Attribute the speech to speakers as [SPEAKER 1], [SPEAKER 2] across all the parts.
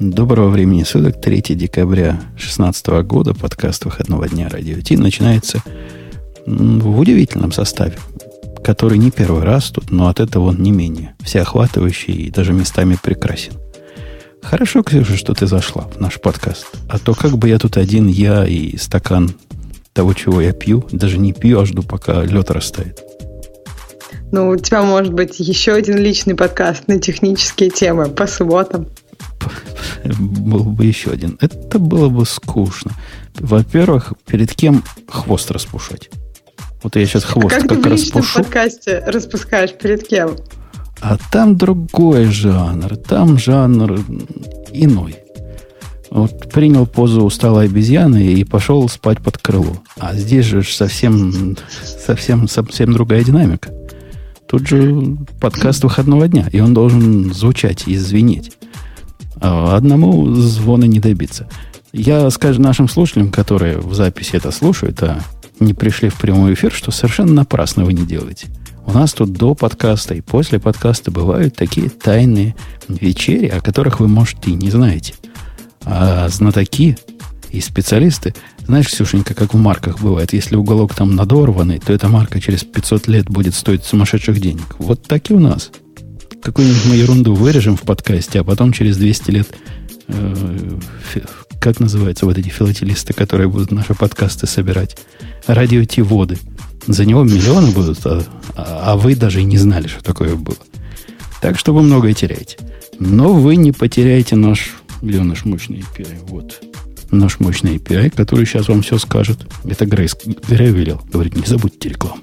[SPEAKER 1] Доброго времени суток, 3 декабря 2016 года, подкаст выходного дня Радио Ти начинается в удивительном составе, который не первый раз тут, но от этого он не менее всеохватывающий и даже местами прекрасен. Хорошо, Ксюша, что ты зашла в наш подкаст. А то как бы я тут один, я и стакан того, чего я пью, даже не пью, а жду, пока лед растает.
[SPEAKER 2] Ну, у тебя может быть еще один личный подкаст на технические темы по субботам.
[SPEAKER 1] Был бы еще один. Это было бы скучно. Во-первых, перед кем хвост распушать? Вот я сейчас хвост
[SPEAKER 2] а как,
[SPEAKER 1] как
[SPEAKER 2] ты в
[SPEAKER 1] распушу.
[SPEAKER 2] подкасте распускаешь перед кем?
[SPEAKER 1] А там другой жанр. Там жанр иной. Вот принял позу усталой обезьяны и пошел спать под крыло. А здесь же совсем, совсем, совсем другая динамика. Тут же подкаст выходного дня, и он должен звучать и звенеть. А одному звона не добиться. Я скажу нашим слушателям, которые в записи это слушают, а не пришли в прямой эфир, что совершенно напрасно вы не делаете. У нас тут до подкаста и после подкаста бывают такие тайные вечери, о которых вы, может, и не знаете. А знатоки и специалисты, знаешь, Ксюшенька, как в марках бывает, если уголок там надорванный, то эта марка через 500 лет будет стоить сумасшедших денег. Вот так и у нас. Какую-нибудь мы ерунду вырежем в подкасте, а потом через 200 лет э, как называются вот эти филателисты, которые будут наши подкасты собирать? Радио воды. За него миллионы будут, а, а вы даже и не знали, что такое было. Так что вы многое теряете. Но вы не потеряете наш, где наш мощный API? Вот. Наш мощный API, который сейчас вам все скажет. Это Грейс Грей велел. Говорит, не забудьте рекламу.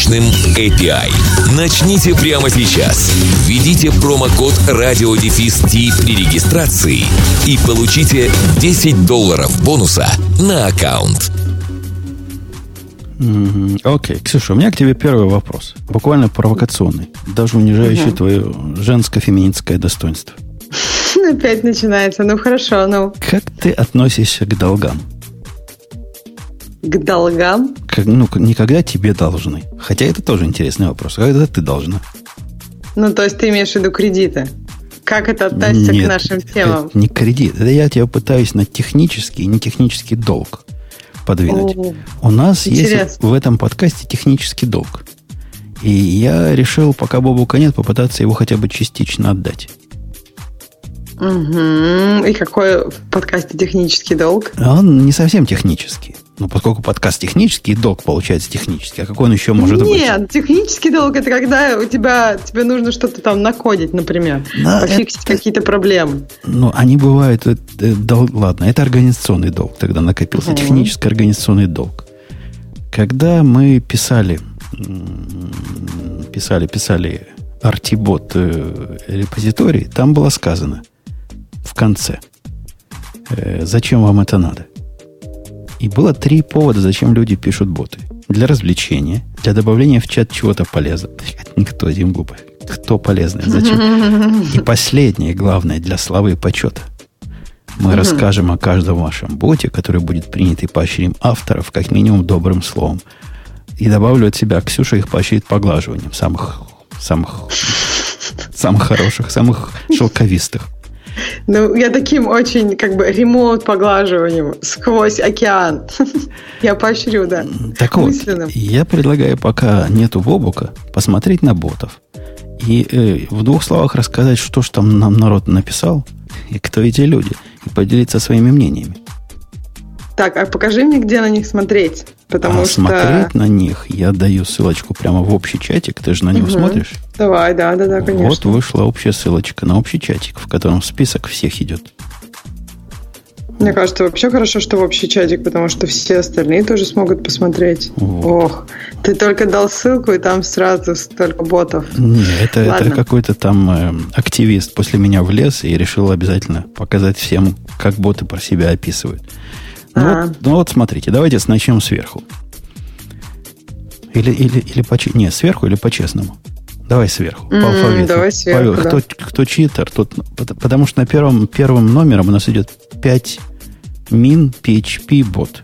[SPEAKER 3] мощным API. Начните прямо сейчас. Введите промокод радиодефис при регистрации и получите 10 долларов бонуса на аккаунт.
[SPEAKER 1] Окей, okay. Ксюша, у меня к тебе первый вопрос. Буквально провокационный. Даже унижающий угу. твое женско-феминистское достоинство.
[SPEAKER 2] Опять начинается. Ну хорошо, ну.
[SPEAKER 1] Как ты относишься к долгам?
[SPEAKER 2] К долгам?
[SPEAKER 1] Как, ну, никогда тебе должны. Хотя это тоже интересный вопрос. Когда ты должна?
[SPEAKER 2] Ну, то есть ты имеешь в виду кредиты? Как это относится Нет, к нашим темам?
[SPEAKER 1] Это не кредит. Это я тебя пытаюсь на технический и не технический долг подвинуть. О, У нас интересно. есть в этом подкасте технический долг. И я решил, пока Бобука нет, попытаться его хотя бы частично отдать.
[SPEAKER 2] Угу. И какой в подкасте технический долг?
[SPEAKER 1] Он не совсем технический. Ну, поскольку подкаст технический, долг получается технический. А какой он еще может
[SPEAKER 2] Нет,
[SPEAKER 1] быть?
[SPEAKER 2] Нет, технический долг это когда у тебя тебе нужно что-то там накодить, например, да, пофиксить это, какие-то проблемы.
[SPEAKER 1] Ну, они бывают. Это, долг, ладно, это организационный долг. Тогда накопился угу. технический организационный долг. Когда мы писали, писали, писали артибот э, репозиторий, там было сказано в конце, э, зачем вам это надо. И было три повода, зачем люди пишут боты. Для развлечения, для добавления в чат чего-то полезного. Никто этим глупый. Кто полезный? Зачем? И последнее, главное, для славы и почета. Мы расскажем о каждом вашем боте, который будет принят и поощрим авторов, как минимум, добрым словом. И добавлю от себя, Ксюша их поощрит поглаживанием самых, самых, самых хороших, самых шелковистых.
[SPEAKER 2] Ну, я таким очень, как бы, ремоут поглаживанием сквозь океан. Я поощрю, да.
[SPEAKER 1] Так вот, я предлагаю, пока нету Бобука, посмотреть на ботов. И э, в двух словах рассказать, что же там нам народ написал, и кто эти люди, и поделиться своими мнениями.
[SPEAKER 2] Так, а покажи мне, где на них смотреть. Потому
[SPEAKER 1] а
[SPEAKER 2] что...
[SPEAKER 1] смотреть на них я даю ссылочку прямо в общий чатик. Ты же на него угу. смотришь?
[SPEAKER 2] Давай, да, да, да, конечно.
[SPEAKER 1] Вот вышла общая ссылочка на общий чатик, в котором список всех идет.
[SPEAKER 2] Мне кажется, вообще хорошо, что в общий чатик, потому что все остальные тоже смогут посмотреть. Вот. Ох, ты только дал ссылку, и там сразу столько ботов.
[SPEAKER 1] Не, это, это какой-то там э, активист после меня влез и решил обязательно показать всем, как боты про себя описывают. Ну, а. вот, ну вот смотрите, давайте начнем сверху. Или, или, или по... Не, сверху или по-честному? Давай сверху, по
[SPEAKER 2] алфавиту. Давай сверху,
[SPEAKER 1] Павел, да. кто, кто читер, тот, потому что на первом, первым номером у нас идет 5 min PHP бот.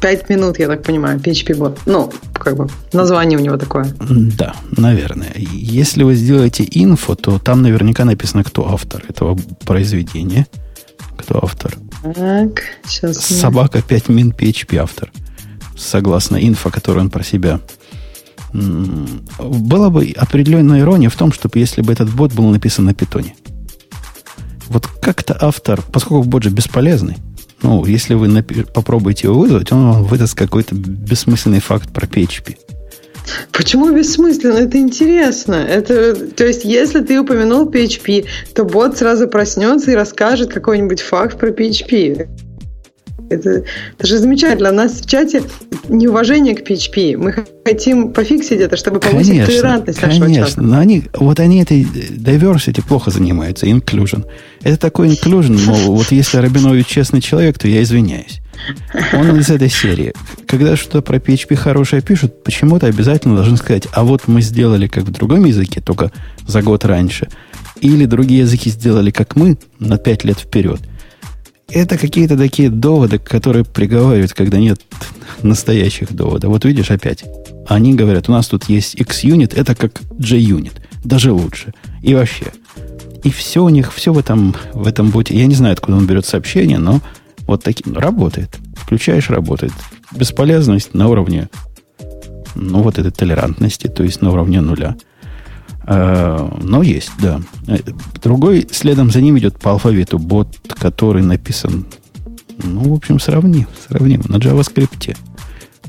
[SPEAKER 2] Пять минут, я так понимаю, PHP бот. Ну, как бы, название у него такое.
[SPEAKER 1] Да, наверное. Если вы сделаете инфо, то там наверняка написано, кто автор этого произведения. Кто автор.
[SPEAKER 2] Так, сейчас.
[SPEAKER 1] Собака 5 min PHP автор. Согласно инфо, которую он про себя была бы определенная ирония в том, чтобы если бы этот бот был написан на питоне. Вот как-то автор, поскольку бот же бесполезный, ну, если вы попробуете его вызвать, он вам выдаст какой-то бессмысленный факт про PHP.
[SPEAKER 2] Почему бессмысленно? Это интересно. Это, то есть, если ты упомянул PHP, то бот сразу проснется и расскажет какой-нибудь факт про PHP. Это, это же замечательно. У нас в чате неуважение к PHP. Мы хотим пофиксить это, чтобы повысить конечно, толерантность
[SPEAKER 1] нашего конечно. чата. Но они, вот они этой diversity плохо занимаются, inclusion. Это такой inclusion, мол, вот если Рабинович честный человек, то я извиняюсь. Он из этой серии. Когда что-то про PHP хорошее пишут, почему-то обязательно должны сказать, а вот мы сделали как в другом языке, только за год раньше. Или другие языки сделали как мы на пять лет вперед – это какие-то такие доводы, которые приговаривают, когда нет настоящих доводов. Вот видишь опять. Они говорят, у нас тут есть X-юнит, это как J-юнит. Даже лучше. И вообще. И все у них, все в этом, в этом боте. Я не знаю, откуда он берет сообщение, но вот таким работает. Включаешь, работает. Бесполезность на уровне, ну, вот этой толерантности, то есть на уровне нуля. Э, но есть, да. Другой следом за ним идет по алфавиту бот, который написан, ну, в общем, сравним, сравним на JavaScript.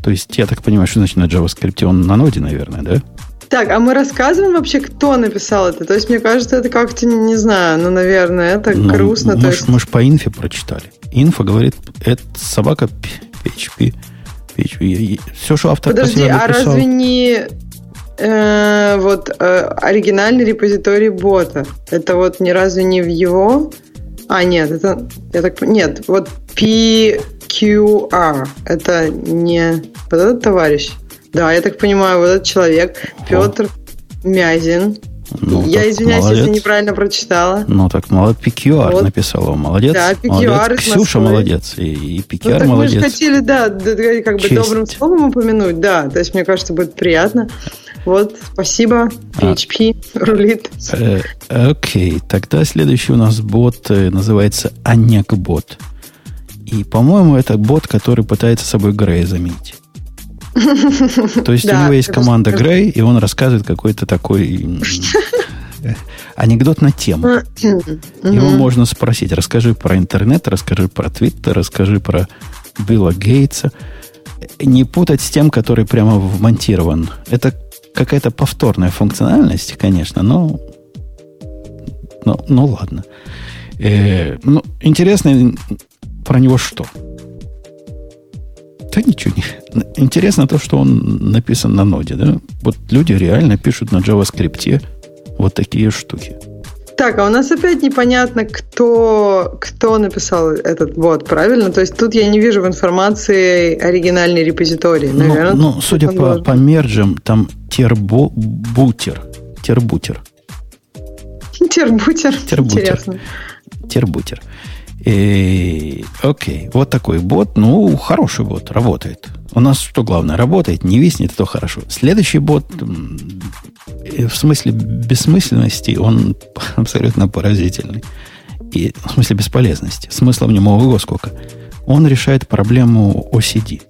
[SPEAKER 1] То есть, я так понимаю, что значит на JavaScript? Он на ноде, наверное, да?
[SPEAKER 2] Так, а мы рассказываем вообще, кто написал это? То есть, мне кажется, это как-то, не знаю, ну, наверное, это ну, грустно.
[SPEAKER 1] Мы,
[SPEAKER 2] есть...
[SPEAKER 1] мы же по инфе прочитали. Инфа говорит, это собака PHP. PHP. Все, что автор
[SPEAKER 2] Подожди, а разве не э, вот э, оригинальный репозиторий бота. Это вот ни разу не в его. А, нет, это. Я так Нет, вот PQR. Это не вот этот товарищ. Да, я так понимаю, вот этот человек, Петр Мязин. Ну, я извиняюсь, молодец. если неправильно прочитала.
[SPEAKER 1] Ну так молодец, PQR вот. написала. Молодец. Да, PQR молодец. Ксюша молодец. И, и PQR ну, так молодец. Мы
[SPEAKER 2] же хотели, да, как бы Честь. добрым словом упомянуть, да. То есть, мне кажется, будет приятно. Вот, спасибо. PHP а. рулит.
[SPEAKER 1] Э, окей, тогда следующий у нас бот э, называется Анек-бот. И, по-моему, это бот, который пытается собой Грей заменить. То есть у него есть команда Грей, и он рассказывает какой-то такой анекдот на тему. Его можно спросить, расскажи про интернет, расскажи про Твиттер, расскажи про Билла Гейтса. Не путать с тем, который прямо вмонтирован. Это какая-то повторная функциональность, конечно, но, но ну ладно. Э, ну, интересно про него что? Да ничего не. Интересно то, что он написан на ноде, да? Вот люди реально пишут на JavaScript вот такие штуки.
[SPEAKER 2] Так, а у нас опять непонятно, кто, кто написал этот бот, правильно? То есть тут я не вижу в информации оригинальный репозиторий.
[SPEAKER 1] Ну, Наверное, ну, ну судя по, по мерджам, там тербутер. Тербутер.
[SPEAKER 2] Тербутер. Тербутер. Интересно.
[SPEAKER 1] Тербутер. И, окей, вот такой бот. Ну, хороший бот, работает. У нас что главное, работает, не виснет, то хорошо. Следующий бот, в смысле бессмысленности, он абсолютно поразительный. И в смысле бесполезности. Смысла в нем ого сколько. Он решает проблему OCD.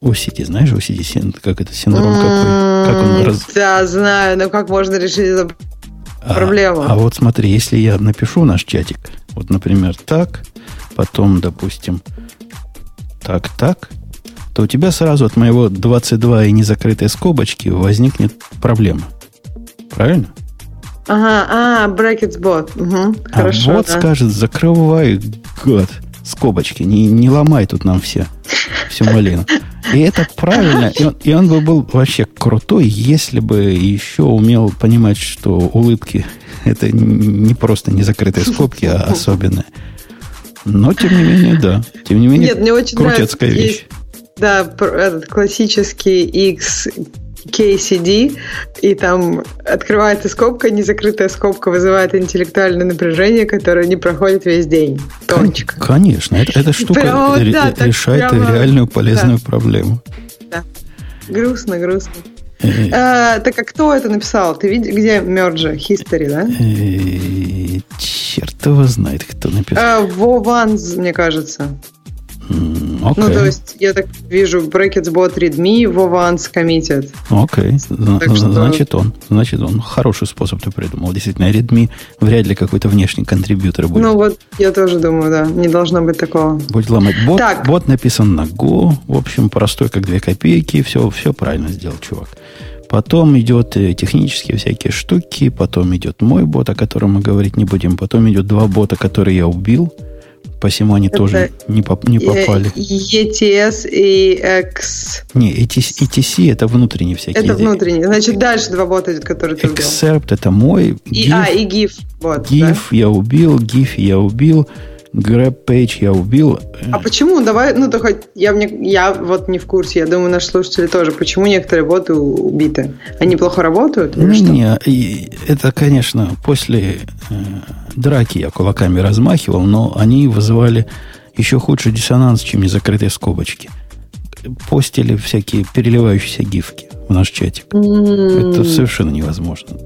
[SPEAKER 1] OCD, знаешь, OCD, как это синдром какой? Как
[SPEAKER 2] он раз... Да, знаю, но как можно решить эту а, проблему?
[SPEAKER 1] А, а вот смотри, если я напишу наш чатик, вот, например, так, потом, допустим, так, так, то у тебя сразу от моего 22 и незакрытой скобочки возникнет проблема. Правильно?
[SPEAKER 2] Ага, а, brackets bot. Угу,
[SPEAKER 1] а хорошо, бот да. скажет, закрывай гад, скобочки, не, не ломай тут нам все, всю малину. И это правильно. И он, и он бы был вообще крутой, если бы еще умел понимать, что улыбки это не просто не закрытые скобки, а особенные. Но, тем не менее, да. Тем не менее,
[SPEAKER 2] Нет, мне очень
[SPEAKER 1] крутецкая
[SPEAKER 2] нравится,
[SPEAKER 1] вещь.
[SPEAKER 2] есть, да, этот классический X KCD, и там открывается скобка, незакрытая скобка вызывает интеллектуальное напряжение, которое не проходит весь день. Точка.
[SPEAKER 1] Конечно, это, эта штука
[SPEAKER 2] Прямо
[SPEAKER 1] ре-
[SPEAKER 2] да,
[SPEAKER 1] решает
[SPEAKER 2] прямо,
[SPEAKER 1] реальную полезную проблему.
[SPEAKER 2] Грустно, грустно. А, так а кто это написал? Ты видишь, где Merge History, да?
[SPEAKER 1] э, Черт его знает, кто написал.
[SPEAKER 2] А, Вованс, мне кажется.
[SPEAKER 1] М,
[SPEAKER 2] Ну, то есть, я так вижу, Brackets bot readme, Вованс committed.
[SPEAKER 1] окей. Зна-
[SPEAKER 2] Так что-
[SPEAKER 1] Значит он. Значит он. Хороший способ ты придумал. Действительно, Redmi вряд ли какой-то внешний контрибьютор будет.
[SPEAKER 2] Ну, вот, я тоже думаю, да, не должно быть такого.
[SPEAKER 1] Будет ломать бот.
[SPEAKER 2] Так.
[SPEAKER 1] Бот написан на Go. В общем, простой, как две копейки. Все, все правильно сделал чувак. Потом идет э, технические всякие штуки. Потом идет мой бот, о котором мы говорить не будем. Потом идет два бота, которые я убил. Посему они
[SPEAKER 2] Это
[SPEAKER 1] тоже не, поп- не попали.
[SPEAKER 2] ETS и X.
[SPEAKER 1] Не, ETC, ETC это внутренние всякие.
[SPEAKER 2] Это внутренний. Значит, дальше два бота которые ты убил.
[SPEAKER 1] Excerpt это мой.
[SPEAKER 2] И, а, и GIF. Вот,
[SPEAKER 1] GIF
[SPEAKER 2] да?
[SPEAKER 1] я убил, GIF я убил, Grab Page я убил.
[SPEAKER 2] А почему? Давай, ну, то хоть я, мне, я вот не в курсе, я думаю, наши слушатели тоже. Почему некоторые боты убиты? Они плохо работают? или
[SPEAKER 1] Ну,
[SPEAKER 2] что?
[SPEAKER 1] не, и это, конечно, после э, драки я кулаками размахивал, но они вызывали еще худший диссонанс, чем незакрытые скобочки. Постили всякие переливающиеся гифки в наш чатик. Это совершенно невозможно.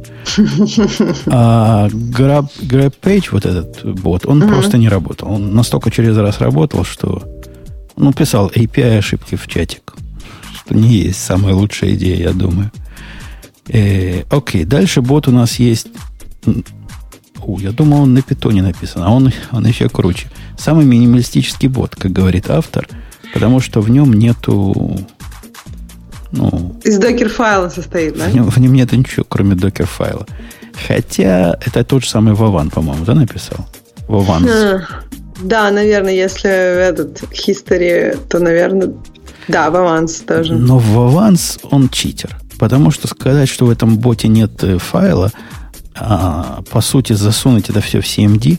[SPEAKER 1] А Grab, Grab Page, вот этот бот, он просто не работал. Он настолько через раз работал, что ну, писал API ошибки в чатик. Что не есть самая лучшая идея, я думаю. Э, окей, дальше бот у нас есть. Фу, я думал, он на питоне написан, а он, он еще круче. Самый минималистический бот, как говорит автор, потому что в нем нету ну,
[SPEAKER 2] Из докер-файла состоит, да?
[SPEAKER 1] в нем, в нем нет ничего, кроме докер-файла. Хотя это тот же самый Вован, по-моему, да, написал? Вован.
[SPEAKER 2] А, Да, наверное, если этот history, то, наверное, да, в аванс тоже.
[SPEAKER 1] Но Вованс, он читер. Потому что сказать, что в этом боте нет э, файла, а по сути засунуть это все в CMD,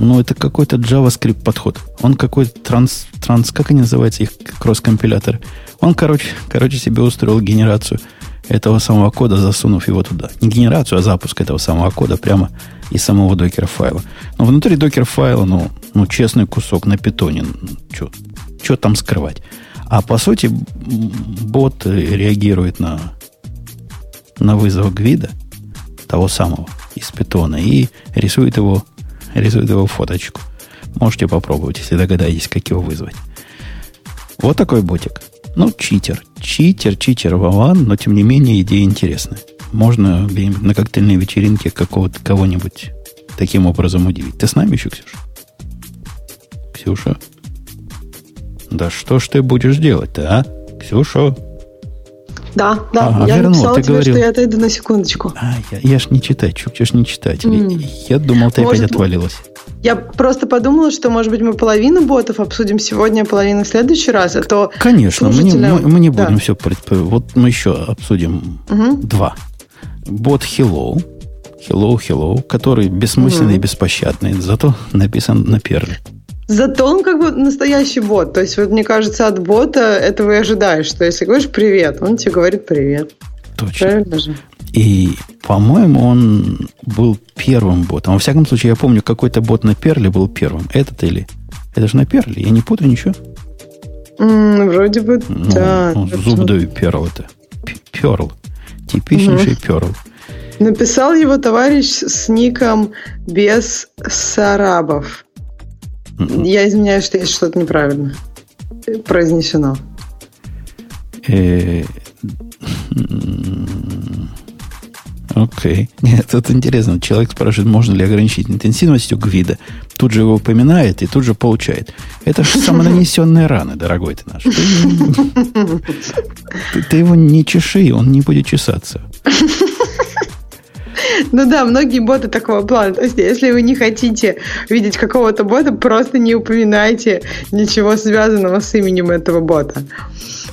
[SPEAKER 1] ну, это какой-то JavaScript подход. Он какой-то транс, транс, как они называются, их кросс-компиляторы. Он, короче, короче, себе устроил генерацию этого самого кода, засунув его туда. Не генерацию, а запуск этого самого кода прямо из самого докер файла. Но внутри докер файла, ну, ну честный кусок на питоне. Что там скрывать? А по сути, бот реагирует на, на вызов гвида, того самого из питона, и рисует его, рисует его фоточку. Можете попробовать, если догадаетесь, как его вызвать. Вот такой ботик. Ну, читер. Читер, читер Вован, но тем не менее идея интересная. Можно на коктейльной вечеринке какого-то кого-нибудь таким образом удивить. Ты с нами еще, Ксюша? Ксюша? Да что ж ты будешь делать-то, а? Ксюша?
[SPEAKER 2] Да, да,
[SPEAKER 1] Ага,
[SPEAKER 2] я
[SPEAKER 1] вернул,
[SPEAKER 2] написала
[SPEAKER 1] ты
[SPEAKER 2] тебе,
[SPEAKER 1] говорил.
[SPEAKER 2] что я отойду на секундочку.
[SPEAKER 1] А, я, я ж не читать, чукча ж не читать.
[SPEAKER 2] М.
[SPEAKER 1] Я думал, ты
[SPEAKER 2] Может,
[SPEAKER 1] опять отвалилась.
[SPEAKER 2] Я просто подумала, что, может быть, мы половину ботов обсудим сегодня, а половину в следующий раз, а то...
[SPEAKER 1] Конечно, мы не,
[SPEAKER 2] слушателям-
[SPEAKER 1] мы, мы не
[SPEAKER 2] да.
[SPEAKER 1] будем все... Вот мы еще обсудим
[SPEAKER 2] Мгм.
[SPEAKER 1] два. Бот Hello. Hello, Hello, который бессмысленный и беспощадный, зато написан на перле.
[SPEAKER 2] Зато он как бы настоящий бот. То есть, вот мне кажется, от бота этого и ожидаешь, что если говоришь привет, он тебе говорит привет.
[SPEAKER 1] Точно.
[SPEAKER 2] Правильно же?
[SPEAKER 1] И, по-моему, он был первым ботом. Во всяком случае, я помню, какой-то бот на перле был первым. Этот или... Это же на перле, я не путаю ничего.
[SPEAKER 2] М, вроде бы,
[SPEAKER 1] Ну,
[SPEAKER 2] да. точно.
[SPEAKER 1] зуб даю перл это. П- Перл. Типичнейший перл.
[SPEAKER 2] Написал его товарищ с ником без Сарабов. Я извиняюсь, что есть что-то неправильно произнесено.
[SPEAKER 1] Э, Окей. Нет, тут интересно. Человек спрашивает, можно ли ограничить интенсивностью гвида. Тут же его упоминает и тут же получает. Это же самонанесенные раны, дорогой ты наш. Ты- ты его не чеши, он не будет чесаться.
[SPEAKER 2] Ну да, многие боты такого плана. То есть, если вы не хотите видеть какого-то бота, просто не упоминайте ничего связанного с именем этого бота.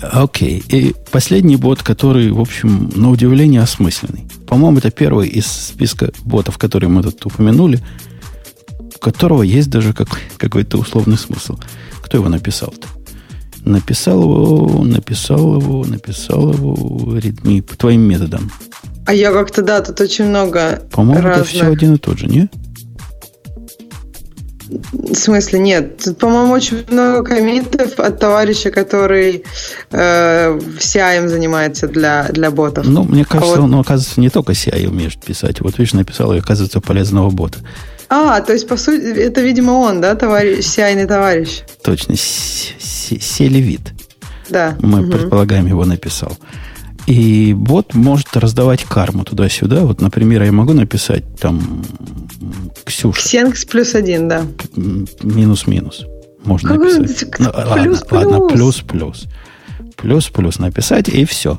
[SPEAKER 1] Окей. И последний бот, который, в общем, на удивление осмысленный. По-моему, это первый из списка ботов, которые мы тут упомянули, у которого есть даже как, какой-то условный смысл. Кто его написал-то? Написал его, написал его, написал его Redmi по твоим методам.
[SPEAKER 2] А я как-то, да, тут очень много
[SPEAKER 1] По-моему, разных... это все один и тот же, не?
[SPEAKER 2] В смысле, нет. Тут, по-моему, очень много комментов от товарища, который э, CI занимается для, для ботов.
[SPEAKER 1] Ну, мне кажется, а вот... он, оказывается, не только CI умеет писать. Вот, видишь, написал, и оказывается, полезного бота.
[SPEAKER 2] А, то есть, по сути, это, видимо, он, да, товарищ, CI товарищ?
[SPEAKER 1] Точно, Селевит.
[SPEAKER 2] Да.
[SPEAKER 1] Мы угу. предполагаем, его написал. И бот может раздавать карму туда-сюда. Вот, например, я могу написать там Ксюша.
[SPEAKER 2] Ксенкс плюс один, да.
[SPEAKER 1] Минус-минус. Можно
[SPEAKER 2] Какой
[SPEAKER 1] написать.
[SPEAKER 2] Ну, плюс,
[SPEAKER 1] ладно, ладно, плюс-плюс. Плюс-плюс написать, и все.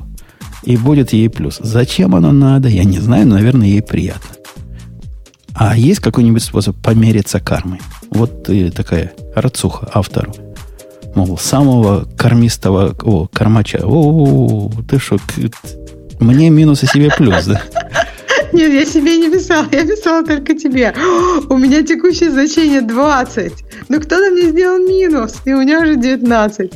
[SPEAKER 1] И будет ей плюс. Зачем оно надо, я не знаю, но, наверное, ей приятно. А есть какой-нибудь способ помериться кармой? Вот и такая рацуха автору. Мол, самого кормистого о, кормача. О, ты что, мне минус, и себе плюс, да?
[SPEAKER 2] Нет, я себе не писала, я писала только тебе. У меня текущее значение 20. Ну, кто-то мне сделал минус, и у меня уже 19.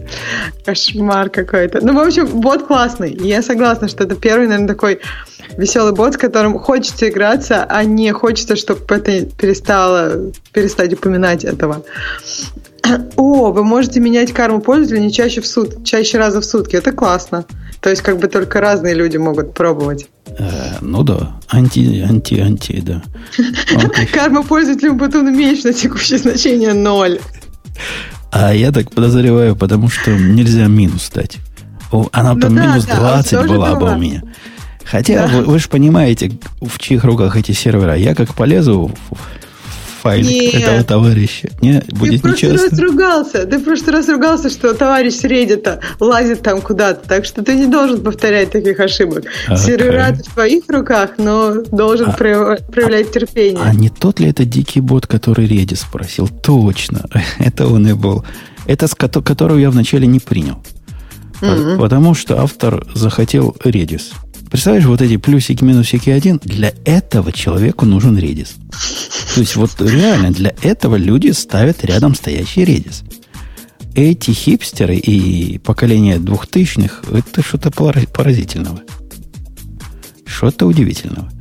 [SPEAKER 2] Кошмар какой-то. Ну, в общем, бот классный. Я согласна, что это первый, наверное, такой веселый бот, с которым хочется играться, а не хочется, чтобы это перестало, перестать упоминать этого. О, вы можете менять карму пользователя не чаще в сут, чаще раза в сутки. Это классно. То есть как бы только разные люди могут пробовать.
[SPEAKER 1] Э, ну да, анти, анти, анти, да.
[SPEAKER 2] Карма пользователя Батуна меньше на текущее значение ноль.
[SPEAKER 1] А я так подозреваю, потому что нельзя минус дать. Она ну, там минус да, 20 была бы у меня. Хотя да. вы, вы же понимаете, в чьих руках эти сервера. Я как полезу файлик Нет. этого товарища. Не, будет
[SPEAKER 2] Ты в прошлый
[SPEAKER 1] раз
[SPEAKER 2] ругался. Ты в прошлый раз ругался, что товарищ с Reddit лазит там куда-то. Так что ты не должен повторять таких ошибок. Okay. Сервера в твоих руках, но должен а, проявлять терпение.
[SPEAKER 1] А не тот ли это дикий бот, который Redis спросил? Точно. это он и был. Это с которого я вначале не принял. Mm-hmm. Потому что автор захотел Redis. Представляешь, вот эти плюсики, минусики один, для этого человеку нужен Redis. То есть вот реально для этого люди ставят рядом стоящий Redis. Эти хипстеры и поколение двухтысячных, это что-то поразительного. Что-то удивительного.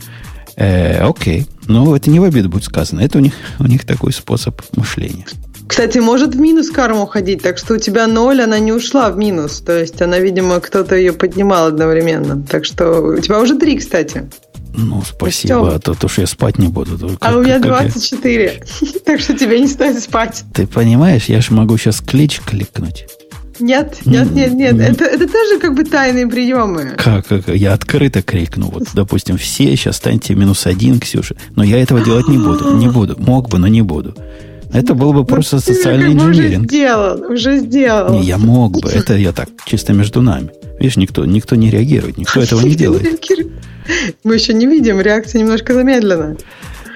[SPEAKER 1] Э, окей. Но это не в обиду будет сказано. Это у них, у них такой способ мышления.
[SPEAKER 2] Кстати, может в минус карма уходить, так что у тебя ноль, она не ушла в минус. То есть она, видимо, кто-то ее поднимал одновременно. Так что у тебя уже три, кстати.
[SPEAKER 1] Ну, спасибо, а то, то, что я спать не буду.
[SPEAKER 2] Только, а у меня 24, я... так что тебе не стоит спать.
[SPEAKER 1] Ты понимаешь, я же могу сейчас клич кликнуть.
[SPEAKER 2] Нет, нет, нет, нет. Это, это тоже как бы тайные приемы.
[SPEAKER 1] Как, как? Я открыто крикну. Вот, допустим, все сейчас станьте минус один, Ксюша. Но я этого делать не буду. Не буду. Мог бы, но не буду. Это был бы просто ну, социальный инженеринг.
[SPEAKER 2] Уже сделал, уже сделал.
[SPEAKER 1] Не, я мог бы. Это я так, чисто между нами. Видишь, никто, никто не реагирует, никто этого не делает.
[SPEAKER 2] Мы еще не видим, реакция немножко замедлена.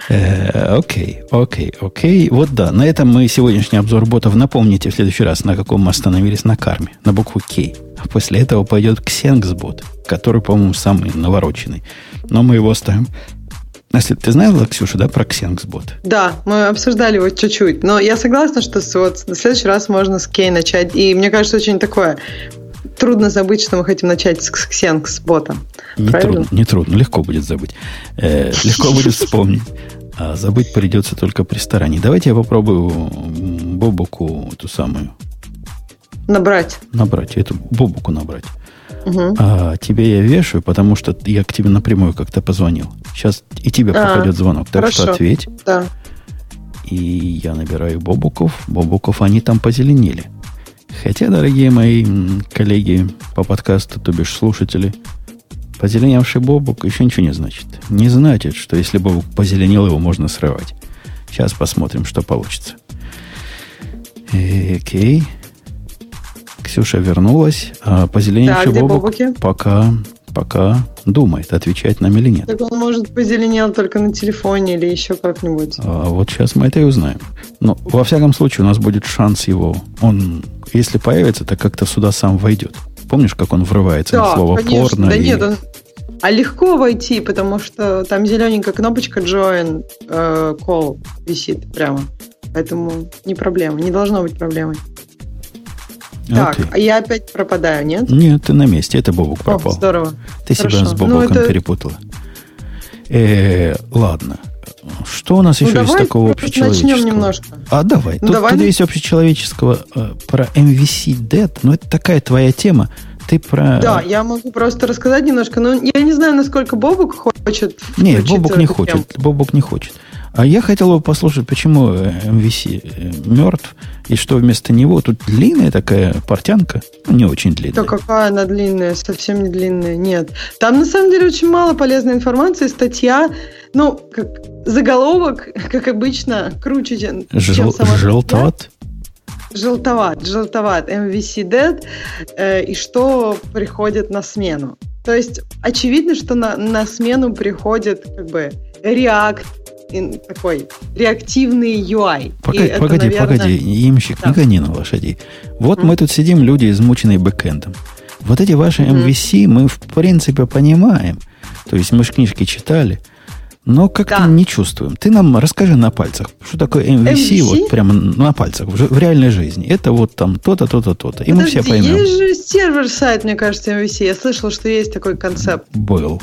[SPEAKER 1] Э, окей, окей, окей. Вот да, на этом мы сегодняшний обзор ботов напомните в следующий раз, на каком мы остановились на карме, на букву К. А после этого пойдет Ксенкс-бот, который, по-моему, самый навороченный. Но мы его оставим если ты знала, Ксюша, да, про Xenxbot?
[SPEAKER 2] Да, мы обсуждали его чуть-чуть. Но я согласна, что вот в следующий раз можно с Кей начать. И мне кажется, очень такое трудно забыть, что мы хотим начать с Xenx-бота.
[SPEAKER 1] Не трудно, не трудно, легко будет забыть. Э, легко будет вспомнить. А забыть придется только при старании. Давайте я попробую Бобуку эту самую.
[SPEAKER 2] Набрать.
[SPEAKER 1] Набрать, эту Бобуку набрать. Угу. А тебе я вешаю, потому что я к тебе напрямую как-то позвонил. Сейчас и тебе а, проходит звонок. Так хорошо. что ответь.
[SPEAKER 2] Да.
[SPEAKER 1] И я набираю Бобуков. Бобуков, они там позеленели. Хотя, дорогие мои коллеги по подкасту, то бишь слушатели, позеленевший Бобук еще ничего не значит. Не значит, что если Бобук позеленел, его можно срывать. Сейчас посмотрим, что получится. Э, окей. Ксюша вернулась, а позеленевший да, Бобук пока, пока думает, отвечать нам или нет.
[SPEAKER 2] Так он, может, позеленел только на телефоне или еще как-нибудь.
[SPEAKER 1] А вот сейчас мы это и узнаем. Но, во всяком случае, у нас будет шанс его... Он, если появится, то как-то сюда сам войдет. Помнишь, как он врывается
[SPEAKER 2] Да,
[SPEAKER 1] на слово
[SPEAKER 2] конечно.
[SPEAKER 1] порно?
[SPEAKER 2] Да
[SPEAKER 1] и-
[SPEAKER 2] нет, он- А легко войти, потому что там зелененькая кнопочка Join э, Call висит прямо. Поэтому не проблема, не должно быть проблемой. Так,
[SPEAKER 1] Окей.
[SPEAKER 2] а я опять пропадаю, нет?
[SPEAKER 1] Нет, ты на месте, это Бобук
[SPEAKER 2] О,
[SPEAKER 1] пропал.
[SPEAKER 2] здорово.
[SPEAKER 1] Ты себя
[SPEAKER 2] Хорошо.
[SPEAKER 1] с Бобуком
[SPEAKER 2] Ну, это-
[SPEAKER 1] перепутала. Э, ладно. Что у нас
[SPEAKER 2] Ну,
[SPEAKER 1] еще из
[SPEAKER 2] давай
[SPEAKER 1] такого
[SPEAKER 2] просто
[SPEAKER 1] общечеловеческого?
[SPEAKER 2] начнем немножко.
[SPEAKER 1] А давай.
[SPEAKER 2] Ну,
[SPEAKER 1] тут,
[SPEAKER 2] давай.
[SPEAKER 1] тут есть общечеловеческого э, про MVC Dead, но это такая твоя тема. Ты про...
[SPEAKER 2] Да, я могу просто рассказать немножко, но я не знаю, насколько Бобук хочет.
[SPEAKER 1] Нет, Бобук не хочет.
[SPEAKER 2] тему.
[SPEAKER 1] Бобук не хочет. А я хотел бы послушать, почему э, MVC э, мертв, и что вместо него тут длинная такая портянка, ну, не очень длинная.
[SPEAKER 2] Да какая она длинная, совсем не длинная, нет. Там на самом деле очень мало полезной информации, статья, ну, как заголовок, как обычно, круче, чем, чем
[SPEAKER 1] Жел-
[SPEAKER 2] сама
[SPEAKER 1] желтоват?
[SPEAKER 2] Желтоват, желтоват, MVC Dead, э, и что приходит на смену. То есть очевидно, что на, на смену приходит как бы React, такой реактивный UI. И
[SPEAKER 1] Погоди,
[SPEAKER 2] это,
[SPEAKER 1] погоди,
[SPEAKER 2] наверное,
[SPEAKER 1] погоди, ямщик,
[SPEAKER 2] Да.
[SPEAKER 1] не гони на лошадей. Вот
[SPEAKER 2] Мгм.
[SPEAKER 1] мы тут сидим, люди, измученные бэкэндом. Вот эти ваши. MVC мы, в принципе, понимаем. То есть мы же книжки читали, но как-то
[SPEAKER 2] Да.
[SPEAKER 1] не чувствуем. Ты нам расскажи на пальцах, что такое MVC,
[SPEAKER 2] MVC?
[SPEAKER 1] вот прямо на пальцах, в, в реальной жизни. Это вот там то-то, то-то, то-то. И мы все поймем.
[SPEAKER 2] Есть же сервер-сайт, мне кажется, MVC. Я слышала, что есть такой концепт.
[SPEAKER 1] Был.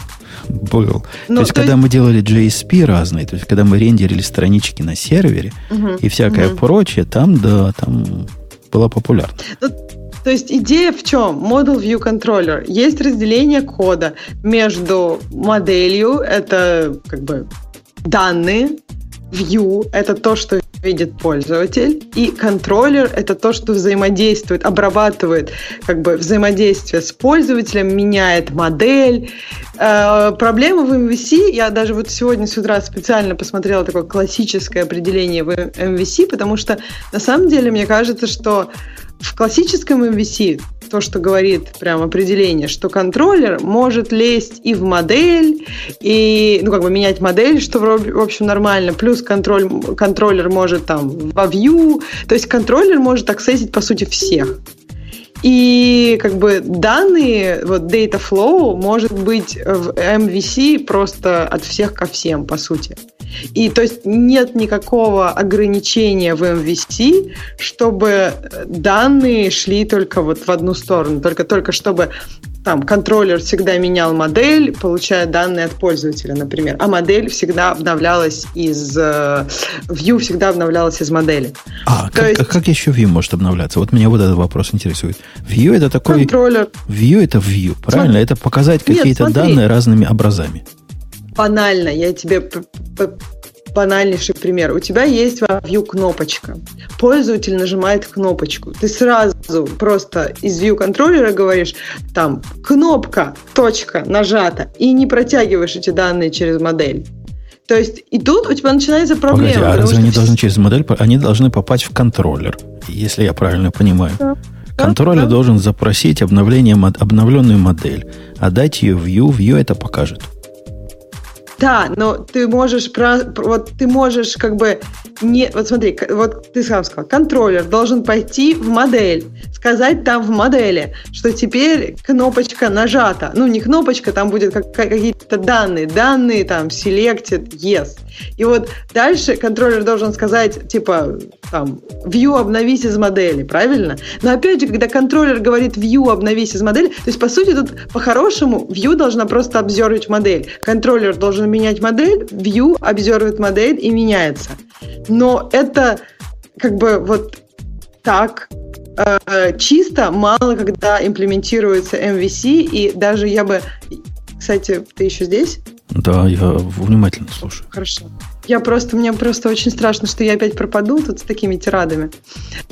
[SPEAKER 1] Был.
[SPEAKER 2] Ну,
[SPEAKER 1] то есть,
[SPEAKER 2] то
[SPEAKER 1] когда
[SPEAKER 2] есть-
[SPEAKER 1] мы делали JSP разные, то есть, когда мы рендерили странички на сервере
[SPEAKER 2] Мгм.
[SPEAKER 1] и всякое
[SPEAKER 2] Мгм.
[SPEAKER 1] прочее, там, да, там было популярно.
[SPEAKER 2] То есть идея в чем? Model View Controller. Есть разделение кода между моделью, это как бы данные, view – это то, что видит пользователь, и контроллер – это то, что взаимодействует, обрабатывает как бы взаимодействие с пользователем, меняет модель. Э, проблема в MVC, я даже вот сегодня с утра специально посмотрела такое классическое определение в MVC, потому что на самом деле мне кажется, что в классическом MVC то, что говорит прям определение, что контроллер может лезть и в модель, и, ну, как бы менять модель, что, в общем, нормально, плюс контроль, контроллер может там во view, то есть контроллер может аксессить, по сути, всех. И как бы данные, вот data flow может быть в MVC просто от всех ко всем, по сути. И то есть нет никакого ограничения в MVC, чтобы данные шли только вот в одну сторону, только только чтобы там контроллер всегда менял модель, получая данные от пользователя, например, а модель всегда обновлялась из э, view всегда обновлялась из модели.
[SPEAKER 1] А
[SPEAKER 2] То
[SPEAKER 1] как,
[SPEAKER 2] есть-
[SPEAKER 1] как еще View может обновляться? Вот меня вот этот вопрос интересует. View это такой...
[SPEAKER 2] Контроллер
[SPEAKER 1] View это View, правильно? Это показать какие-то
[SPEAKER 2] смотри.
[SPEAKER 1] данные разными образами.
[SPEAKER 2] банально, я тебе банальнейший пример. У тебя есть во View кнопочка. Пользователь нажимает кнопочку. Ты сразу просто из View контроллера говоришь, там, кнопка, точка, нажата, и не протягиваешь эти данные через модель. То есть и тут у тебя начинается проблема.
[SPEAKER 1] Погоди, а разве они
[SPEAKER 2] вс-
[SPEAKER 1] должны через модель, они должны попасть в контроллер, если я правильно понимаю.
[SPEAKER 2] Да.
[SPEAKER 1] Контроллер
[SPEAKER 2] Да,
[SPEAKER 1] должен запросить обновление, обновленную модель, отдать ее View, View это покажет.
[SPEAKER 2] Да, но ты можешь про, вот ты можешь как бы не вот смотри, вот ты сам сказал, контроллер должен пойти в модель, сказать там в модели, что теперь кнопочка нажата. Ну не кнопочка, там будет как- какие-то данные, данные там selected yes. И вот дальше контроллер должен сказать типа там view обновись из модели, правильно? Но опять же, когда контроллер говорит view обновись из модели, то есть по сути тут по-хорошему view должна просто обзорвать модель. Контроллер должен менять модель, view обзорвает модель и меняется. Но это как бы вот так э, чисто мало когда имплементируется MVC, и даже я бы... Кстати, ты еще здесь?
[SPEAKER 1] Да, я внимательно слушаю.
[SPEAKER 2] Хорошо. Я просто, мне просто очень страшно, что я опять пропаду тут с такими тирадами.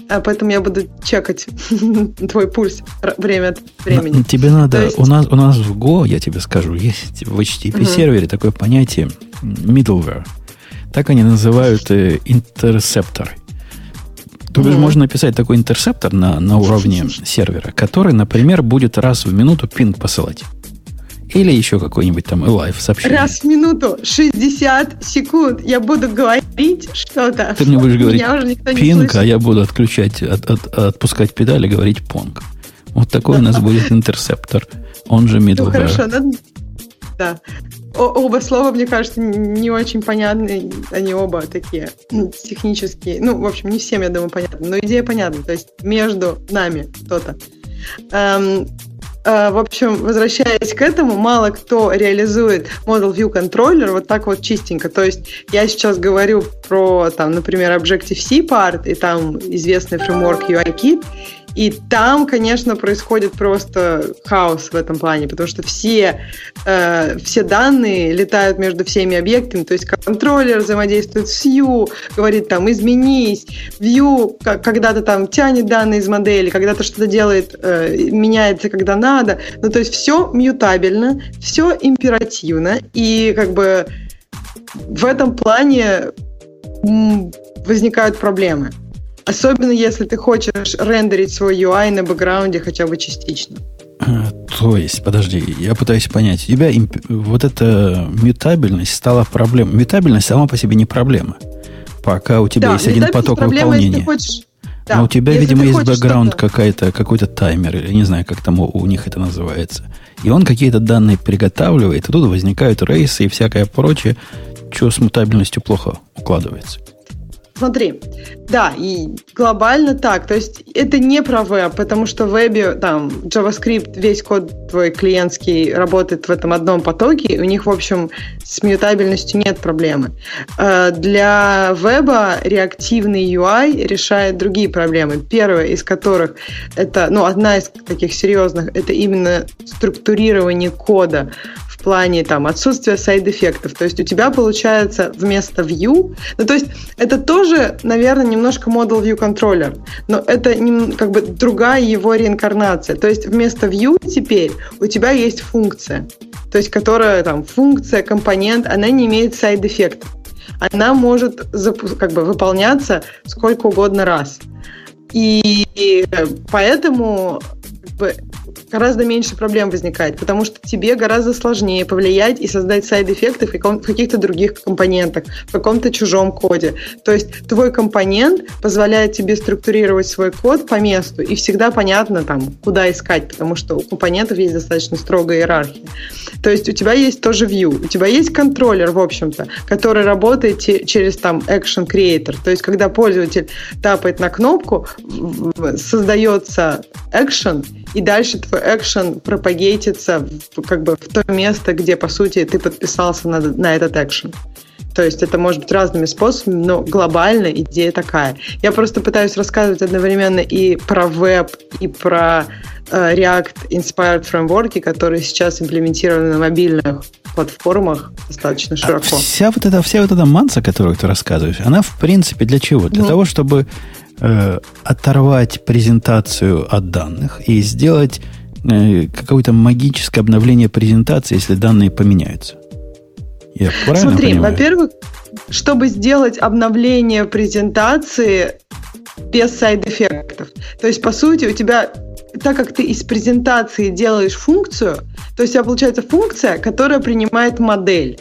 [SPEAKER 2] А поэтому я буду чекать твой пульс время от времени.
[SPEAKER 1] Тебе надо,
[SPEAKER 2] То есть-
[SPEAKER 1] у, нас, у нас в Go, я тебе скажу, есть в HTTP
[SPEAKER 2] Мгм.
[SPEAKER 1] сервере такое понятие middleware. Так они называют э, интерсепторы. То
[SPEAKER 2] Мгм.
[SPEAKER 1] можно написать такой интерсептор на, на уровне сервера, который, например, будет раз в минуту пинг посылать. Или еще какой-нибудь там live сообщение.
[SPEAKER 2] Раз в минуту, 60 секунд. Я буду говорить что-то.
[SPEAKER 1] Ты мне будешь говорить пинг, а я буду отключать, от, от, отпускать педали, говорить понг. Вот такой у нас будет интерсептор, он же middleware. Ну, хорошо, надо...
[SPEAKER 2] да. О, оба слова, мне кажется, не очень понятны. Они оба такие технические. Ну, в общем, не всем, я думаю, понятно. Но идея понятна. То есть между нами кто-то. Эм, в общем, возвращаясь к этому, мало кто реализует Model View Controller вот так вот чистенько. То есть я сейчас говорю про, там, например, Objective-C part, и там известный фреймворк UIKit, и там, конечно, происходит просто хаос в этом плане, потому что все, э, все данные летают между всеми объектами, то есть контроллер взаимодействует с View, говорит там изменись, View когда-то там тянет данные из модели, когда-то что-то делает, э, меняется, когда надо. Ну, то есть все мьютабельно, все императивно, и как бы в этом плане возникают проблемы. Особенно если ты хочешь рендерить свой UI на бэкграунде хотя бы частично.
[SPEAKER 1] А, то есть, подожди, я пытаюсь понять. У тебя имп... вот эта мютабельность стала проблемой. Мютабельность сама по себе не проблема. Пока у тебя да, есть один поток проблема, выполнения. Хочешь... Да, Но у тебя, видимо, есть бэкграунд какая-то, какой-то таймер, или не знаю, как там у, у них это называется. И он какие-то данные приготавливает, и тут возникают рейсы и всякое прочее, что с мутабельностью плохо укладывается.
[SPEAKER 2] Смотри, да, и глобально так. То есть это не про веб, потому что в вебе там JavaScript, весь код твой клиентский работает в этом одном потоке, и у них, в общем, с мьютабельностью нет проблемы. Э, для веба реактивный UI решает другие проблемы. Первая из которых это, ну, одна из таких серьезных, это именно структурирование кода плане там отсутствия сайд-эффектов. То есть у тебя получается вместо view, ну то есть это тоже, наверное, немножко model view controller, но это как бы другая его реинкарнация. То есть вместо view теперь у тебя есть функция, то есть которая там функция, компонент, она не имеет сайд-эффектов. Она может как бы выполняться сколько угодно раз. И поэтому как бы, гораздо меньше проблем возникает, потому что тебе гораздо сложнее повлиять и создать сайд-эффекты в каких-то других компонентах, в каком-то чужом коде. То есть твой компонент позволяет тебе структурировать свой код по месту, и всегда понятно, там, куда искать, потому что у компонентов есть достаточно строгая иерархия. То есть у тебя есть тоже view, у тебя есть контроллер, в общем-то, который работает через там Action Creator. То есть когда пользователь тапает на кнопку, создается action, и дальше твой экшен пропагейтится в, как бы в то место, где, по сути, ты подписался на, на этот экшен. То есть это может быть разными способами, но глобально идея такая. Я просто пытаюсь рассказывать одновременно и про веб, и про э, React Inspired фреймворки, которые сейчас имплементированы на мобильных платформах достаточно а широко.
[SPEAKER 1] А вся вот эта, вся вот эта манса, которую ты рассказываешь, она в принципе для чего? Для ну, того, чтобы э, оторвать презентацию от данных и сделать э, какое-то магическое обновление презентации, если данные поменяются.
[SPEAKER 2] Я правильно Смотри, во-первых, чтобы сделать обновление презентации без сайд-эффектов. То есть, по сути, у тебя, так как ты из презентации делаешь функцию, то есть у тебя получается функция, которая принимает модель.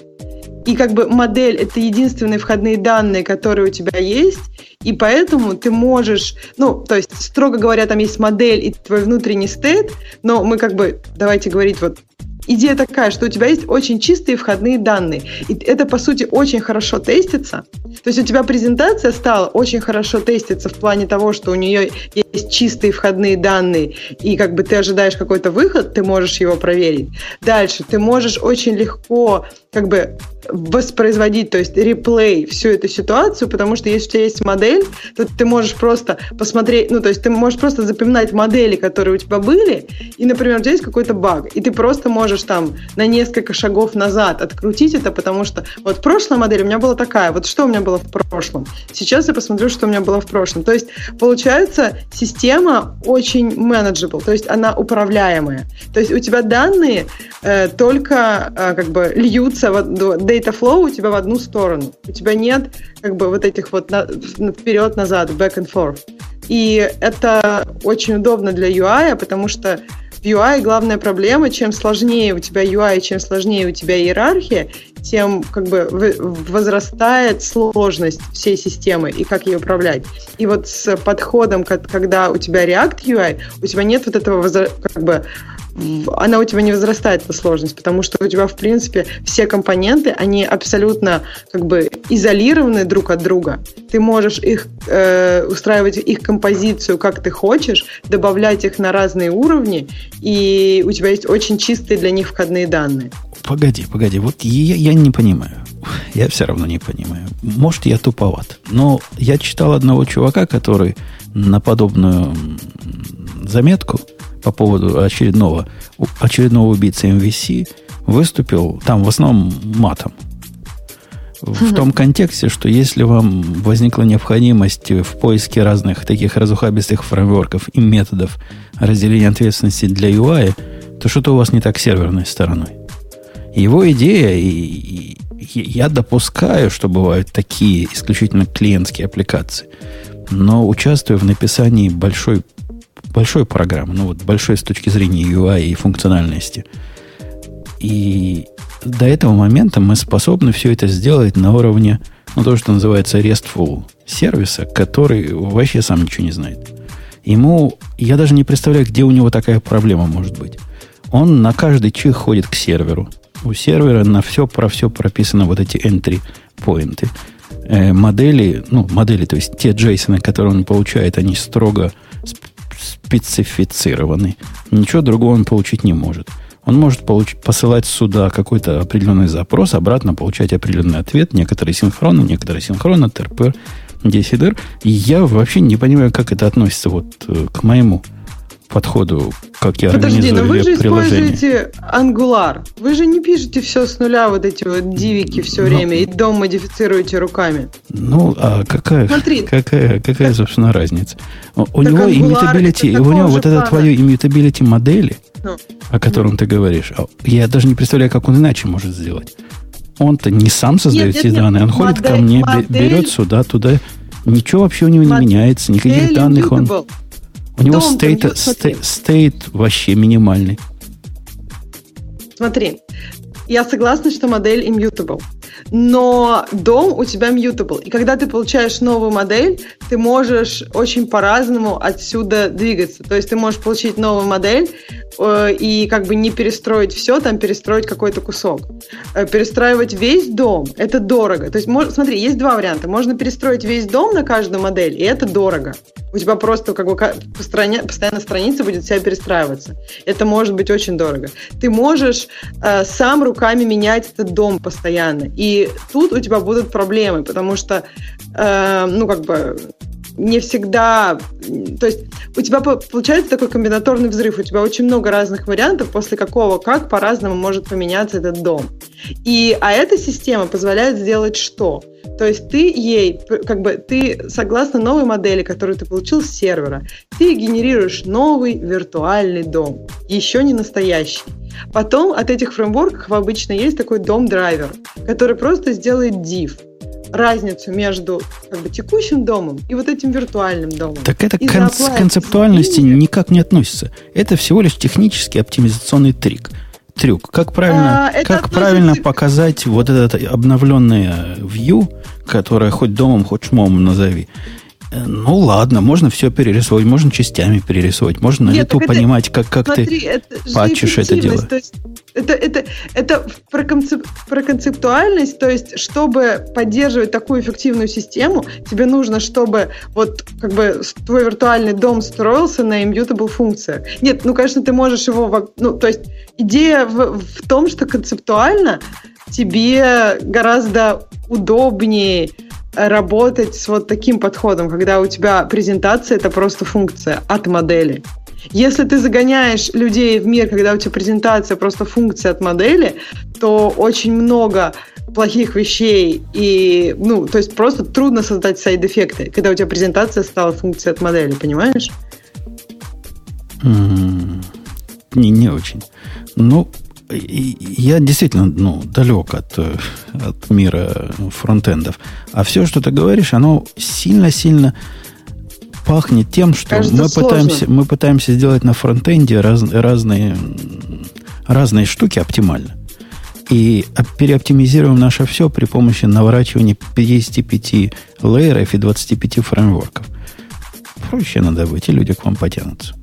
[SPEAKER 2] И как бы модель — это единственные входные данные, которые у тебя есть, и поэтому ты можешь, ну, то есть, строго говоря, там есть модель и твой внутренний стейт, но мы как бы, давайте говорить вот идея такая, что у тебя есть очень чистые входные данные. И это, по сути, очень хорошо тестится. То есть у тебя презентация стала очень хорошо теститься в плане того, что у нее есть чистые входные данные, и как бы ты ожидаешь какой-то выход, ты можешь его проверить. Дальше ты можешь очень легко как бы воспроизводить, то есть реплей всю эту ситуацию, потому что если у тебя есть модель, то ты можешь просто посмотреть, ну, то есть ты можешь просто запоминать модели, которые у тебя были, и, например, у тебя есть какой-то баг, и ты просто можешь там на несколько шагов назад открутить это, потому что вот прошлая модель у меня была такая, вот что у меня было в прошлом, сейчас я посмотрю, что у меня было в прошлом. То есть, получается, система очень manageable, то есть она управляемая. То есть у тебя данные э, только э, как бы льются в data flow у тебя в одну сторону. У тебя нет как бы вот этих вот на, вперед-назад, back and forth. И это очень удобно для UI, потому что в UI главная проблема, чем сложнее у тебя UI, чем сложнее у тебя иерархия, тем как бы возрастает сложность всей системы и как ее управлять. И вот с подходом, когда у тебя React UI, у тебя нет вот этого как бы она у тебя не возрастает, эта сложность, потому что у тебя, в принципе, все компоненты, они абсолютно как бы изолированы друг от друга. Ты можешь их э, устраивать их композицию, как ты хочешь, добавлять их на разные уровни, и у тебя есть очень чистые для них входные данные.
[SPEAKER 1] Погоди, погоди, вот я, я не понимаю. Я все равно не понимаю. Может, я туповат. Но я читал одного чувака, который на подобную заметку по поводу очередного, очередного убийцы MVC выступил там в основном матом. В том контексте, что если вам возникла необходимость в поиске разных таких разухабистых фреймворков и методов разделения ответственности для UI, то что-то у вас не так с серверной стороной. Его идея, и, и я допускаю, что бывают такие исключительно клиентские аппликации, но участвуя в написании большой большой программы, ну вот большой с точки зрения UI и функциональности. И до этого момента мы способны все это сделать на уровне, ну, то, что называется RESTful сервиса, который вообще сам ничего не знает. Ему, я даже не представляю, где у него такая проблема может быть. Он на каждый чих ходит к серверу. У сервера на все про все прописано вот эти entry поинты. Э, модели, ну, модели, то есть те JSON, которые он получает, они строго специфицированы. Ничего другого он получить не может. Он может получ- посылать сюда какой-то определенный запрос, обратно получать определенный ответ, некоторые синхронно, некоторые синхронно, ТРП, DCDR. И я вообще не понимаю, как это относится вот э, к моему подходу, как я
[SPEAKER 2] Подожди, но вы же
[SPEAKER 1] приложение.
[SPEAKER 2] используете Angular. Вы же не пишете все с нуля, вот эти вот дивики все но... время, и дом модифицируете руками.
[SPEAKER 1] Ну, а какая, Смотри, какая, какая собственно, разница? У него immutability, у него вот это твое immutability модели, ну. о котором ну. ты говоришь, а я даже не представляю, как он иначе может сделать. Он-то не сам создает эти данные, он модель, ходит ко мне, модель, берет сюда, туда. Ничего вообще у него не меняется, никаких данных он... У него стейт, стейт, стейт вообще минимальный.
[SPEAKER 2] Смотри, я согласна, что модель immutable но дом у тебя mutable. И когда ты получаешь новую модель, ты можешь очень по-разному отсюда двигаться. То есть ты можешь получить новую модель э, и как бы не перестроить все, там перестроить какой-то кусок. Э, перестраивать весь дом – это дорого. То есть, мож, смотри, есть два варианта. Можно перестроить весь дом на каждую модель, и это дорого. У тебя просто как бы постоянно страница будет себя перестраиваться. Это может быть очень дорого. Ты можешь э, сам руками менять этот дом постоянно. И тут у тебя будут проблемы, потому что, э, ну, как бы, не всегда... То есть у тебя получается такой комбинаторный взрыв, у тебя очень много разных вариантов, после какого как по-разному может поменяться этот дом. И, а эта система позволяет сделать что? То есть ты ей, как бы, ты, согласно новой модели, которую ты получил с сервера, ты генерируешь новый виртуальный дом, еще не настоящий. Потом от этих фреймворков обычно есть такой дом-драйвер, который просто сделает div, разницу между как бы, текущим домом и вот этим виртуальным домом.
[SPEAKER 1] Так это к кон- концептуальности никак не относится. Это всего лишь технический оптимизационный трик. Трюк. Как правильно, а, как правильно показать вот это обновленное view, которое хоть домом, хоть шмом назови, ну ладно, можно все перерисовать, можно частями перерисовать, можно на лету понимать, как, как смотри, ты это патчишь это дело.
[SPEAKER 2] То есть, это, это, это про, концеп, про концептуальность, то есть, чтобы поддерживать такую эффективную систему, тебе нужно, чтобы вот как бы твой виртуальный дом строился на immutable функциях. Нет, ну, конечно, ты можешь его... Ну, то есть, идея в, в том, что концептуально тебе гораздо удобнее работать с вот таким подходом, когда у тебя презентация это просто функция от модели. Если ты загоняешь людей в мир, когда у тебя презентация просто функция от модели, то очень много плохих вещей и, ну, то есть просто трудно создать сайд-эффекты, когда у тебя презентация стала функцией от модели, понимаешь?
[SPEAKER 1] Mm, не, не очень. Ну, я действительно ну, далек от, э, от мира фронтендов. А все, что ты говоришь, оно сильно-сильно пахнет тем, что
[SPEAKER 2] Кажется,
[SPEAKER 1] мы
[SPEAKER 2] сложно.
[SPEAKER 1] пытаемся, мы пытаемся сделать на фронтенде раз, разные, разные штуки оптимально. И оп- переоптимизируем наше все при помощи наворачивания 55 лейеров и 25 фреймворков. Проще надо быть, и люди к вам потянутся.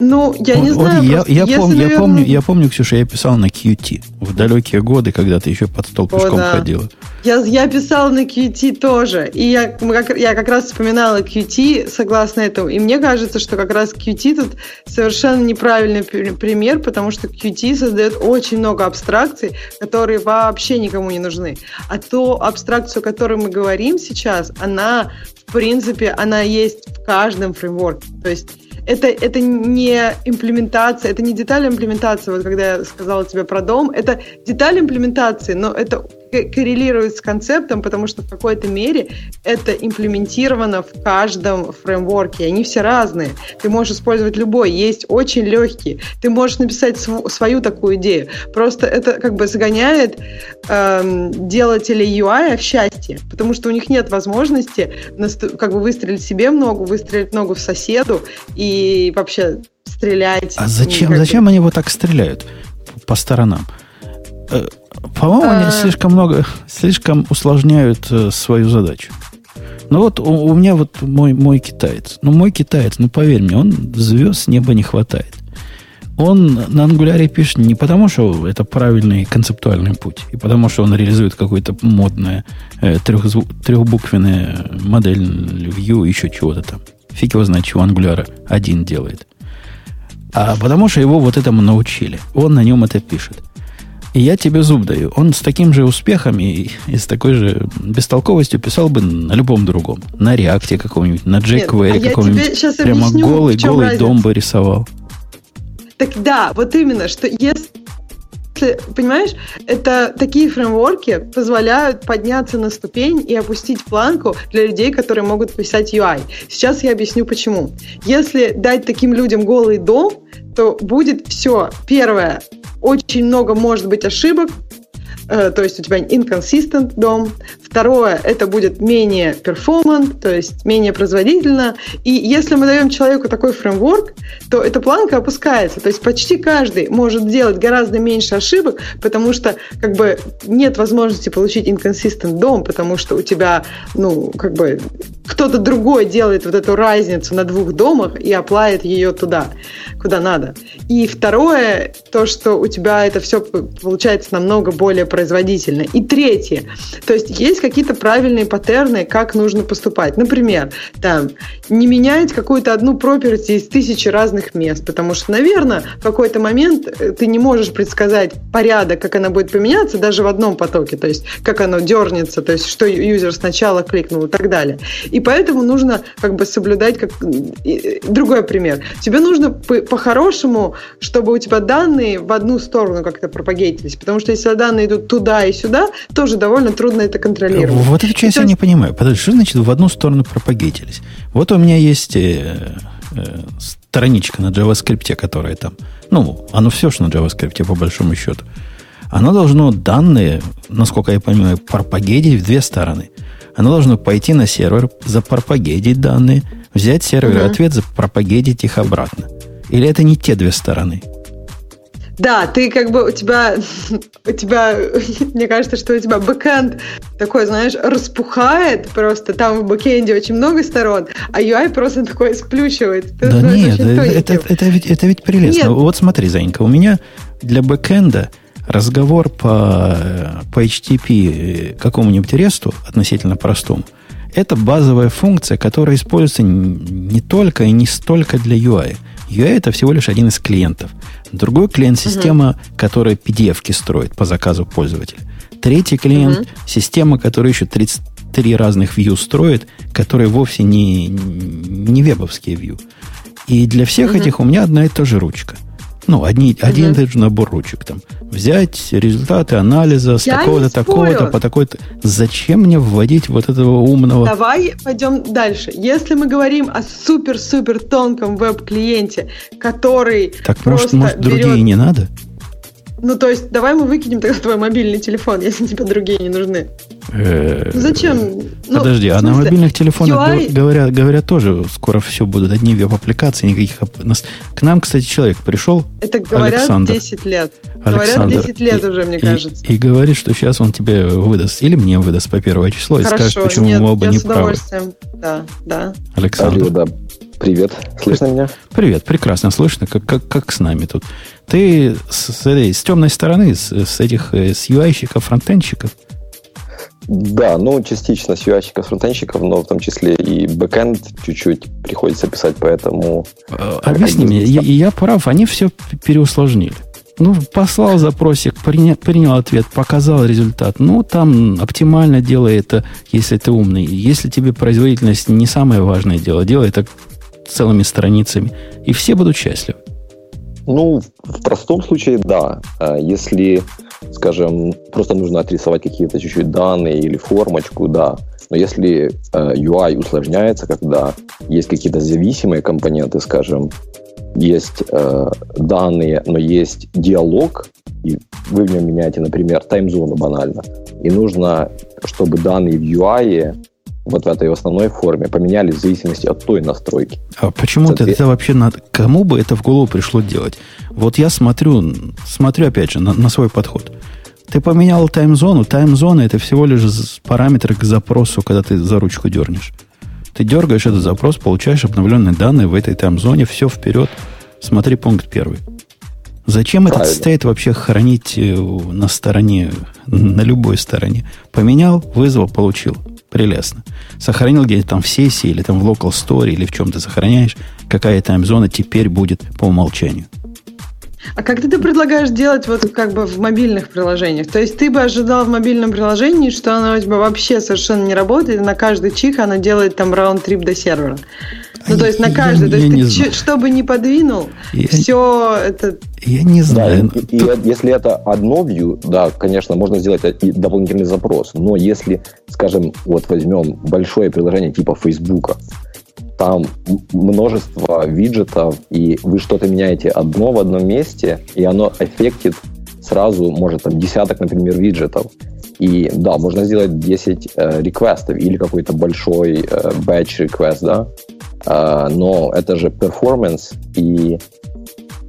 [SPEAKER 2] Ну, я не
[SPEAKER 1] Вот- вот
[SPEAKER 2] знаю.
[SPEAKER 1] я,
[SPEAKER 2] просто
[SPEAKER 1] я,
[SPEAKER 2] если,
[SPEAKER 1] помню, я,
[SPEAKER 2] наверное,
[SPEAKER 1] помню, я помню, Ксюша, я писал на QT в далекие годы, когда ты еще под стол
[SPEAKER 2] О,
[SPEAKER 1] пешком
[SPEAKER 2] да.
[SPEAKER 1] ходила.
[SPEAKER 2] Я, я писала на QT тоже, и я, как, я как раз вспоминала QT согласно этому, и мне кажется, что как раз QT тут совершенно неправильный пр- пример, потому что QT создает очень много абстракций, которые вообще никому не нужны. А ту абстракцию, о которой мы говорим сейчас, она, в принципе, она есть в каждом фреймворке. То есть это, это не имплементация, это не деталь имплементации, вот когда я сказала тебе про дом, это деталь имплементации, но это коррелирует с концептом, потому что в какой-то мере это имплементировано в каждом фреймворке, они все разные. Ты можешь использовать любой, есть очень легкие. Ты можешь написать св- свою такую идею. Просто это как бы загоняет эм, делателей UI в счастье, потому что у них нет возможности наст- как бы выстрелить себе в ногу, выстрелить в ногу в соседу и вообще стрелять.
[SPEAKER 1] А зачем, зачем они вот так стреляют по сторонам? Э, По-моему, они
[SPEAKER 2] А.
[SPEAKER 1] слишком много, слишком усложняют э, свою задачу. Ну вот у, у меня вот мой, мой китаец. Ну, мой китаец, ну поверь мне, он звезд с неба не хватает. Он на ангуляре пишет не потому, что это правильный концептуальный путь, и потому, что он реализует какое-то модное э, трехзву- трехбуквенное модель view, еще чего-то там. Фиг его знает, чего ангуляра один делает. А потому что его вот этому научили. Он на нем это пишет. И я тебе зуб даю. Он с таким же успехом и, и с такой же бестолковостью писал бы на любом другом. На реакте каком-нибудь, на jQuery
[SPEAKER 2] а
[SPEAKER 1] каком-нибудь. Прямо
[SPEAKER 2] объясню,
[SPEAKER 1] голый, голый
[SPEAKER 2] разница.
[SPEAKER 1] дом бы рисовал.
[SPEAKER 2] Так да, вот именно, что если Понимаешь, это такие фреймворки позволяют подняться на ступень и опустить планку для людей, которые могут писать UI. Сейчас я объясню почему. Если дать таким людям голый дом, то будет все. Первое, очень много может быть ошибок, э, то есть у тебя inconsistent дом. Второе, это будет менее performant, то есть менее производительно. И если мы даем человеку такой фреймворк, то эта планка опускается. То есть почти каждый может делать гораздо меньше ошибок, потому что как бы нет возможности получить inconsistent дом, потому что у тебя, ну, как бы кто-то другой делает вот эту разницу на двух домах и оплавит ее туда, куда надо. И второе, то, что у тебя это все получается намного более производительно. И третье, то есть есть какие-то правильные паттерны, как нужно поступать. Например, там, не менять какую-то одну property из тысячи разных мест, потому что, наверное, в какой-то момент э, ты не можешь предсказать порядок, как она будет поменяться даже в одном потоке, то есть как оно дернется, то есть что юзер сначала кликнул и так далее. И поэтому нужно как бы соблюдать как... и- другой пример. Тебе нужно по- по-хорошему, чтобы у тебя данные в одну сторону как-то пропагетились, потому что если данные идут туда и сюда, тоже довольно трудно это контролировать.
[SPEAKER 1] Вот эту часть я не понимаю. Подожди, что значит в одну сторону пропагетились? Вот у меня есть э, э, страничка на JavaScript, которая там, ну, оно все, что на JavaScript, по большому счету. Оно должно данные, насколько я понимаю, пропагетить в две стороны. Оно должно пойти на сервер, запропагетить данные, взять сервер
[SPEAKER 2] Мгм.
[SPEAKER 1] ответ, запропагетить их обратно. Или это не те две стороны?
[SPEAKER 2] Да, ты как бы у тебя, у тебя, мне кажется, что у тебя бэкэнд такой, знаешь, распухает просто. Там в бэкэнде очень много сторон, а UI просто такой сплющивает. Ты
[SPEAKER 1] да нет, это, это, это ведь, это ведь прелестно.
[SPEAKER 2] Нет.
[SPEAKER 1] Вот смотри, Занька, у меня для бэкэнда разговор по, по HTTP э, какому-нибудь ресту, относительно простому, это базовая функция, которая используется не только и не столько для UI. UI это всего лишь один из клиентов. Другой клиент система, которая PDF-ки строит по заказу пользователя. Третий клиент
[SPEAKER 2] Мгм.
[SPEAKER 1] система, которая еще 33 разных view строит, которые вовсе не, не вебовские view. И для всех
[SPEAKER 2] Мгм.
[SPEAKER 1] этих у меня одна и та же ручка. Ну, одни, один и тот же набор ручек там. Взять результаты анализа с такого-то, такого-то, по такой-то. Зачем мне вводить вот этого умного...
[SPEAKER 2] Давай пойдем дальше. Если мы говорим о супер-супер тонком веб-клиенте, который
[SPEAKER 1] Так, может,
[SPEAKER 2] просто
[SPEAKER 1] может другие
[SPEAKER 2] берет-
[SPEAKER 1] не надо?
[SPEAKER 2] Ну, то есть, давай мы выкинем тогда твой мобильный телефон, если тебе другие не нужны. Э, Зачем?
[SPEAKER 1] Ну, Подожди, а на мобильных телефонах UI... говорят, говорят тоже скоро все будут одни веб-аппликации, никаких... К нам, кстати, человек пришел,
[SPEAKER 2] Это говорят Александр. 10 лет. Александр. Говорят 10 лет и, уже, мне
[SPEAKER 1] и,
[SPEAKER 2] кажется.
[SPEAKER 1] И говорит, что сейчас он тебе выдаст, или мне выдаст по первое число
[SPEAKER 2] Хорошо,
[SPEAKER 1] и скажет, почему
[SPEAKER 2] нет,
[SPEAKER 1] мы оба
[SPEAKER 2] я
[SPEAKER 1] не
[SPEAKER 2] с удовольствием. правы. Да, да.
[SPEAKER 1] Александр.
[SPEAKER 4] Алло, да. Привет. Слышно меня?
[SPEAKER 1] Привет, прекрасно слышно, как, как, как с нами тут. Ты с, с, с темной стороны, с, с этих, э, с UI-щиков, фронтенщиков?
[SPEAKER 4] Да, ну, частично с UI-щиков, фронтенщиков, но в том числе и бэкэнд чуть-чуть приходится писать, поэтому...
[SPEAKER 1] Э, объясни мне, я, я прав, они все переусложнили. Ну, послал запросик, приня, принял ответ, показал результат. Ну, там оптимально делай это, если ты умный. Если тебе производительность не самое важное дело, делай это целыми страницами. И все будут счастливы.
[SPEAKER 4] Ну, в простом случае, да. А если, скажем, просто нужно отрисовать какие-то чуть-чуть данные или формочку, да. Но если э, UI усложняется, когда есть какие-то зависимые компоненты, скажем, есть э, данные, но есть диалог, и вы в нем меняете, например, таймзону банально, и нужно, чтобы данные в UI вот в этой основной форме поменялись в зависимости от той настройки.
[SPEAKER 1] А почему это, это вообще надо? Кому бы это в голову пришло делать? Вот я смотрю, смотрю опять же на, на свой подход. Ты поменял таймзону. Таймзона это всего лишь параметр к запросу, когда ты за ручку дернешь. Ты дергаешь этот запрос, получаешь обновленные данные в этой таймзоне, все вперед. Смотри пункт первый. Зачем Правильно. этот стейт вообще хранить э, на стороне, на любой стороне? Поменял, вызвал, получил. Прелестно. Сохранил где-то там в сессии, или там в local store, или в чем ты сохраняешь, какая таймзона теперь будет по умолчанию.
[SPEAKER 2] А как ты предлагаешь делать вот как бы в мобильных приложениях? То есть ты бы ожидал в мобильном приложении, что оно у тебя вообще совершенно не работает, и на каждый чих оно делает там раунд-трип до сервера. Ну, то есть на каждый. то есть ты, что бы ни подвинул, я, все это...
[SPEAKER 1] Я не знаю.
[SPEAKER 4] Да, и, и, и если это одно view, да, конечно, можно сделать и дополнительный запрос. Но если, скажем, вот возьмем большое приложение типа Фейсбука, там множество виджетов, и вы что-то меняете одно в одном месте, и оно эффектит сразу, может, там, десяток, например, виджетов. И да, можно сделать 10 э, реквестов или какой-то большой э, batch request, да, э, но это же performance, и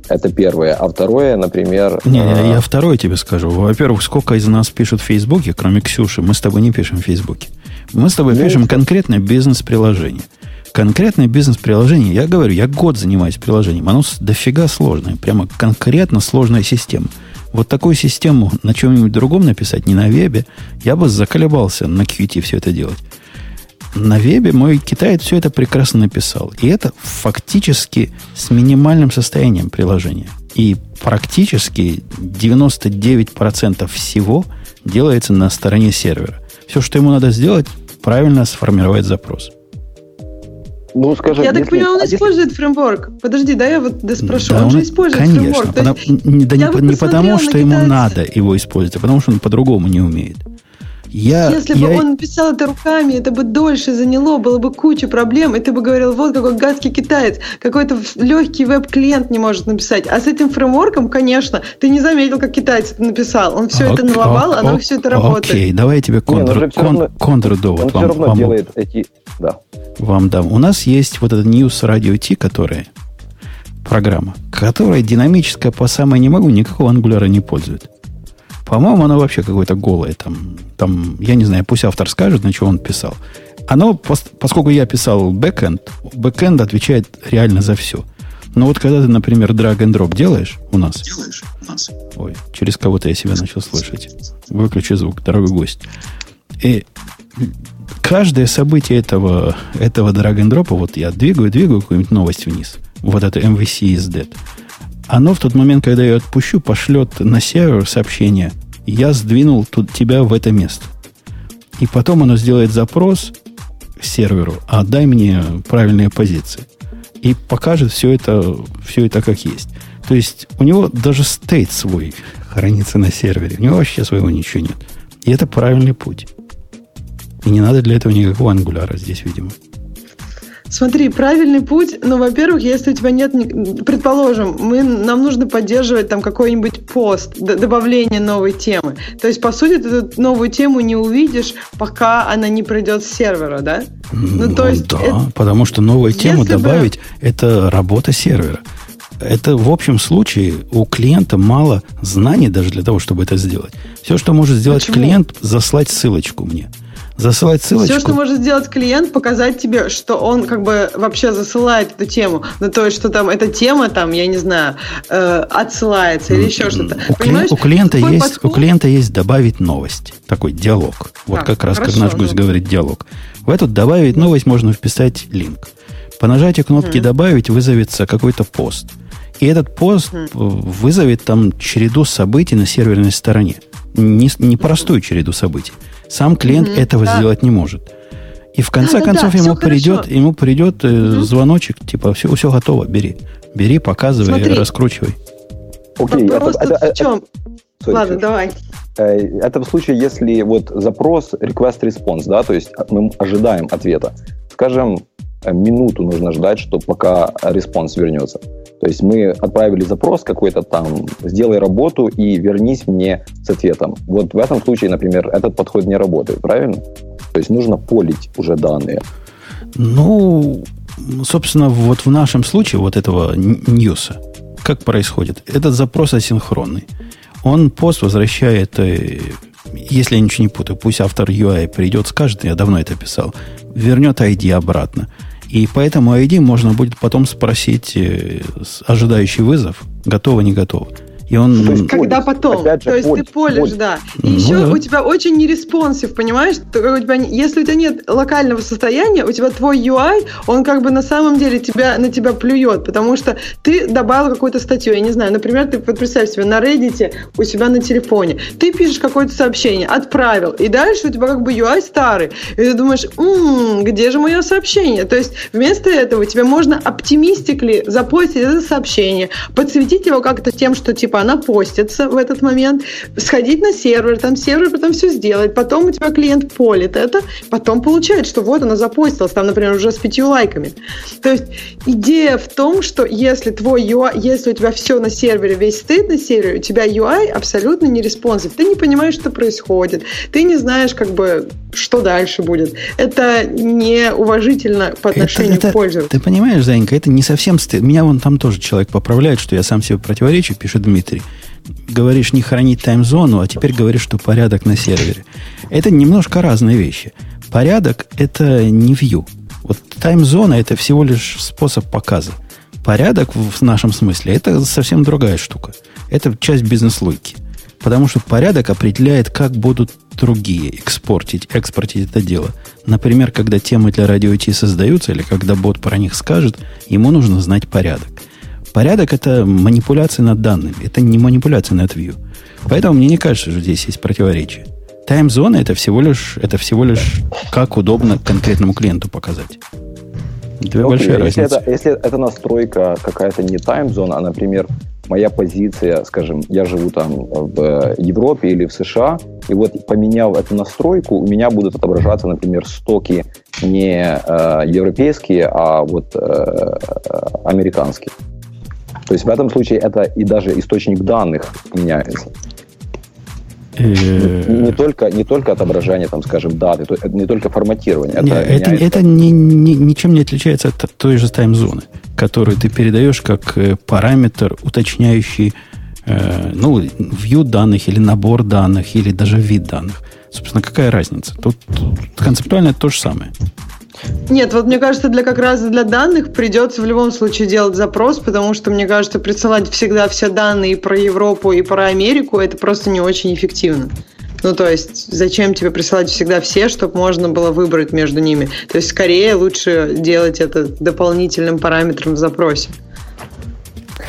[SPEAKER 4] это первое. А второе, например...
[SPEAKER 1] Не, не, я второе тебе скажу. Во-первых, сколько из нас пишут в Фейсбуке, кроме Ксюши, мы с тобой не пишем в Фейсбуке. Мы с тобой ну, пишем конкретное бизнес-приложение. Конкретное бизнес-приложение, я говорю, я год занимаюсь приложением, оно дофига сложное, прямо конкретно сложная система. Вот такую систему на чем-нибудь другом написать, не на вебе, я бы заколебался на Qt все это делать. На вебе мой китаец все это прекрасно написал. И это фактически с минимальным состоянием приложения. И практически 99% всего делается на стороне сервера. Все, что ему надо сделать, правильно сформировать запрос.
[SPEAKER 2] Ну, скажем, я так понимаю, он а использует если... фреймворк. Подожди, да, я вот спрошу. Да, он, он же использует
[SPEAKER 1] конечно,
[SPEAKER 2] фреймворк.
[SPEAKER 1] Потому, есть, да не, не потому, что ему надо его использовать, а потому что он по-другому не умеет.
[SPEAKER 2] Я, Если я... бы он писал это руками, это бы дольше заняло, было бы куча проблем, и ты бы говорил, вот какой гадский китаец, какой-то легкий веб-клиент не может написать. А с этим фреймворком, конечно, ты не заметил, как китаец это написал. Он все ок, это наломал, ок, оно ок, все это работает.
[SPEAKER 1] Окей, давай я тебе контр, кон, контрдовод
[SPEAKER 4] он
[SPEAKER 1] вам,
[SPEAKER 4] все равно
[SPEAKER 1] вам,
[SPEAKER 4] делает эти... Да.
[SPEAKER 1] Вам дам. У нас есть вот этот News Radio T, которая программа, которая динамическая по самое не могу, никакого Angular а не пользует. По-моему, оно вообще какое-то голое. Там, там, я не знаю, пусть автор скажет, на что он писал. Оно, поскольку я писал бэкэнд, бэкэнд отвечает реально за все. Но вот когда ты, например, drag and drop делаешь у нас... Делаешь у нас. Ой, через кого-то я себя начал слышать. Выключи звук, дорогой гость. И каждое событие этого, этого drag and drop, вот я двигаю, двигаю какую-нибудь новость вниз. Вот это MVC is dead оно в тот момент, когда я ее отпущу, пошлет на сервер сообщение, я сдвинул тут тебя в это место. И потом оно сделает запрос серверу, а дай мне правильные позиции. И покажет все это, все это как есть. То есть у него даже стейт свой хранится на сервере. У него вообще своего ничего нет. И это правильный путь. И не надо для этого никакого ангуляра здесь, видимо.
[SPEAKER 2] Смотри, правильный путь, ну, во-первых, если у тебя нет, предположим, мы, нам нужно поддерживать там какой-нибудь пост, добавление новой темы. То есть, по сути, ты эту новую тему не увидишь, пока она не придет с сервера, да?
[SPEAKER 1] Ну, ну то есть да, это... потому что новую тему добавить бы... – это работа сервера. Это в общем случае у клиента мало знаний даже для того, чтобы это сделать. Все, что может сделать Почему? клиент, заслать ссылочку мне – засылать ссылочку.
[SPEAKER 2] Все, что может сделать клиент, показать тебе, что он как бы вообще засылает эту тему. Ну, то что там эта тема, там, я не знаю, э, отсылается или еще что-то.
[SPEAKER 1] У, Понимаешь, у, клиента есть, подход... у клиента есть добавить новость. Такой диалог. Вот так, как раз, хорошо, как наш гость ну... говорит, диалог. В этот добавить новость можно вписать линк. По нажатию кнопки mm. «Добавить» вызовется какой-то пост. И этот пост mm. вызовет там череду событий на серверной стороне. Не, не простую череду событий. Сам клиент mm-hmm, этого да. сделать не может. И в конце да, концов да, ему, придет, ему придет mm-hmm. звоночек, типа, все, все готово, бери. Бери, показывай, Смотри. раскручивай.
[SPEAKER 2] Окей, Вопрос это, это, в чем? Это, Ладно, давай.
[SPEAKER 4] Э, это в случае, если вот запрос request-response, да, то есть мы ожидаем ответа. Скажем, э, минуту нужно ждать, что пока response вернется. То есть мы отправили запрос какой-то там, сделай работу и вернись мне с ответом. Вот в этом случае, например, этот подход не работает, правильно? То есть нужно полить уже данные.
[SPEAKER 1] Ну, собственно, вот в нашем случае вот этого ньюса, как происходит? Этот запрос асинхронный. Он пост возвращает, э, если я ничего не путаю, пусть автор UI придет, скажет, я давно это писал, вернет ID обратно. И по этому ID можно будет потом спросить э, ожидающий вызов, готово, не готово. И он...
[SPEAKER 2] То есть, когда потом. Опять же, то есть, поле, ты полишь, да. И ну, еще да. у тебя очень нереспонсив, понимаешь? У тебя, если у тебя нет локального состояния, у тебя твой UI, он как бы на самом деле тебя, на тебя плюет, потому что ты добавил какую-то статью, я не знаю, например, ты вот представь себе, на Reddit у себя на телефоне, ты пишешь какое-то сообщение, отправил, и дальше у тебя как бы UI старый, и ты думаешь, м-м, где же мое сообщение? То есть, вместо этого тебе можно оптимистикли запостить это сообщение, подсветить его как-то тем, что типа типа она постится в этот момент, сходить на сервер, там сервер потом все сделает, потом у тебя клиент полит это, потом получает, что вот она запостилась, там, например, уже с пятью лайками. То есть идея в том, что если твой UI, если у тебя все на сервере, весь state на сервере, у тебя UI абсолютно не responsive, ты не понимаешь, что происходит, ты не знаешь, как бы, что дальше будет. Это неуважительно по отношению это, это, к пользователю.
[SPEAKER 1] Ты понимаешь, Занька, это не совсем state. Меня вон там тоже человек поправляет, что я сам себе противоречу, пишет Дмитрий Дмитрий. Говоришь не хранить таймзону, а теперь говоришь, что порядок на сервере. Это немножко разные вещи. Порядок – это не view. Вот таймзона – это всего лишь способ показа. Порядок в нашем смысле – это совсем другая штука. Это часть бизнес-логики. Потому что порядок определяет, как будут другие экспортить, экспортить это дело. Например, когда темы для радио T создаются, или когда бот про них скажет, ему нужно знать порядок. Порядок – это манипуляция над данными. Это не манипуляция над view. Поэтому мне не кажется, что здесь есть противоречие. Таймзона – это всего лишь, это всего лишь как удобно конкретному клиенту показать.
[SPEAKER 4] Две okay, большие если разницы. Это, если это настройка какая-то не таймзона, а, например, моя позиция, скажем, я живу там в Европе или в США, и вот поменяв эту настройку, у меня будут отображаться, например, стоки не э, европейские, а вот э, американские. То есть в этом случае это и даже источник данных меняется. Э, не только, не только отображение, там, скажем, даты, не только форматирование.
[SPEAKER 1] Это, это, это не, не, ничем не отличается от той же таймзоны, которую ты передаешь как э, параметр, уточняющий э, ну, view данных или набор данных, или даже вид данных. Собственно, какая разница? Тут, тут концептуально это то же самое.
[SPEAKER 2] Нет, вот мне кажется, для как раз для данных придется в любом случае делать запрос, потому что, мне кажется, присылать всегда все данные и про Европу, и про Америку, это просто не очень эффективно. Ну, то есть, зачем тебе присылать всегда все, чтобы можно было выбрать между ними? То есть, скорее лучше делать это дополнительным параметром в запросе.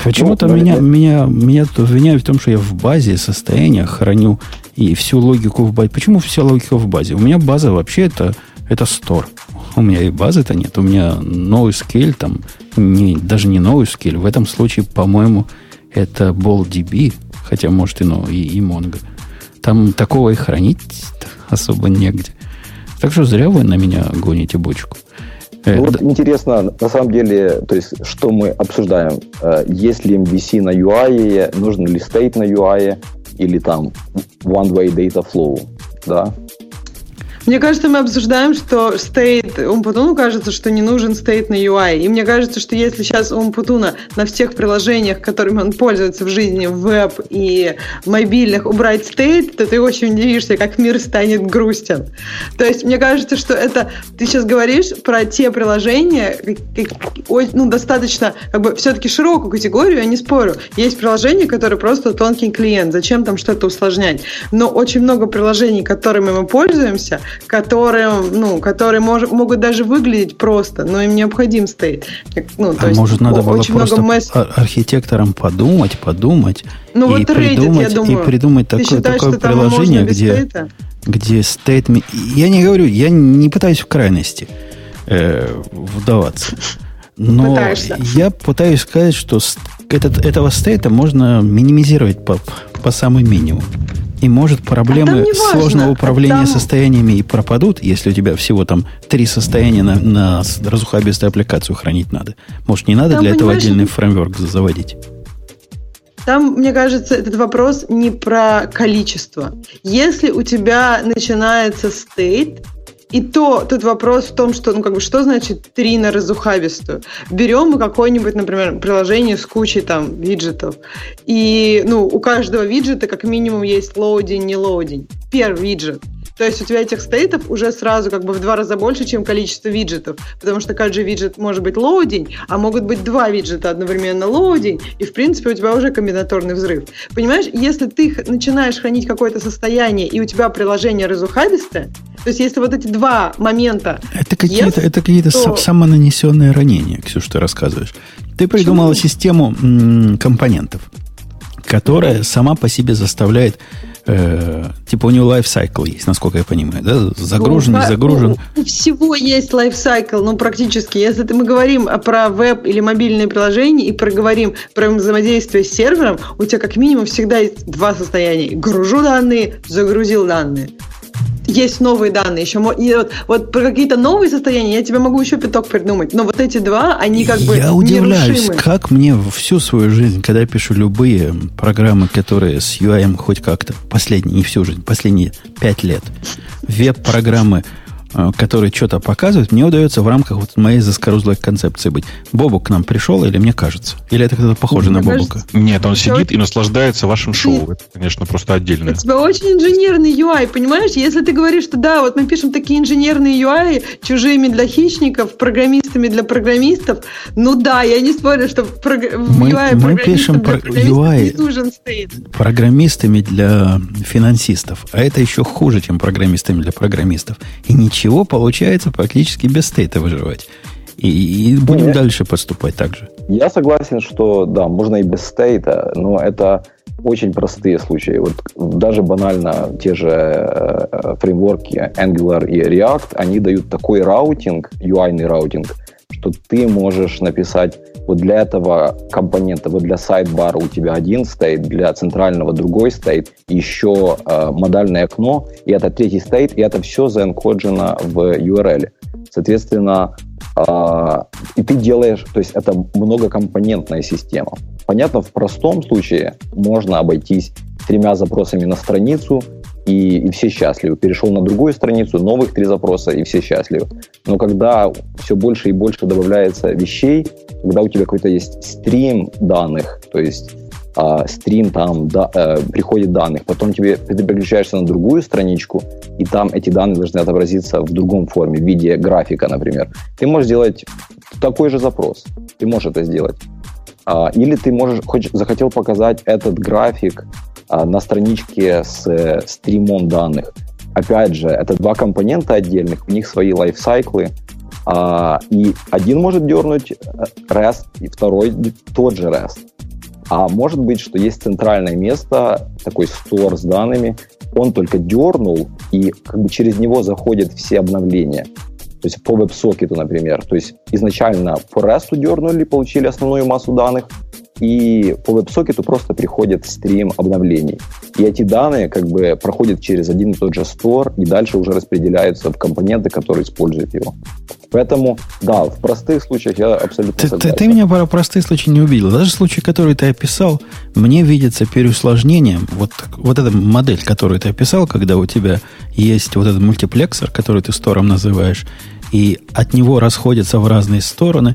[SPEAKER 1] Почему-то ну, меня, меня, меня тут обвиняют в том, что я в базе состояния храню и всю логику в базе. Почему вся логика в базе? У меня база вообще это, это стор. У меня и базы-то нет. У меня новый скель, там, не, даже не новый скель. В этом случае, по-моему, это BallDB, хотя, может, и, no, и, и Mongo. Там такого и хранить особо негде. Так что зря вы на меня гоните бочку.
[SPEAKER 4] Ну, вот интересно, на самом деле, то есть, что мы обсуждаем? Есть ли MVC на UI, нужен ли стейт на UI, или там one-way data flow, да?
[SPEAKER 2] Мне кажется, мы обсуждаем, что State, Умпутуну кажется, что не нужен State на UI. И мне кажется, что если сейчас Умпутуна на всех приложениях, которыми он пользуется в жизни, веб и мобильных, убрать State, то ты очень удивишься, как мир станет грустен. То есть мне кажется, что это... Ты сейчас говоришь про те приложения, ну, достаточно, как бы, все-таки широкую категорию, я не спорю. Есть приложения, которые просто тонкий клиент. Зачем там что-то усложнять? Но очень много приложений, которыми мы пользуемся, которые, ну, которые мож, могут даже выглядеть просто, но им необходим стейт.
[SPEAKER 1] Ну, то а есть может, надо было просто месс... архитекторам подумать, подумать ну, и, вот придумать, Reddit, думаю, и придумать такое, считаешь, такое приложение, где, где стейт... Я не говорю, я не пытаюсь в крайности э, вдаваться. Но Пытаешься. я пытаюсь сказать, что этот, этого стейта можно минимизировать по, по самый минимум. И может проблемы а сложного управления там... состояниями и пропадут, если у тебя всего там три состояния на, на разухабистую аппликацию хранить надо. Может, не надо там, для этого отдельный фреймворк заводить?
[SPEAKER 2] Там, мне кажется, этот вопрос не про количество. Если у тебя начинается стейт, и то тут вопрос в том, что, ну, как бы, что значит три на разухабистую? Берем мы какое-нибудь, например, приложение с кучей там виджетов, и, ну, у каждого виджета как минимум есть loading, не loading. Первый виджет – то есть у тебя этих стейтов уже сразу как бы в два раза больше, чем количество виджетов, потому что каждый виджет может быть loading, а могут быть два виджета одновременно loading, и в принципе у тебя уже комбинаторный взрыв. Понимаешь, если ты начинаешь хранить какое-то состояние, и у тебя приложение разухабистое, то есть если вот эти два момента...
[SPEAKER 1] Это какие-то, это какие-то то... самонанесенные ранения, Ксюша, ты рассказываешь. Ты придумала Почему? систему м- компонентов, которая сама по себе заставляет Э, типа у него лайфсайкл есть, насколько я понимаю, да? Загружен, ну, не загружен.
[SPEAKER 2] У всего есть лайфсайкл, ну, практически. Если мы говорим про веб или мобильные приложения и проговорим про взаимодействие с сервером, у тебя как минимум всегда есть два состояния. Гружу данные, загрузил данные есть новые данные еще. И вот, вот про какие-то новые состояния я тебе могу еще пяток придумать. Но вот эти два, они как бы
[SPEAKER 1] Я удивляюсь, нерушимы. как мне всю свою жизнь, когда я пишу любые программы, которые с UI хоть как-то, последние, не всю жизнь, последние пять лет, веб-программы, который что-то показывает, мне удается в рамках вот моей заскорузлой концепции быть. Бобук к нам пришел или мне кажется? Или это кто-то похоже мне на Бобука?
[SPEAKER 5] Кажется, Нет, он сидит и наслаждается вашим шоу. Это, конечно, просто отдельно. У
[SPEAKER 2] тебя очень инженерный UI, понимаешь? Если ты говоришь, что да, вот мы пишем такие инженерные UI, чужими для хищников, программистами для программистов, ну да, я не спорю, что в
[SPEAKER 1] мы, UI мы пишем про UI нужен стоит. программистами для финансистов, а это еще хуже, чем программистами для программистов. И ничего чего получается практически без стейта выживать. И, и будем Нет. дальше поступать так же.
[SPEAKER 4] Я согласен, что да, можно и без стейта, но это очень простые случаи. Вот даже банально те же э, фреймворки Angular и React, они дают такой routing, UI-ный раутинг, что ты можешь написать вот для этого компонента, вот для сайдбара у тебя один state, для центрального другой state, еще э, модальное окно, и это третий state, и это все заэнкоджено в URL. Соответственно, э, и ты делаешь, то есть это многокомпонентная система. Понятно, в простом случае можно обойтись тремя запросами на страницу, и, и все счастливы. Перешел на другую страницу, новых три запроса, и все счастливы. Но когда все больше и больше добавляется вещей, когда у тебя какой-то есть стрим данных, то есть э, стрим там да, э, приходит данных, потом тебе ты переключаешься на другую страничку, и там эти данные должны отобразиться в другом форме, в виде графика, например. Ты можешь сделать такой же запрос, ты можешь это сделать. А, или ты можешь, хочешь, захотел показать этот график на страничке с э, стримом данных. Опять же, это два компонента отдельных, у них свои лайфсайклы, а, и один может дернуть э, REST, и второй тот же REST. А может быть, что есть центральное место, такой стор с данными, он только дернул, и как бы через него заходят все обновления. То есть по веб-сокету, например. То есть изначально по REST дернули, получили основную массу данных, и по веб-сокету просто приходит стрим обновлений. И эти данные как бы проходят через один и тот же стор, и дальше уже распределяются в компоненты, которые используют его. Поэтому, да, в простых случаях я абсолютно
[SPEAKER 1] Ты, ты,
[SPEAKER 4] согласен.
[SPEAKER 1] ты меня про простые случаи не увидел. Даже случай, который ты описал, мне видится переусложнением. Вот, вот эта модель, которую ты описал, когда у тебя есть вот этот мультиплексор, который ты стором называешь, и от него расходятся в разные стороны.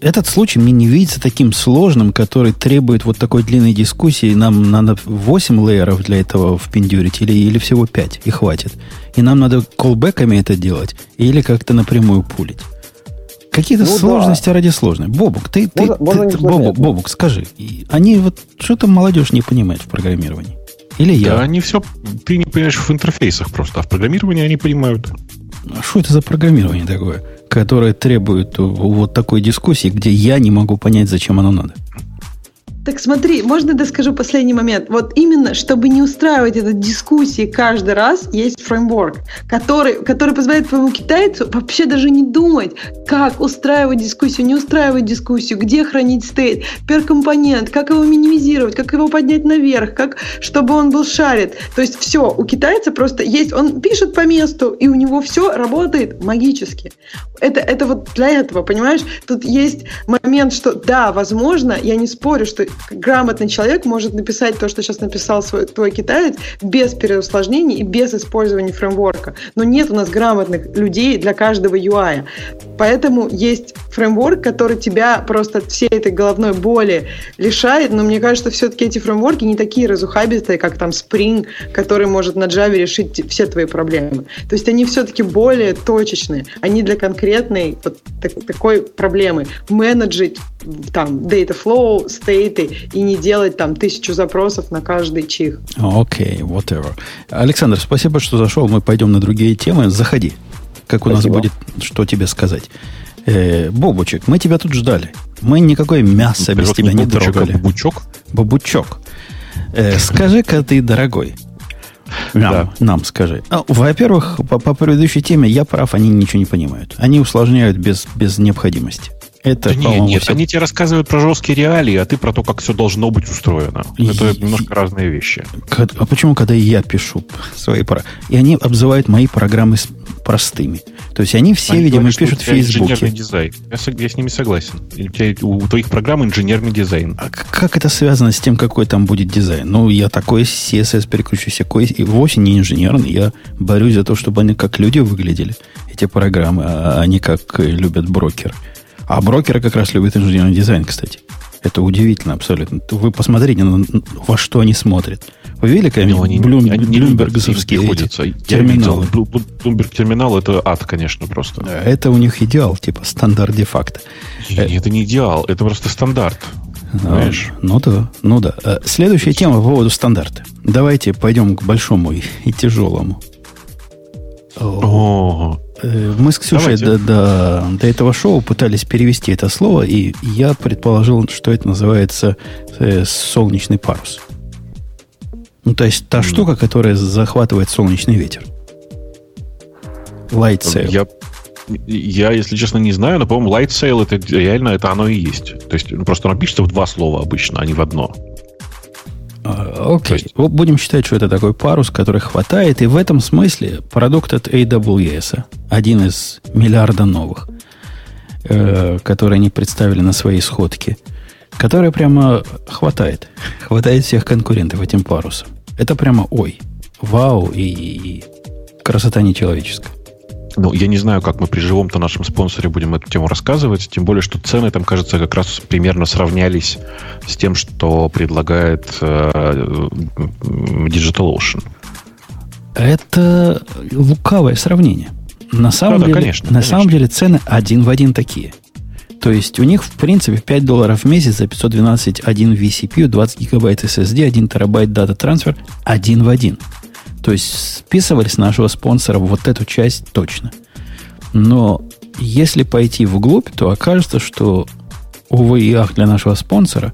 [SPEAKER 1] Этот случай мне не видится таким сложным, который требует вот такой длинной дискуссии. Нам надо 8 лейеров для этого впендюрить или, или всего 5, и хватит. И нам надо колбеками это делать или как-то напрямую пулить. Какие-то
[SPEAKER 4] Ну да.
[SPEAKER 1] сложности ради сложности. Бобук, ты, ты,
[SPEAKER 4] Можно- можно
[SPEAKER 1] ты-
[SPEAKER 4] не
[SPEAKER 1] ты-. Бобук, Бобук, скажи, они вот что-то молодежь не понимает в программировании. Или я?
[SPEAKER 5] Да, они все... Ты не понимаешь в интерфейсах просто, а в программировании они понимают.
[SPEAKER 1] А что это за программирование такое, которое требует вот такой дискуссии, где я не могу понять, зачем оно надо?
[SPEAKER 2] Так смотри, можно я скажу последний момент? Вот именно, чтобы не устраивать эти дискуссии каждый раз, есть фреймворк, который, который позволяет твоему китайцу вообще даже не думать, как устраивать дискуссию, не устраивать дискуссию, где хранить стейт, перкомпонент, как его минимизировать, как его поднять наверх, как, чтобы он был шарит. То есть все, у китайца просто есть, он пишет по месту, и у него все работает магически. Это, это вот для этого, понимаешь? Тут есть момент, что да, возможно, я не спорю, что грамотный человек может написать то, что сейчас написал свой, твой китаец, без переусложнений и без использования фреймворка. Но нет у нас грамотных людей для каждого UI. Поэтому есть фреймворк, который тебя просто от всей этой головной боли лишает, но мне кажется, все-таки эти фреймворки не такие разухабистые, как там Spring, который может на Java решить все твои проблемы. То есть они все-таки более точечные. Они для конкретной вот так- такой проблемы. Менеджить там data flow, стейты и не делать там тысячу запросов на каждый чих.
[SPEAKER 1] Окей, whatever. Александр, спасибо, что зашел. Мы пойдем на другие темы. Заходи. Как у нас
[SPEAKER 4] Спасибо.
[SPEAKER 1] будет, что тебе сказать. Э, Бобучек, мы тебя тут ждали. Мы никакое мясо без тебя не
[SPEAKER 5] бубочек, а
[SPEAKER 1] трогали.
[SPEAKER 5] бубучок.
[SPEAKER 1] Бабучок. Э, скажи-ка ты, дорогой. Нам,
[SPEAKER 5] Да.
[SPEAKER 1] нам скажи. А, во-первых, по, по предыдущей теме я прав, они ничего не понимают. Они усложняют без, без необходимости. Это,
[SPEAKER 5] Да нет, нет,
[SPEAKER 1] всё-
[SPEAKER 5] они тебе рассказывают про жесткие реалии, а ты про то, как все должно быть устроено. Это
[SPEAKER 1] И-
[SPEAKER 5] немножко разные вещи.
[SPEAKER 1] А почему, когда я пишу свои про... И они обзывают мои программы с- простыми. То есть они все,
[SPEAKER 5] Они
[SPEAKER 1] видимо,
[SPEAKER 5] говорят,
[SPEAKER 1] пишут в
[SPEAKER 5] инженерный
[SPEAKER 1] Фейсбуке.
[SPEAKER 5] дизайн. Я, сог- я с ними согласен. У, тебя, у твоих программ инженерный дизайн.
[SPEAKER 1] А как это связано с тем, какой там будет дизайн? Ну, я такой CSS переключу, такой и вовсе не инженерный. Я борюсь за то, чтобы они как люди выглядели, эти программы, а а не как э, любят брокеры. А брокеры как раз любят инженерный дизайн, кстати. Это удивительно абсолютно. Вы посмотрите, на- во что они смотрят. Вы видели
[SPEAKER 5] Ну,
[SPEAKER 1] когда-нибудь
[SPEAKER 5] они,
[SPEAKER 1] блюм-
[SPEAKER 5] они не любят,
[SPEAKER 1] блюмберговские
[SPEAKER 5] им
[SPEAKER 1] эти
[SPEAKER 5] приходится. Я
[SPEAKER 1] терминалы?
[SPEAKER 5] видел. Блу- Bloomberg терминал это ад, конечно, просто.
[SPEAKER 1] Это у них идеал, типа стандарт де-факто.
[SPEAKER 5] И Это не идеал, это просто стандарт. Понимаешь?
[SPEAKER 1] Ну, ну да, ну да. Э, Следующая тема по поводу стандарта. Давайте пойдем к большому и, и тяжелому.
[SPEAKER 5] О,
[SPEAKER 1] Э, Мы с Ксюшей
[SPEAKER 5] Давайте.
[SPEAKER 1] до, до, до этого шоу пытались перевести это слово, и я предположил, что это называется э, солнечный парус. Ну, то есть та штука, которая захватывает солнечный ветер. Light sail.
[SPEAKER 5] я, я, если честно, не знаю, но, по-моему, light sail это реально это оно и есть. То есть ну, просто оно пишется в два слова обычно, а не в одно.
[SPEAKER 1] А, Окей. Вот будем считать, что это такой парус, который хватает. И в этом смысле продукт от AWS, один из миллиарда новых, э, которые они представили на своей сходке, который прямо хватает. Хватает всех конкурентов этим парусом. Это прямо ой. Вау и, и красота нечеловеческая.
[SPEAKER 5] Ну, я не знаю, как мы при живом-то нашем спонсоре будем эту тему рассказывать, тем более, что цены там, кажется, как раз примерно сравнялись с тем, что предлагает э, DigitalOcean.
[SPEAKER 1] Это лукавое сравнение. На самом,
[SPEAKER 5] Да-да,
[SPEAKER 1] деле,
[SPEAKER 5] конечно,
[SPEAKER 1] на
[SPEAKER 5] конечно.
[SPEAKER 1] самом деле цены один в один такие. То есть у них, в принципе, 5 долларов в месяц за 512 1 vCPU, 20 гигабайт SSD, 1 терабайт дата трансфер один в один. То есть списывали с нашего спонсора вот эту часть точно. Но если пойти вглубь, то окажется, что, увы и ах, для нашего спонсора,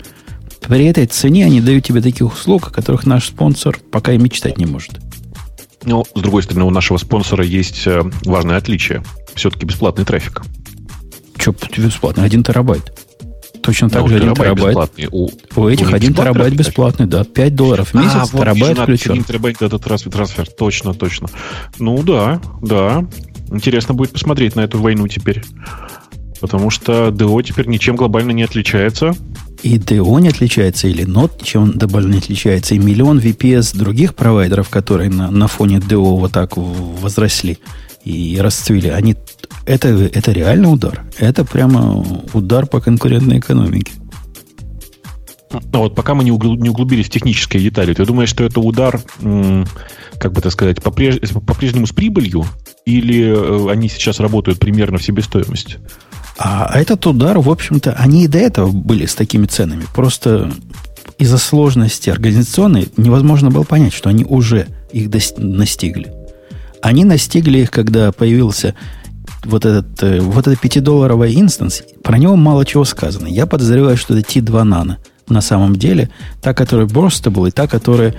[SPEAKER 1] при этой цене они дают тебе таких услуг, о которых наш спонсор пока и мечтать не может.
[SPEAKER 5] Но, с другой стороны, у нашего спонсора есть э, важное отличие. Все-таки бесплатный трафик.
[SPEAKER 1] Че бесплатно? Один терабайт. Точно так
[SPEAKER 5] Ну,
[SPEAKER 1] же один
[SPEAKER 5] терабайт
[SPEAKER 1] терабайт.
[SPEAKER 5] бесплатный. У,
[SPEAKER 1] У этих
[SPEAKER 5] них
[SPEAKER 1] один
[SPEAKER 5] бесплатный
[SPEAKER 1] терабайт
[SPEAKER 5] трафик?
[SPEAKER 1] бесплатный, да. 5 долларов в месяц,
[SPEAKER 5] а, вот
[SPEAKER 1] терабайт
[SPEAKER 5] вижу
[SPEAKER 1] включен.
[SPEAKER 5] 1 терабайт трансфер, трансфер. Точно, точно. Ну да, да. Интересно будет посмотреть на эту войну теперь. Потому что ДО теперь ничем глобально не отличается.
[SPEAKER 1] И ДО не отличается, или нот ничем глобально не отличается, и миллион VPS других провайдеров, которые на, на фоне ДО вот так возросли и расцвели, они, это, это реально удар. Это прямо удар по конкурентной экономике.
[SPEAKER 5] Ну, вот пока мы не углубились в технические детали, ты думаешь, что это удар, как бы так сказать, по-прежнему с прибылью, или э, они сейчас работают примерно в себестоимость?
[SPEAKER 1] А этот удар, в общем-то, они и до этого были с такими ценами. Просто из-за сложности организационной невозможно было понять, что они уже их настигли. Они настигли их, когда появился вот этот, э, вот этот 5-долларовый инстанс. Про него мало чего сказано. Я подозреваю, что это T2 Nano на самом деле. Та, которая просто была, и та, которая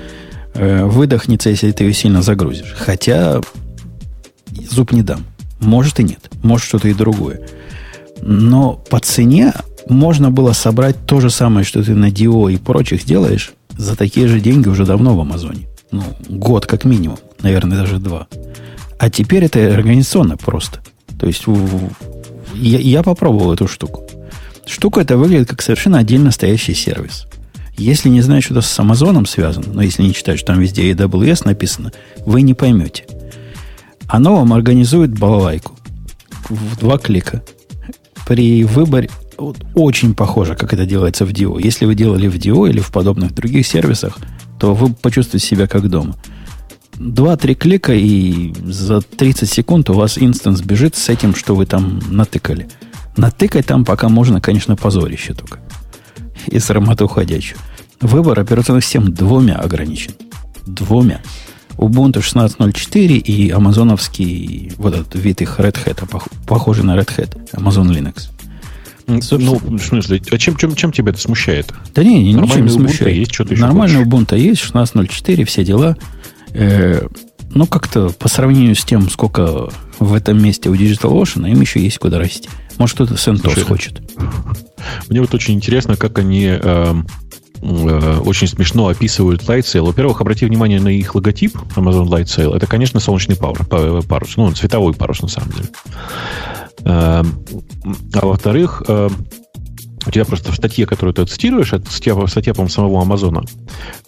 [SPEAKER 1] э, выдохнется, если ты ее сильно загрузишь. Хотя зуб не дам. Может и нет. Может что-то и другое. Но по цене можно было собрать то же самое, что ты на Dio и прочих делаешь, за такие же деньги уже давно в Амазоне. Ну, год как минимум. Наверное, даже два. А теперь это организационно просто. То есть я, я попробовал эту штуку. Штука это выглядит как совершенно отдельно стоящий сервис. Если не знаешь, что это с Амазоном связано, но если не читать, что там везде AWS написано, вы не поймете. Оно вам организует балалайку в два клика. При выборе вот, очень похоже, как это делается в DO. Если вы делали в DO или в подобных других сервисах, то вы почувствуете себя как дома. Два-три клика, и за 30 секунд у вас инстанс бежит с этим, что вы там натыкали. Натыкать там пока можно, конечно, позорище только. И срамоту ходячую. Выбор операционных систем двумя ограничен. Двумя. Ubuntu 16.04 и амазоновский вот этот вид их Red Hat, похожий на Red Hat, Amazon Linux.
[SPEAKER 5] Собственно, ну, в смысле, а чем, чем, чем тебя это смущает?
[SPEAKER 1] Да не, ничем не смущает. Есть, что Нормальный Ubuntu есть, 16.04, все дела. Э, ну, как-то по сравнению с тем, сколько в этом месте у DigitalOcean, им еще есть куда расти. Может, кто-то CentOS хочет.
[SPEAKER 5] Мне вот очень интересно, как они э, Э, очень смешно описывают Light Sail. Во-первых, обрати внимание на их логотип Amazon Light Sail. Это, конечно, солнечный парус. Ну, цветовой парус, на самом деле. Э, а во-вторых, э, у тебя просто в статье, которую ты цитируешь, это статья, статья по самого Амазона,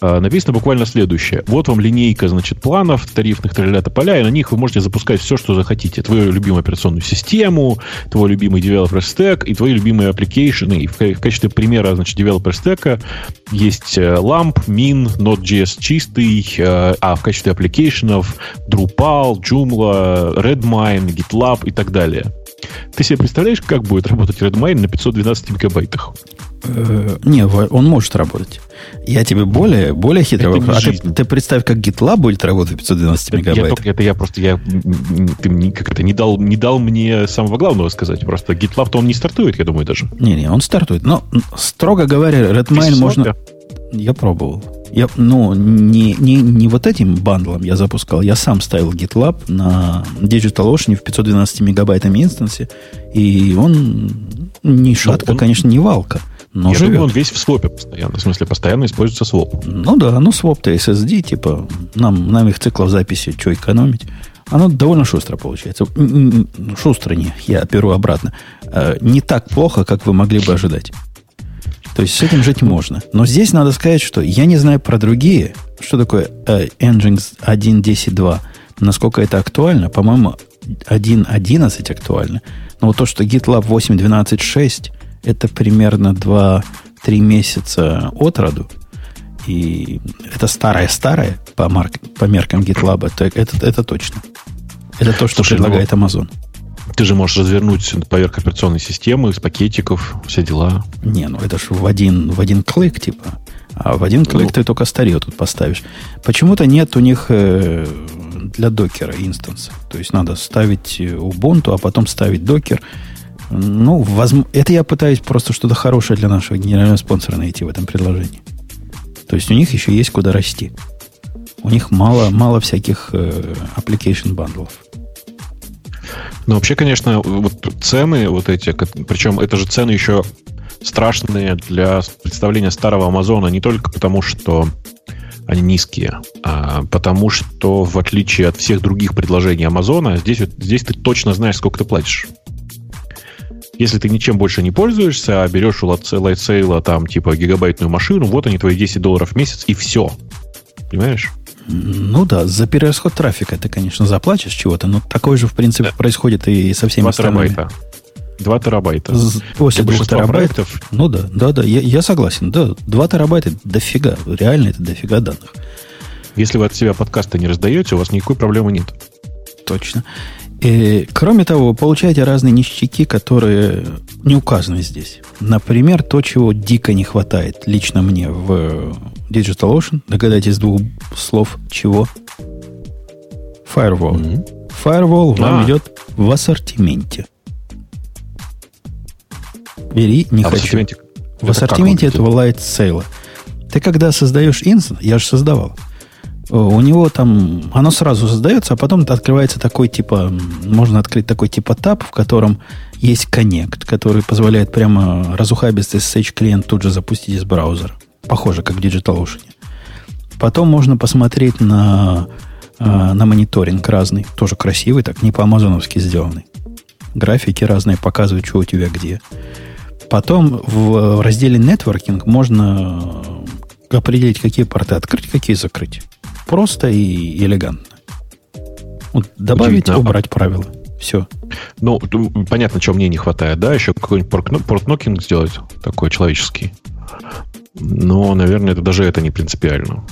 [SPEAKER 5] э, написано буквально следующее. Вот вам линейка, значит, планов, тарифных тролля поля, и на них вы можете запускать все, что захотите. Твою любимую операционную систему, твой любимый developer stack и твои любимые application. И в, в качестве примера, значит, developer stack есть э, LAMP, Min, Node.js чистый, э, а в качестве аппликейшенов Drupal, Joomla, Redmine, GitLab и так далее. Ты себе представляешь, как будет работать Redmine на 512 мегабайтах?
[SPEAKER 1] Э, не, он может работать. Я тебе более, более хитро вопрос. А ты, ты представь, как GitLab будет работать в 512 мегабайтах.
[SPEAKER 5] Я только, это я просто, я, ты мне как это не дал, не дал мне самого главного сказать. Просто GitLab-то он не стартует, я думаю, даже.
[SPEAKER 1] Не-не, он стартует. Но, строго говоря, Redmine можно... Я пробовал. Я, ну, не, не, не вот этим бандлом я запускал, я сам ставил GitLab на DigitalOcean в 512 мегабайтами инстансе, и он не шатка, он, конечно, не валка, но
[SPEAKER 5] я живет. думаю, он весь в свопе постоянно, в смысле, постоянно используется своп.
[SPEAKER 1] Ну да, ну своп-то SSD, типа, нам, нам их циклов записи, что экономить. Оно довольно шустро получается. Шустро не, я беру обратно. Э, не так плохо, как вы могли бы ожидать. То есть с этим жить можно. Но здесь надо сказать, что я не знаю про другие, что такое э, Nginx 1.10.2, насколько это актуально. По-моему, 1.11 актуально. Но вот то, что GitLab 8.12.6, это примерно 2-3 месяца от роду. И это старое-старое по, марк, по меркам GitLab, это, это, это точно. Это то, что Слушай, ну, предлагает Amazon.
[SPEAKER 5] Ты же можешь развернуть поверх операционной системы из пакетиков, все дела.
[SPEAKER 1] Не, ну это же в один, в один клик, типа. А в один клик ну, ты только старье тут поставишь. Почему-то нет у них э, для докера инстанса. То есть надо ставить Ubuntu, а потом ставить докер. Ну, возможно, это я пытаюсь просто что-то хорошее для нашего генерального спонсора найти в этом предложении. То есть у них еще есть куда расти. У них мало, мало всяких э, application бандлов.
[SPEAKER 5] Ну, вообще, конечно, вот цены вот эти, причем это же цены еще страшные для представления старого Амазона не только потому, что они низкие. А, потому что, в отличие от всех других предложений Амазона, здесь, здесь ты точно знаешь, сколько ты платишь. Если ты ничем больше не пользуешься, а берешь у Lightsail там типа гигабайтную машину, вот они твои 10 долларов в месяц, и все. Понимаешь?
[SPEAKER 1] Ну да, за перерасход трафика ты, конечно, заплатишь чего-то, но такое же, в принципе, да. происходит и со всеми
[SPEAKER 5] 2
[SPEAKER 1] остальными.
[SPEAKER 5] терабайта. 2 терабайта.
[SPEAKER 1] После 2 терабайтов. Ну да, да, да, я, я согласен. Да, 2 терабайта дофига. Реально это дофига данных.
[SPEAKER 5] Если вы от себя подкасты не раздаете, у вас никакой проблемы нет.
[SPEAKER 1] Точно. И, кроме того, вы получаете разные ништяки, которые не указаны здесь. Например, то, чего дико не хватает лично мне в DigitalOcean. Догадайтесь двух слов чего? Firewall. Mm-hmm. Firewall вам а. идет в ассортименте. Бери, не а хочу. В ассортименте, в это ассортименте этого light sale. Ты когда создаешь инстанс, я же создавал, у него там, оно сразу создается, а потом открывается такой типа, можно открыть такой типа таб, в котором есть коннект, который позволяет прямо разухабистый SSH клиент тут же запустить из браузера. Похоже, как в DigitalOcean. Потом можно посмотреть на, а, на мониторинг разный, тоже красивый, так не по-амазоновски сделанный. Графики разные показывают, что у тебя где. Потом в разделе Networking можно определить, какие порты открыть, какие закрыть. Просто и элегантно. Вот добавить, убрать правила. Все.
[SPEAKER 5] Ну, понятно, чего мне не хватает, да? Еще какой-нибудь портнокинг сделать, такой человеческий. Но, наверное, это даже это не принципиально.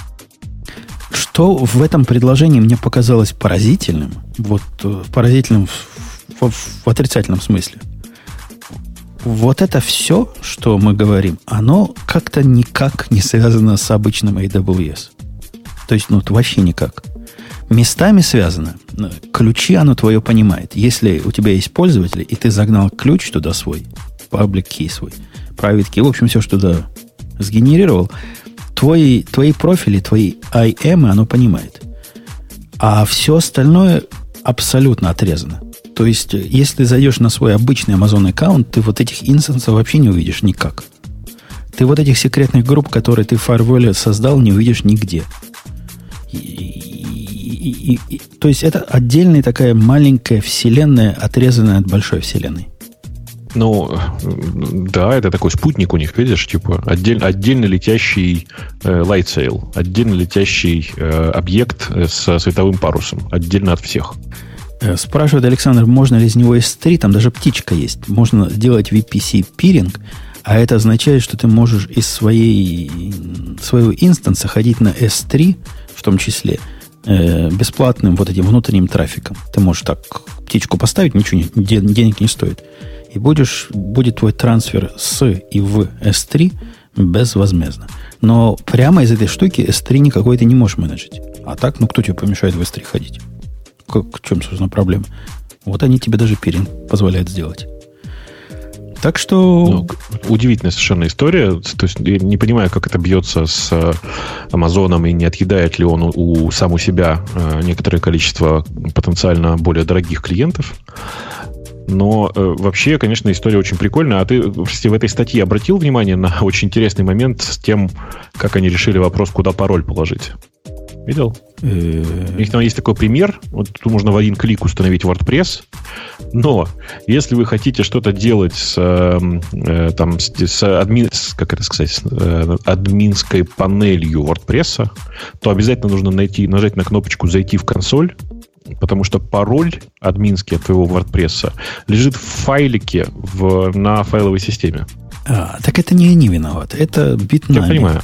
[SPEAKER 1] Что в этом предложении мне показалось поразительным, вот э, поразительным в, в, в отрицательном смысле. Вот это все, что мы говорим, оно как-то никак не связано с обычным AWS. То есть, ну, вообще никак. Местами связано. Ключи оно твое понимает. Если у тебя есть пользователь, и ты загнал ключ туда свой, public key свой, private key, в общем, все, что туда сгенерировал, твои, твои профили, твои IM оно понимает. А все остальное абсолютно отрезано. То есть, если ты зайдешь на свой обычный Amazon аккаунт, ты вот этих инстансов вообще не увидишь никак. Ты вот этих секретных групп, которые ты в Firewall создал, не увидишь нигде. И, и, и, и, то есть это отдельная такая маленькая вселенная, отрезанная от большой вселенной.
[SPEAKER 5] Ну, да, это такой спутник у них, видишь, типа отдель, отдельно летящий э, light sail, отдельно летящий э, объект э, со световым парусом, отдельно от всех.
[SPEAKER 1] Э, спрашивает Александр, можно ли из него S3, там даже птичка есть, можно сделать VPC пиринг, а это означает, что ты можешь из своей, своего инстанса ходить на S3, в том числе, э, бесплатным вот этим внутренним трафиком. Ты можешь так птичку поставить, ничего не, денег не стоит. И будешь, будет твой трансфер с и в S3 безвозмездно. Но прямо из этой штуки S3 никакой ты не можешь менеджить. А так, ну кто тебе помешает в S3 ходить? Как, в чем, собственно, проблема? Вот они тебе даже пиринг позволяют сделать. Так что... Ну,
[SPEAKER 5] удивительная совершенно история. То есть я не понимаю, как это бьется с э, Амазоном и не отъедает ли он у, у сам у себя э, некоторое количество потенциально более дорогих клиентов. Но э, вообще, конечно, история очень прикольная. А ты, кстати, в этой статье обратил внимание на очень интересный момент с тем, как они решили вопрос, куда пароль положить? Видел? У них там есть такой пример. Вот тут можно в один клик установить WordPress. Но если вы хотите что-то делать с, э, там, с, с, админ, с, как это сказать, с, э, админской панелью WordPress, то обязательно нужно найти, нажать на кнопочку «Зайти в консоль», потому что пароль админский от твоего WordPress лежит в файлике в, на файловой системе.
[SPEAKER 1] А, так это не они виноваты, это Bitnami.
[SPEAKER 5] Я понимаю.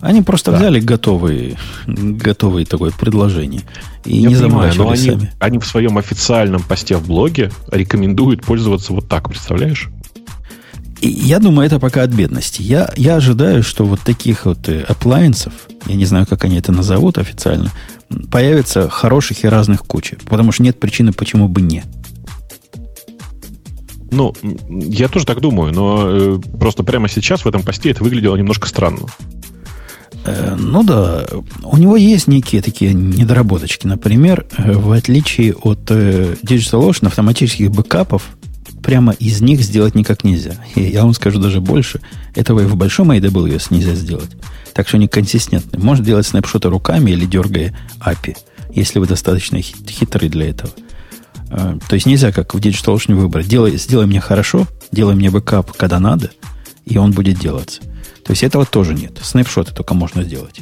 [SPEAKER 1] Они просто да. взяли готовые, готовые такое предложение и Я не понимаю, но
[SPEAKER 5] они, сами. они в своем официальном посте в блоге рекомендуют пользоваться вот так, представляешь?
[SPEAKER 1] И я думаю, это пока от бедности. Я, я ожидаю, что вот таких вот appliances, я не знаю, как они это назовут официально, появится хороших и разных куча. Потому что нет причины, почему бы не.
[SPEAKER 5] Ну, я тоже так думаю, но э, просто прямо сейчас в этом посте это выглядело немножко странно.
[SPEAKER 1] Э, ну да, у него есть некие такие недоработочки. Например, э, в отличие от э, DigitalOcean автоматических бэкапов прямо из них сделать никак нельзя. И я вам скажу даже больше. Этого и в большом AWS нельзя сделать. Так что они консистентны. Можно делать снапшоты руками или дергая API, если вы достаточно хитрый для этого. То есть нельзя, как в DigitalOcean выбрать. Делай, сделай мне хорошо, делай мне бэкап, когда надо, и он будет делаться. То есть этого тоже нет. Снапшоты только можно сделать.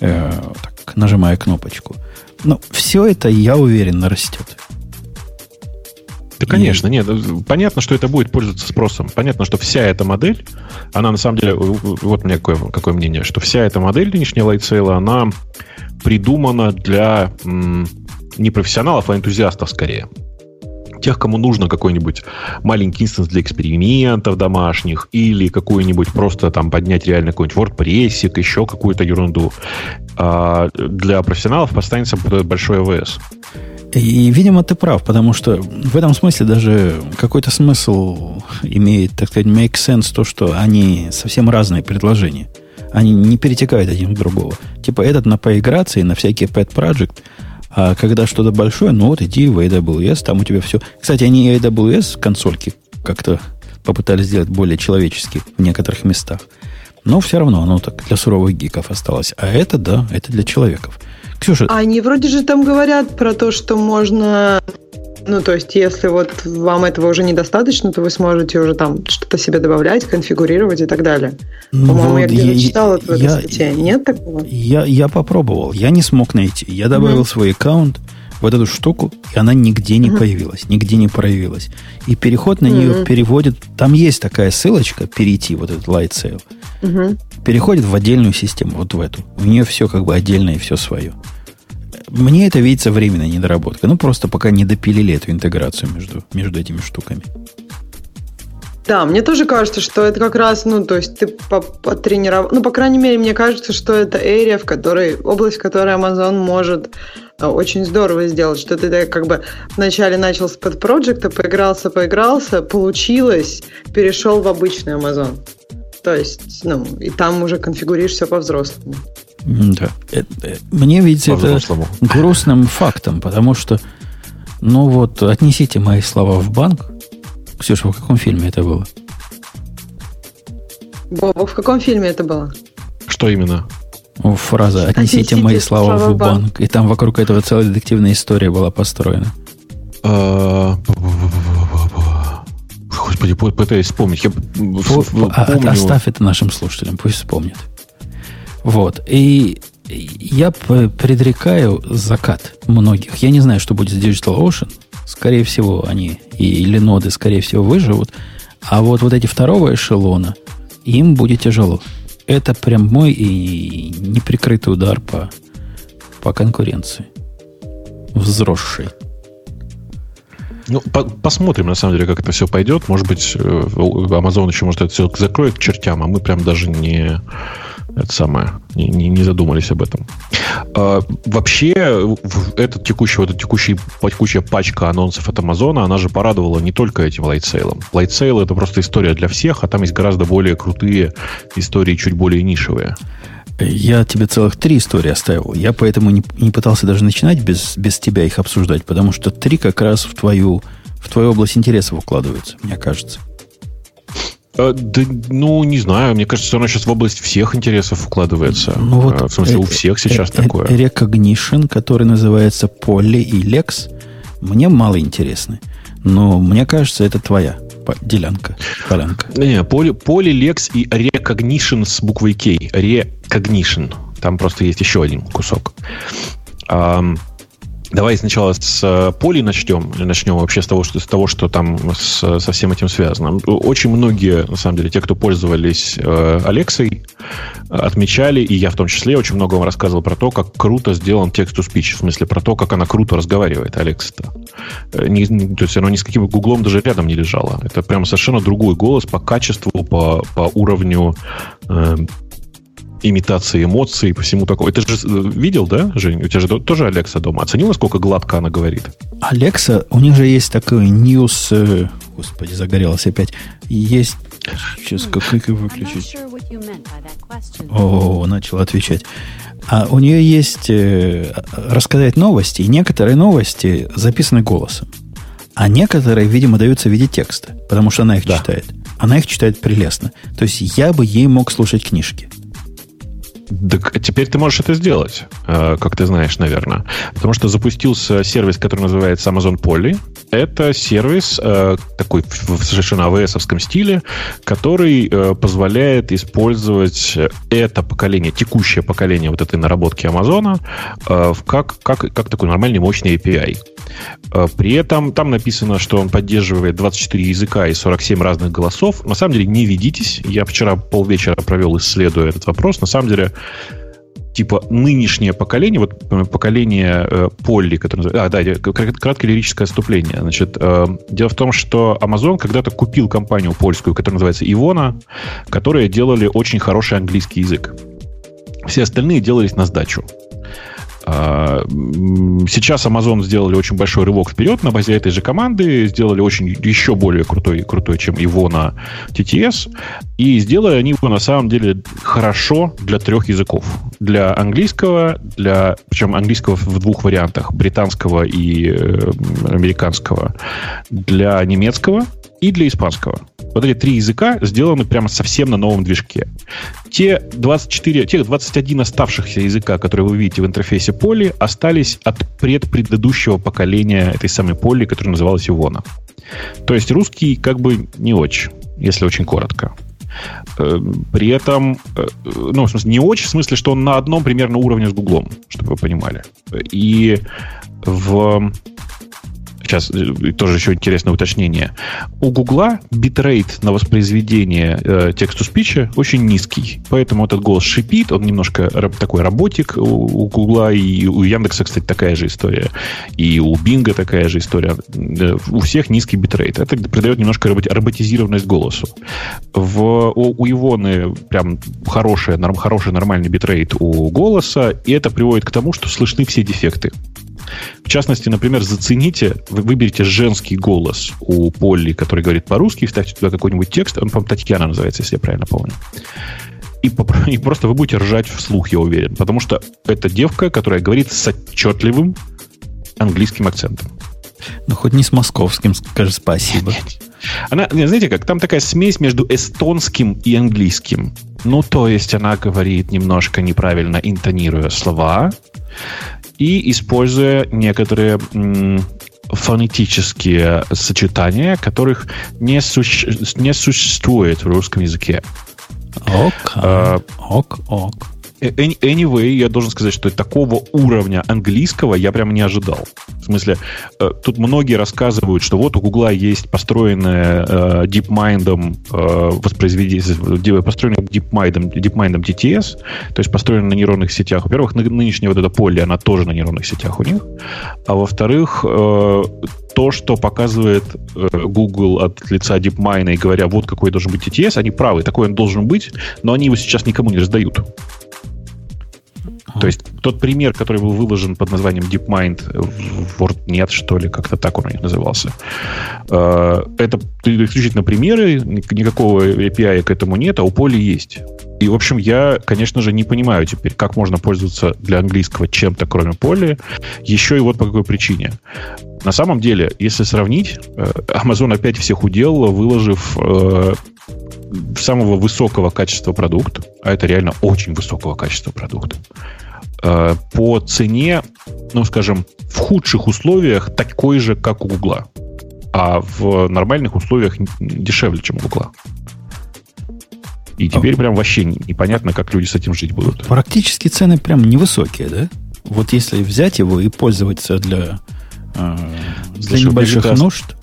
[SPEAKER 1] Э, так, нажимая кнопочку. Но все это, я уверен, нарастет.
[SPEAKER 5] Да, конечно, нет. Понятно, что это будет пользоваться спросом. Понятно, что вся эта модель, она на самом деле, вот у меня какое, какое мнение, что вся эта модель нынешняя Lightsail а, она придумана для м, не профессионалов, а энтузиастов скорее тех, кому нужно какой-нибудь маленький инстанс для экспериментов домашних или какую-нибудь просто там поднять реально какой-нибудь WordPress, еще какую-то ерунду. А для профессионалов останется большой АВС.
[SPEAKER 1] И, видимо, ты прав, потому что в этом смысле даже какой-то смысл имеет, так сказать, make sense то, что они совсем разные предложения. Они не перетекают один в другого. Типа этот на поиграться и на всякие pet project – а когда что-то большое, ну вот иди в AWS, там у тебя все. Кстати, они AWS консольки как-то попытались сделать более человечески в некоторых местах. Но все равно оно так для суровых гиков осталось. А это, да, это для человеков.
[SPEAKER 2] Ксюша... Они вроде же там говорят про то, что можно ну, то есть, если вот вам этого уже недостаточно, то вы сможете уже там что-то себе добавлять, конфигурировать и так далее. Ну, По-моему, вот я где-то я, читал это в этой я, статье. Нет такого?
[SPEAKER 1] Я, я попробовал. Я не смог найти. Я добавил mm-hmm. свой аккаунт в эту штуку, и она нигде не mm-hmm. появилась, нигде не проявилась. И переход на нее mm-hmm. переводит... Там есть такая ссылочка, перейти, вот этот light sale. Mm-hmm. Переходит в отдельную систему, вот в эту. У нее все как бы отдельно и все свое мне это видится временная недоработка. Ну, просто пока не допилили эту интеграцию между, между этими штуками.
[SPEAKER 2] Да, мне тоже кажется, что это как раз, ну, то есть ты потренировал, ну, по крайней мере, мне кажется, что это area, в которой, область, в которой Amazon может э, очень здорово сделать, что ты как бы вначале начал с подпроекта, поигрался, поигрался, получилось, перешел в обычный Amazon. То есть, ну, и там уже конфигурируешь все по-взрослому.
[SPEAKER 1] Да. Э, э, мне видится это грустным фактом, потому что, ну вот, отнесите мои слова в банк. Ксюша, в каком фильме это было?
[SPEAKER 2] Боба, в каком фильме это было?
[SPEAKER 5] Что именно?
[SPEAKER 1] Фраза «отнесите мои слова в банк». И там вокруг этого целая детективная история была построена. А,
[SPEAKER 5] господи, пытаюсь вспомнить. Я
[SPEAKER 1] помню... Оставь это нашим слушателям, пусть вспомнят. Вот. И я предрекаю закат многих. Я не знаю, что будет с Digital Ocean. Скорее всего, они или ноды, скорее всего, выживут. А вот, вот эти второго эшелона, им будет тяжело. Это прям мой и неприкрытый удар по, по конкуренции. Взросшей.
[SPEAKER 5] Ну, по посмотрим, на самом деле, как это все пойдет. Может быть, э, Amazon еще, может, это все закроет к чертям, а мы прям даже не, это самое, не, не, не задумались об этом. А, вообще, этот текущий, вот эта текущий, текущая пачка анонсов от Амазона, она же порадовала не только этим Lightsail ом. Lightsail это просто история для всех, а там есть гораздо более крутые истории, чуть более нишевые.
[SPEAKER 1] Я тебе целых три истории оставил. Я поэтому не, не пытался даже начинать без, без тебя их обсуждать, потому что три как раз в твою, в твою область интересов укладываются, мне кажется.
[SPEAKER 5] Э, да, ну, не знаю. Мне кажется, оно сейчас в область всех интересов вкладывается. Ну, вот, э, в смысле, у э, всех сейчас такое.
[SPEAKER 1] Recognition, который называется Poly и Lex, мне мало интересны. Но мне кажется, это твоя делянка, полянка.
[SPEAKER 5] Не, Poly, Poly, Lex и Recognition с буквой K. Recognition. Там просто есть еще один кусок. Давай сначала с э, поли начнем. Начнем вообще с того, что, с того, что там с, со всем этим связано. Очень многие, на самом деле, те, кто пользовались э, Алексой, отмечали, и я в том числе очень много вам рассказывал про то, как круто сделан текст-to-speech. В смысле, про то, как она круто разговаривает, Алекса-то. Э, не, то есть оно ни с каким гуглом даже рядом не лежало. Это прям совершенно другой голос по качеству, по, по уровню э, имитации эмоций, по всему такому. Ты же э, видел, да, Жень? У тебя же тоже Алекса дома. Оценил, насколько гладко она говорит?
[SPEAKER 1] Алекса, у них же есть такой news... Э, господи, загорелась опять. Есть... Сейчас как, как выключить? О, начал отвечать. А у нее есть э, рассказать новости, и некоторые новости записаны голосом. А некоторые, видимо, даются в виде текста, потому что она их
[SPEAKER 5] Да.
[SPEAKER 1] читает. Она их читает прелестно. То есть я бы ей мог слушать книжки.
[SPEAKER 5] Так теперь ты можешь это сделать, э, как ты знаешь, наверное. Потому что запустился сервис, который называется Amazon Polly. Это сервис э, такой в совершенно AWS-овском стиле, который э, позволяет использовать это поколение, текущее поколение вот этой наработки в как, как, как такой нормальный мощный API. Э, При этом там написано, что он поддерживает 24 языка и 47 разных голосов. На самом деле не ведитесь. Я вчера полвечера провел, исследуя этот вопрос. На самом деле типа нынешнее поколение, вот э, поколение э, Полли, которое называется... А, да, краткое лирическое отступление. Значит, э, дело в том, что Amazon когда-то купил компанию польскую, которая называется Ивона, которые делали очень хороший английский язык. Все остальные делались на сдачу. А, Сейчас Amazon сделали очень большой рывок вперед на базе этой же команды, сделали очень еще более крутой, крутой чем Ивона TTS, и сделали они его на самом деле хорошо для трех языков. Для английского, для, причем английского в двух вариантах, британского и э, американского, для немецкого и для испанского. Вот эти три языка сделаны прямо совсем на новом движке. Те 24, те 21 оставшихся языка, которые вы видите в интерфейсе Поли, остались от предпредыдущего поколения этой самой Поли, которая называлась Ивона. То есть русский как бы не очень, если очень коротко. Э, При этом, э, ну, в смысле, не очень, в смысле, что он на одном примерно уровне с Гуглом, чтобы вы понимали. И в... Сейчас э, тоже еще интересное уточнение. У Гугла битрейт на воспроизведение э, text-to-speech а очень низкий. Поэтому этот голос шипит, он немножко такой роботик у, Гугла, и у Яндекса, кстати, такая же история. И у Бинга такая же история. Э, У всех низкий битрейт. Это придает немножко роботи- роботизированность голосу. В, у, у Ивоны прям хороший, норм, хороший нормальный битрейт у голоса, и это приводит к тому, что слышны все дефекты. В частности, например, зацените, вы выберите женский голос у Полли, который говорит по-русски, вставьте туда какой-нибудь текст, он, по-моему, Татьяна называется, если я правильно помню. И, и просто вы будете ржать вслух, я уверен. Потому что это девка, которая говорит с отчетливым английским акцентом.
[SPEAKER 1] Ну, хоть не с московским, скажи спасибо.
[SPEAKER 5] Она, знаете как, там такая смесь между эстонским и английским. Ну, то есть она говорит немножко неправильно, интонируя слова и используя некоторые фонетические сочетания, которых не, суще- не существует в русском языке.
[SPEAKER 1] Ок,
[SPEAKER 5] А,
[SPEAKER 1] ок, ок.
[SPEAKER 5] Э, any- Anyway, я должен сказать, что такого уровня английского я прям не ожидал. В смысле, э, тут многие рассказывают, что вот у Гугла есть построенное э, DeepMind э, воспроизведение, построенное DeepMind, DeepMind TTS, то есть построено на нейронных сетях. Во-первых, ны- нынешняя вот эта поле, она тоже на нейронных сетях у них. А во-вторых, э, то, что показывает Google от лица DeepMind и говоря, вот какой должен быть TTS, они правы, такой он должен быть, но они его сейчас никому не раздают. То есть тот пример, который был выложен под названием DeepMind в WordNet, что ли, как-то так он у них назывался, э, это исключительно примеры, ни- никакого API к этому нет, а у Поли есть. И, в общем, я, конечно же, не понимаю теперь, как можно пользоваться для английского чем-то, кроме Поли, еще и вот по какой причине. На самом деле, если сравнить, э, Amazon опять всех удел, выложив э, самого высокого качества продукт, а это реально очень высокого качества продукт, э, по цене, ну, скажем, в худших условиях такой же, как у Гугла, а в нормальных условиях дешевле, чем у Гугла. И теперь прям вообще непонятно, как люди с этим жить будут.
[SPEAKER 1] Практически цены прям невысокие, да? Вот если взять его и пользоваться для, э, для
[SPEAKER 5] Слушай,
[SPEAKER 1] небольших нужд,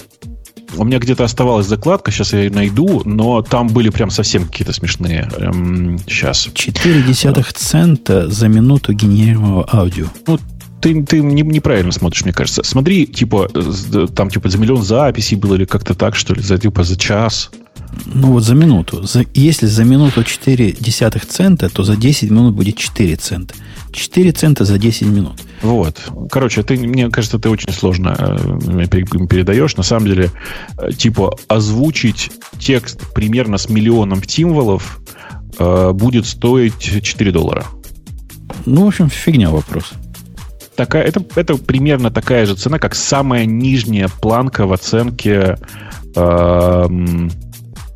[SPEAKER 5] У меня где-то оставалась закладка, сейчас я ее найду, но там были прям совсем какие-то смешные. Эм, сейчас.
[SPEAKER 1] 0,4 цента за минуту генерируемого аудио.
[SPEAKER 5] Ну, ты, ты не- неправильно смотришь, мне кажется. Смотри, типа, з- там, типа, за миллион записей было или как-то так, что ли, за, типа, за час.
[SPEAKER 1] Ну вот за минуту. За- если за минуту 0,4 цента, то за 10 минут будет 4 цента. 4 цента за 10 минут.
[SPEAKER 5] Вот. Короче, ты, мне кажется, ты очень сложно э, пере- передаешь. На самом деле, э, типа, озвучить текст примерно с миллионом символов э, будет стоить 4 доллара.
[SPEAKER 1] Ну, в общем, фигня вопрос.
[SPEAKER 5] такая, это, это примерно такая же цена, как самая нижняя планка в оценке эм,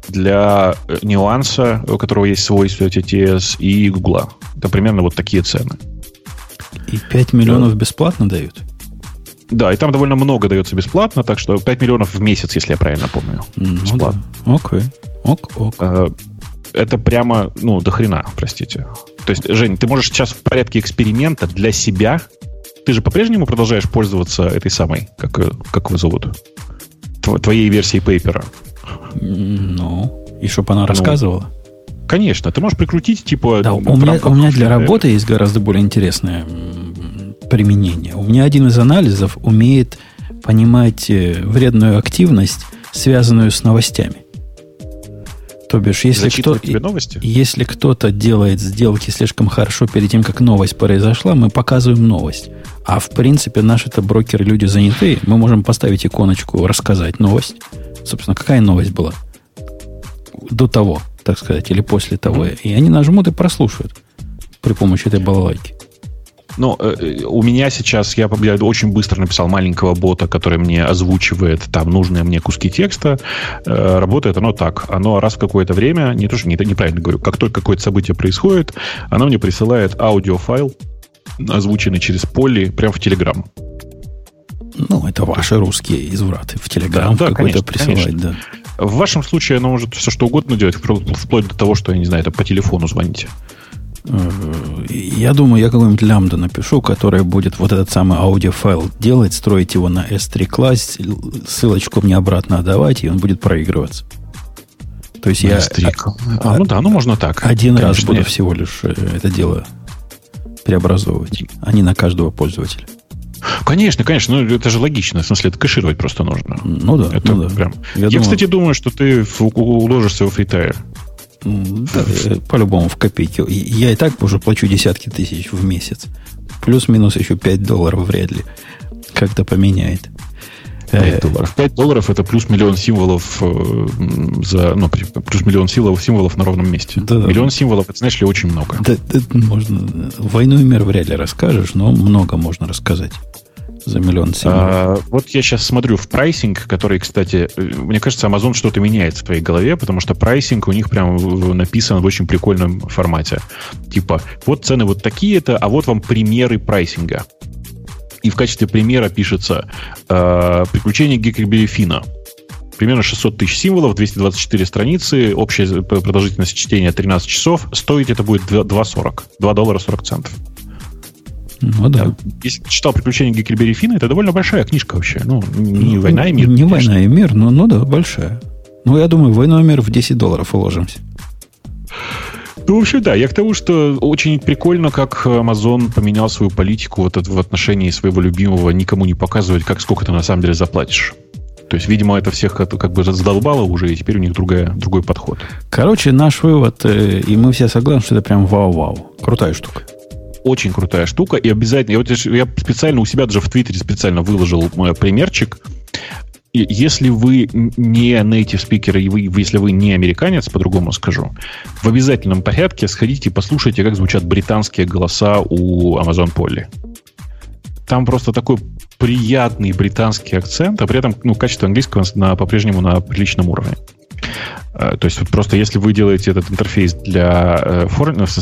[SPEAKER 5] для нюанса, у которого есть свойство TTS, и Гугла. Это примерно вот такие цены.
[SPEAKER 1] И 5 миллионов бесплатно дают?
[SPEAKER 5] Да, и там довольно много дается бесплатно, так что 5 миллионов в месяц, если я правильно помню.
[SPEAKER 1] Ну, бесплатно. Да. Окей. Ок, ок.
[SPEAKER 5] Э, это прямо, ну, до хрена, простите. То есть, Жень, ты можешь сейчас в порядке эксперимента для себя ты же по-прежнему продолжаешь пользоваться этой самой, как, э, как его зовут? Твоей версией пейпера.
[SPEAKER 1] Ну, и чтобы она ну, рассказывала.
[SPEAKER 5] Конечно, ты можешь прикрутить, типа...
[SPEAKER 1] Да, у меня, у меня для работы есть гораздо более интересное применение. У меня один из анализов умеет понимать э, вредную активность, связанную с новостями. То бишь, если, кто, если кто-то делает сделки слишком хорошо перед тем, как новость произошла, мы показываем новость. А в принципе, наши-то брокеры люди занятые. Мы можем поставить иконочку «Рассказать новость». Собственно, какая новость была? До того, так сказать, или после того. И они нажмут и прослушают при помощи этой балалайки.
[SPEAKER 5] Ну, э, у меня сейчас, я, я очень быстро написал маленького бота, который мне озвучивает там нужные мне куски текста. Э, работает оно так. Оно раз в какое-то время, не то, что не, неправильно говорю, как только какое-то событие происходит, оно мне присылает аудиофайл, озвученный через поле, прямо в Телеграм.
[SPEAKER 1] Ну, это ваши русские извраты. В Телеграм да, какой-то присылать, конечно. да.
[SPEAKER 5] В вашем случае оно может все что угодно делать, вплоть до того, что, я не знаю, это по телефону звоните.
[SPEAKER 1] Э, я думаю, я какую-нибудь лямбду напишу, которая будет вот этот самый аудиофайл делать, строить его на S3 класс, ссылочку мне обратно отдавать, и он будет проигрываться. То есть на я... S3.
[SPEAKER 5] А, ну да, ну можно так.
[SPEAKER 1] Один Конечно, раз буду нет. всего лишь э, это дело преобразовывать, а не на каждого пользователя.
[SPEAKER 5] Конечно, конечно, ну это же логично. В смысле, это кэшировать просто нужно.
[SPEAKER 1] Ну да.
[SPEAKER 5] Это
[SPEAKER 1] ну да.
[SPEAKER 5] прям. Я, я думаю... кстати, думаю, что ты уложишься в фритайр.
[SPEAKER 1] Да, э, по-любому в копейки. Я и так уже плачу десятки тысяч в месяц. Плюс-минус еще 5 долларов вряд ли как-то поменяет.
[SPEAKER 5] 5 э, долларов. 5 долларов это плюс миллион символов э, за, ну, плюс миллион символов, символов на ровном месте. Да, миллион символов, это, знаешь ли, очень много.
[SPEAKER 1] Да, да, можно. Войну и мир вряд ли расскажешь, но много можно рассказать за миллион
[SPEAKER 5] а, Вот я сейчас смотрю в pricing, который, кстати, мне кажется, Amazon что-то меняет в твоей голове, потому что pricing у них прям написан в очень прикольном формате. Типа, вот цены вот такие-то, а вот вам примеры pricing а. И в качестве примера пишется э, приключение Геккельбери Фина. Примерно 600 тысяч символов, 224 страницы, общая продолжительность чтения 13 часов. Стоить это будет 2,40. 2 доллара 40 центов.
[SPEAKER 1] Ну да.
[SPEAKER 5] Если читал «Приключения Геккельбери Фина», это довольно большая книжка вообще. Ну, не ну, «Война и мир».
[SPEAKER 1] Не конечно. «Война и мир», но ну да, большая. Ну, я думаю, «Война и мир» в 10 долларов уложимся.
[SPEAKER 5] Ну, вообще, да. Я к тому, что очень прикольно, как Amazon поменял свою политику вот в отношении своего любимого никому не показывать, как сколько ты на самом деле заплатишь. То есть, видимо, это всех как бы задолбало уже, и теперь у них другая, другой подход.
[SPEAKER 1] Короче, наш вывод, э, и мы все согласны, что это прям вау-вау. Крутая штука
[SPEAKER 5] очень крутая штука. И обязательно, я, вот, я специально у себя даже в Твиттере специально выложил мой примерчик. Если вы не native speaker, и вы, если вы не американец, по-другому скажу, в обязательном порядке сходите и послушайте, как звучат британские голоса у Amazon Polly. Там просто такой приятный британский акцент, а при этом ну, качество английского на, по-прежнему на приличном уровне. Э, то есть вот просто если вы делаете этот интерфейс для, э,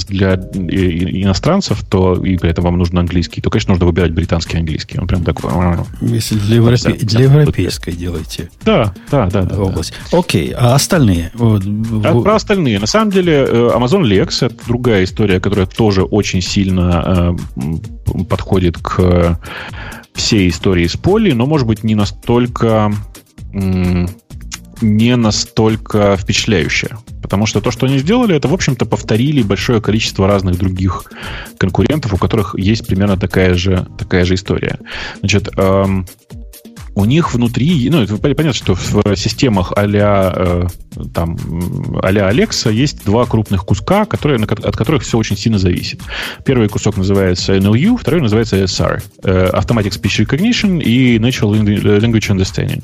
[SPEAKER 5] для иностранцев, то и при этом вам нужен английский, то, конечно, нужно выбирать британский английский. Он прям такой...
[SPEAKER 1] Если для, европе... для европейской делаете.
[SPEAKER 5] Да, да, да. да
[SPEAKER 1] область. Да. Окей, а остальные?
[SPEAKER 5] А про остальные. На самом деле э, Amazon Lex это другая история, которая тоже очень сильно э, подходит к всей истории с Поли, но, может быть, не настолько не настолько впечатляющая. Потому что то, что они сделали, это, в общем-то, повторили большое количество разных других конкурентов, у которых есть примерно такая же, такая же история. Значит, эм, у них внутри, ну, это понятно, что в системах а-ля, э, там, а-ля Alexa есть два крупных куска, которые, от которых все очень сильно зависит. Первый кусок называется NLU, второй называется ASR, э, Automatic Speech Recognition и Natural Language Understanding.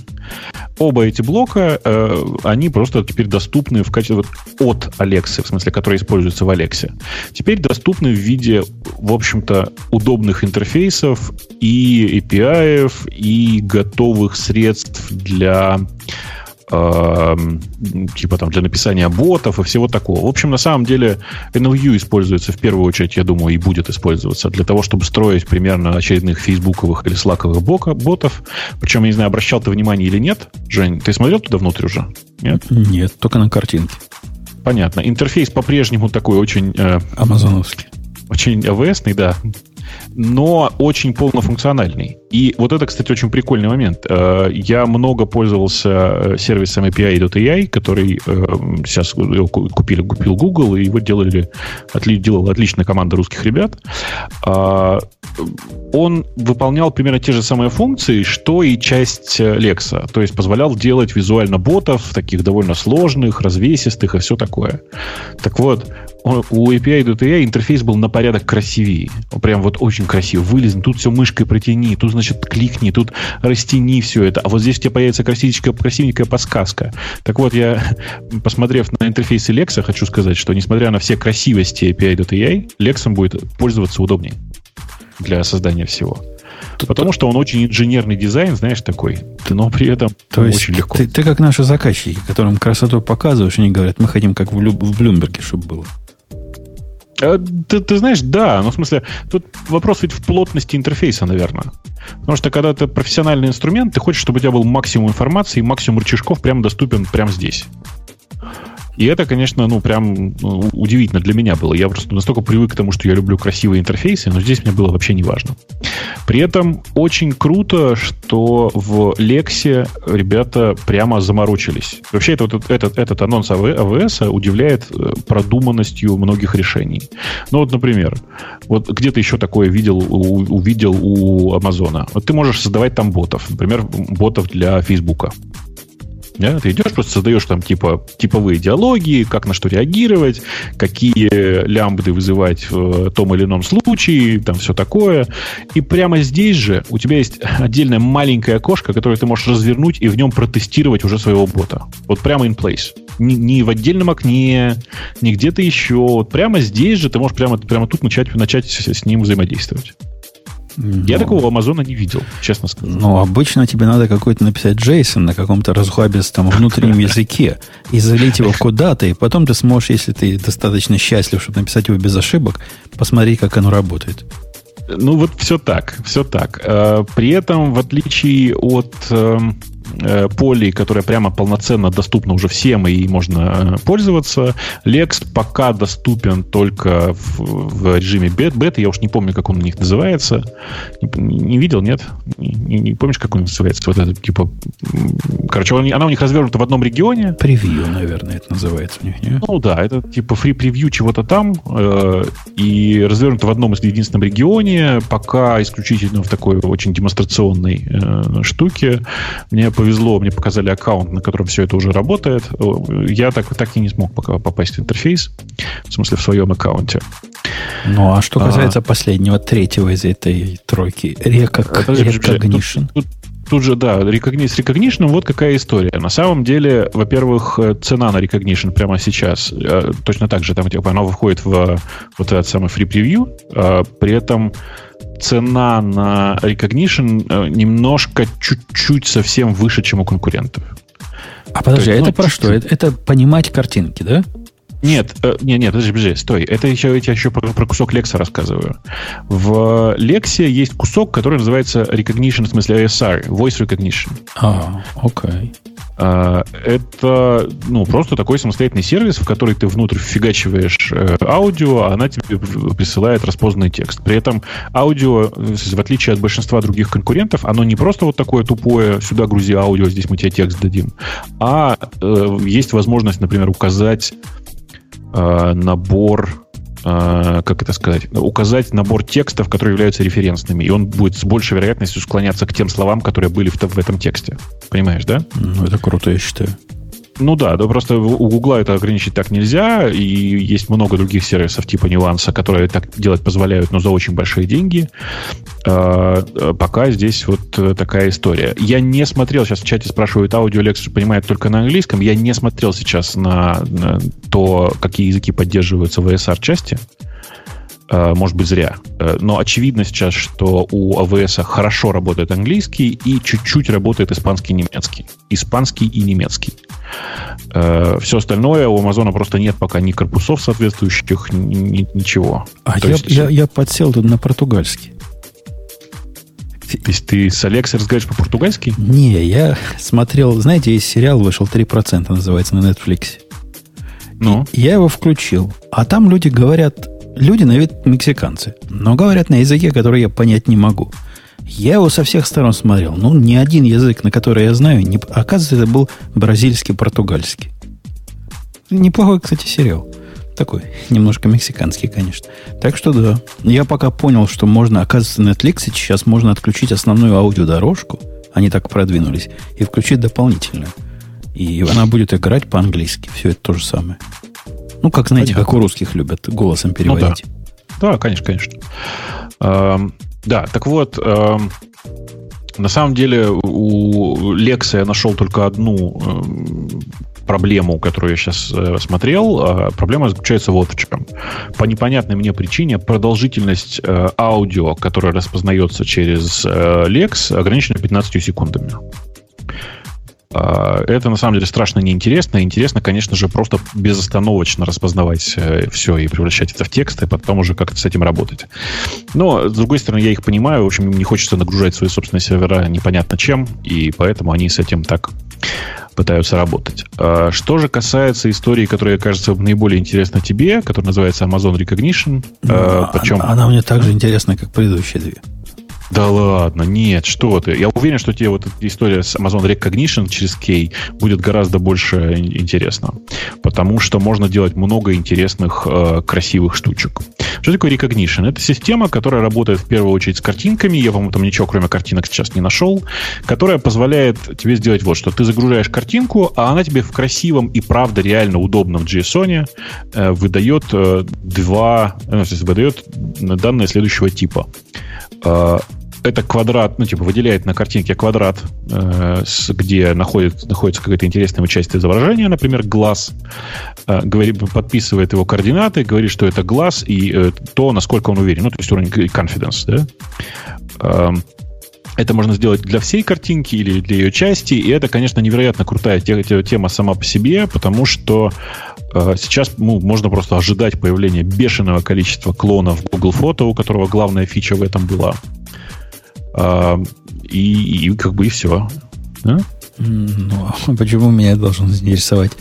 [SPEAKER 5] оба эти блока, э, они просто теперь доступны в качестве вот, от Alexa, в смысле, которые используются в Alexa. Теперь доступны в виде, в общем-то, удобных интерфейсов и API, и готовых средств для э, типа там для написания ботов и всего такого. В общем, на самом деле NLU используется в первую очередь, я думаю, и будет использоваться для того, чтобы строить примерно очередных фейсбуковых или слаковых ботов. Причем, я не знаю, обращал ты внимание или нет. Жень, ты смотрел туда внутрь уже?
[SPEAKER 1] Нет? Нет, только на картинке.
[SPEAKER 5] Понятно. Интерфейс по-прежнему такой очень... Э,
[SPEAKER 1] Амазоновский.
[SPEAKER 5] Очень AWS, да но очень полнофункциональный. И вот это, кстати, очень прикольный момент. Э, я много пользовался э, сервисом API.ai, который э, сейчас купили, купил Google, и его делали, делала отличная команда русских ребят. А, он выполнял примерно те же самые функции, что и часть Lex. То есть позволял делать визуально ботов, таких довольно сложных, развесистых и все такое. Так вот, у API.ai интерфейс был на порядок красивее. Прям вот очень красиво. Вылезни, тут все мышкой протяни, тут, значит, кликни, тут растяни все это. А вот здесь у тебя появится красивенькая, красивенькая подсказка. Так вот, я, посмотрев на интерфейс Lex, хочу сказать, что несмотря на все красивости API.ai, Lex будет пользоваться удобнее для создания всего. Тут Потому что он очень инженерный дизайн, знаешь, такой. Но при этом
[SPEAKER 1] То есть очень легко. Ты, ты как наши заказчики, которым красоту показываешь, они говорят, мы хотим как в, Лю, в Блюмберге, чтобы было.
[SPEAKER 5] Э, ты, ты знаешь, да, но в смысле, тут вопрос ведь в плотности интерфейса, наверное. Потому что когда ты профессиональный инструмент, ты хочешь, чтобы у тебя был максимум информации и максимум рычажков прямо доступен прямо здесь. И это, конечно, ну, прям ну, удивительно для меня было. Я просто настолько привык к тому, что я люблю красивые интерфейсы, но здесь мне было вообще не важно. При этом очень круто, что в Лексе ребята прямо заморочились. Вообще этот, этот, этот анонс АВС удивляет э, продуманностью многих решений. Ну вот, например, вот где-то еще такое видел, увидел у Амазона. Вот ты можешь создавать там ботов. Например, ботов для Фейсбука. Да? Ты идешь, просто создаешь там типа типовые диалоги, как на что реагировать, какие лямбды вызывать в том или ином случае, там все такое. И прямо здесь же у тебя есть отдельное маленькое окошко, которое ты можешь развернуть и в нем протестировать уже своего бота. Вот прямо in place. Не, не в отдельном окне, не где-то еще. Вот прямо здесь же ты можешь прямо, прямо тут начать, начать с, ним взаимодействовать. Я такого Амазона не видел, честно сказать.
[SPEAKER 1] Ну, обычно тебе надо какой-то написать JSON на каком-то разхабистом внутреннем языке и залить его куда-то, и потом ты сможешь, если ты достаточно счастлив, чтобы написать его без ошибок, посмотреть, как оно работает.
[SPEAKER 5] Ну, вот все так, все так. Э, при этом, в отличие от эм, полей, которая прямо полноценно доступна уже всем и можно э, пользоваться. Lex пока доступен только в, в режиме бет, бета. Я уж не помню, как он у них называется. Не, не видел, нет? Не, не помнишь, как он называется? Вот это, типа... Короче, он, она у них развернута в одном регионе.
[SPEAKER 1] Превью, наверное, это называется у них, нет?
[SPEAKER 5] Ну да, это типа фри превью чего-то там. Э, и развернуто в одном из единственном регионе. Пока исключительно в такой очень демонстрационной э, штуке. Мне повезло, мне показали аккаунт, на котором все это уже работает. Я так, так и не смог пока попасть в интерфейс, в смысле в своем аккаунте.
[SPEAKER 1] Ну, а что а. касается а, последнего, третьего из этой тройки, Recognition.
[SPEAKER 5] Тут, тут же, да, с Recognition вот какая история. На самом деле, во-первых, цена на Recognition прямо сейчас э, точно так же, там, типа, она выходит в вот этот самый free preview, а при этом цена на Recognition э, немножко, чуть-чуть совсем выше, чем у конкурентов.
[SPEAKER 1] А подожди, есть, а это ну, про что? Это, это понимать картинки, да?
[SPEAKER 5] Нет, э, нет, нет, подожди, подожди, стой. Это еще, я тебе еще про, про кусок лекса рассказываю. В лексе есть кусок, который называется Recognition, в смысле ASR, Voice Recognition.
[SPEAKER 1] А, окей.
[SPEAKER 5] А, это ну, просто такой самостоятельный сервис, в который ты внутрь фигачиваешь э, аудио, а она тебе присылает распознанный текст. При этом аудио, в отличие от большинства других конкурентов, оно не просто вот такое тупое, сюда грузи аудио, здесь мы тебе текст дадим, а э, есть возможность, например, указать э, набор э, как это сказать, указать набор текстов, которые являются референсными, и он будет с большей вероятностью склоняться к тем словам, которые были в, в этом тексте. Понимаешь, да?
[SPEAKER 1] Ну, это круто, я считаю.
[SPEAKER 5] Ну да, да, просто у Гугла это ограничить так нельзя, и есть много других сервисов типа Нюанса, которые так делать позволяют, но за очень большие деньги. А, пока здесь вот такая история. Я не смотрел, сейчас в чате спрашивают, аудиолекцию понимает только на английском, я не смотрел сейчас на, на то, какие языки поддерживаются в ESR-части. Э, может быть, зря. Э, но очевидно сейчас, что у АВС хорошо работает английский и чуть-чуть работает испанский и немецкий. Испанский и немецкий. Э, Все остальное у Амазона просто нет пока ни корпусов соответствующих, ни, ничего.
[SPEAKER 1] А я, есть... я, я подсел тут на португальский.
[SPEAKER 5] То есть ты с Алексой разговариваешь по-португальски?
[SPEAKER 1] Не, я смотрел, знаете, есть сериал вышел 3%, называется на Netflix. Ну? И я его включил. А там люди говорят Люди на вид мексиканцы, но говорят на языке, который я понять не могу. Я его со всех сторон смотрел. Ну, ни один язык, на который я знаю, не... оказывается, это был бразильский, португальский. Неплохой, кстати, сериал. Такой, немножко мексиканский, конечно. Так что да. Я пока понял, что можно, оказывается, на Netflix сейчас можно отключить основную аудиодорожку. Они так продвинулись. И включить дополнительную. И она будет играть по-английски. Все это то же самое. Ну, как, знаете, Понятно. как у русских любят голосом переводить.
[SPEAKER 5] Ну, да. да, конечно, конечно. Эм, да, так вот, эм, на самом деле у Лекса я нашел только одну эм, проблему, которую я сейчас э, смотрел. Э, проблема заключается вот в чем. По непонятной мне причине продолжительность э, аудио, которое распознается через э, Lex, ограничена 15 секундами. А, это на самом деле страшно неинтересно. Интересно, конечно же, просто безостановочно распознавать э, все и превращать это в текст, и потом уже как-то с этим работать. Но, с другой стороны, я их понимаю. В общем, им не хочется нагружать свои собственные сервера непонятно чем, и поэтому они с этим так пытаются работать. А, что же касается истории, которая кажется наиболее интересна тебе, которая называется Amazon Recognition.
[SPEAKER 1] Ну, причем... она, она мне так же интересна, как предыдущие две.
[SPEAKER 5] Да ладно, нет, что ты. Я уверен, что тебе вот эта история с Amazon Recognition через Key будет гораздо больше интересна. Потому что можно делать много интересных, э, красивых штучек. Что такое Recognition? Это система, которая работает в первую очередь с картинками. Я, по-моему, там ничего, кроме картинок, сейчас не нашел. Которая позволяет тебе сделать вот что. Ты загружаешь картинку, а она тебе в красивом и правда реально удобном JSON э, выдает э, два, э, выдает данные следующего типа э, это квадрат, ну, типа, выделяет на картинке квадрат, э, с, где находит, находится какая-то интересная часть изображения, например, глаз, э, говорит, подписывает его координаты, говорит, что это глаз и э, то, насколько он уверен. Ну, то есть уровень confidence, да? Э, это можно сделать для всей картинки или для ее части, и это, конечно, невероятно крутая тема сама по себе, потому что э, сейчас ну, можно просто ожидать появления бешеного количества клонов Google Photo, у которого главная фича в этом была. А, и, и как бы и все.
[SPEAKER 1] Да? Ну, а почему меня должен заинтересовать?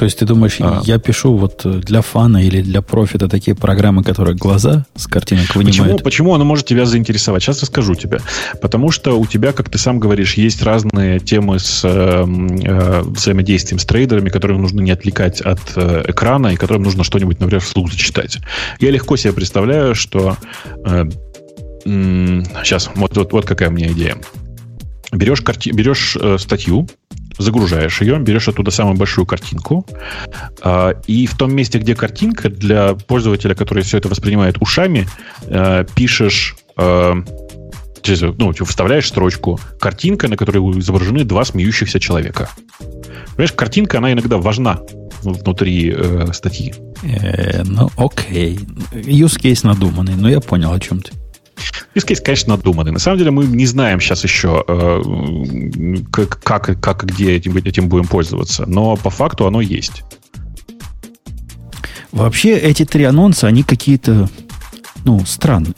[SPEAKER 1] То есть ты думаешь, а. я пишу вот для фана или для профита такие программы, которые глаза с картинок вынимают?
[SPEAKER 5] Почему, почему оно может тебя заинтересовать? Сейчас расскажу тебе. Потому что у тебя, как ты сам говоришь, есть разные темы с э, э, взаимодействием с трейдерами, которые нужно не отвлекать от э, экрана и которым нужно что-нибудь, например, вслух зачитать. Я легко себе представляю, что э, Сейчас, вот, вот, вот какая у меня идея. Берешь, карти... берешь э, статью, загружаешь ее, берешь оттуда самую большую картинку, э, и в том месте, где картинка, для пользователя, который все это воспринимает ушами, э, пишешь э, ну, вставляешь строчку картинка, на которой изображены два смеющихся человека. Понимаешь, картинка, она иногда важна внутри э, статьи.
[SPEAKER 1] Э, ну, окей. Use case надуманный, но я понял, о чем ты.
[SPEAKER 5] Use конечно, надуманный. На самом деле мы не знаем сейчас еще, э, как, как, как где этим, этим будем пользоваться. Но по факту оно есть.
[SPEAKER 1] Вообще эти три анонса, они какие-то, ну, странные.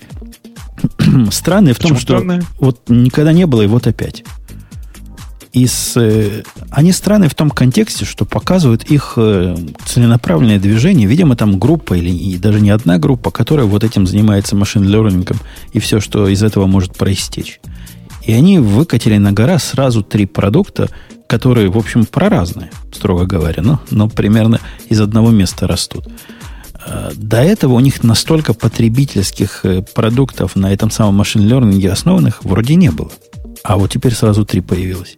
[SPEAKER 1] странные в Почему том, что странные? вот никогда не было, и вот опять из... Э, они странные в том контексте, что показывают их э, целенаправленное движение. Видимо, там группа или и даже не одна группа, которая вот этим занимается машин-лернингом и все, что из этого может проистечь. И они выкатили на гора сразу три продукта, которые, в общем, проразные, строго говоря, но, но примерно из одного места растут. Э, до этого у них настолько потребительских продуктов на этом самом машин-лернинге основанных вроде не было. А вот теперь сразу три появилось.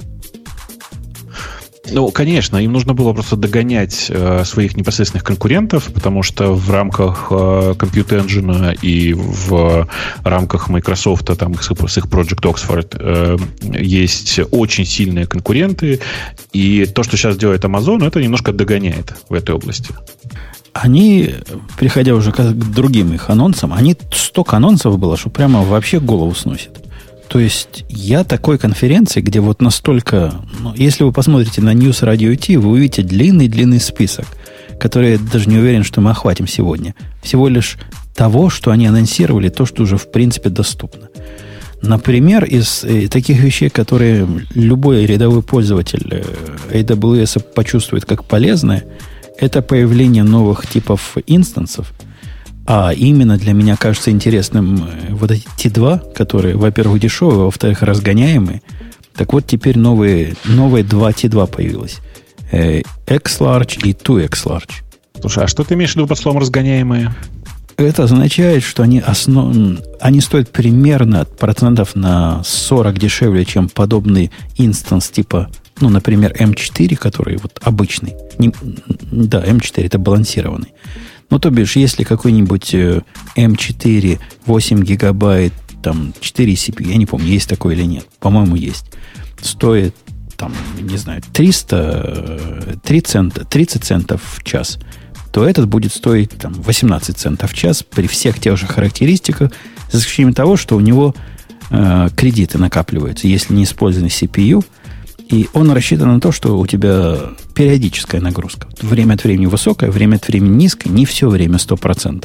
[SPEAKER 5] Ну, конечно, им нужно было просто догонять э, своих непосредственных конкурентов, потому что в рамках э, Compute Engine и в рамках Microsoft, там с их Project Oxford, э, есть очень сильные конкуренты, и то, что сейчас делает Amazon, это немножко догоняет в этой области.
[SPEAKER 1] Они, переходя уже к другим их анонсам, они столько анонсов было, что прямо вообще голову сносит. То есть я такой конференции, где вот настолько... Ну, если вы посмотрите на News Radio T, вы увидите длинный-длинный список, который я даже не уверен, что мы охватим сегодня. Всего лишь того, что они анонсировали, то, что уже в принципе доступно. Например, из э, таких вещей, которые любой рядовой пользователь э, AWS почувствует как полезное, это появление новых типов инстансов – а именно для меня кажется интересным э, вот эти T2, которые, во-первых, дешевые, во-вторых, разгоняемые. Так вот, теперь новые, новые два T2 появилось. Э, X-Large и 2X-Large.
[SPEAKER 5] Слушай, а что ты имеешь в виду под словом разгоняемые?
[SPEAKER 1] Это означает, что они, основ... они стоят примерно процентов на 40 дешевле, чем подобный инстанс типа, ну, например, M4, который вот обычный. Не... Да, M4 это балансированный. Ну, то бишь, если какой-нибудь M4 э, 8 гигабайт, там, 4 CPU, я не помню, есть такой или нет, по-моему, есть, стоит, там, не знаю, 300, 3 цента, 30 центов в час, то этот будет стоить там, 18 центов в час при всех тех же характеристиках, за исключением того, что у него э, кредиты накапливаются. Если не использован CPU, и он рассчитан на то, что у тебя периодическая нагрузка. Время от времени высокая, время от времени низкая, не все время 100%.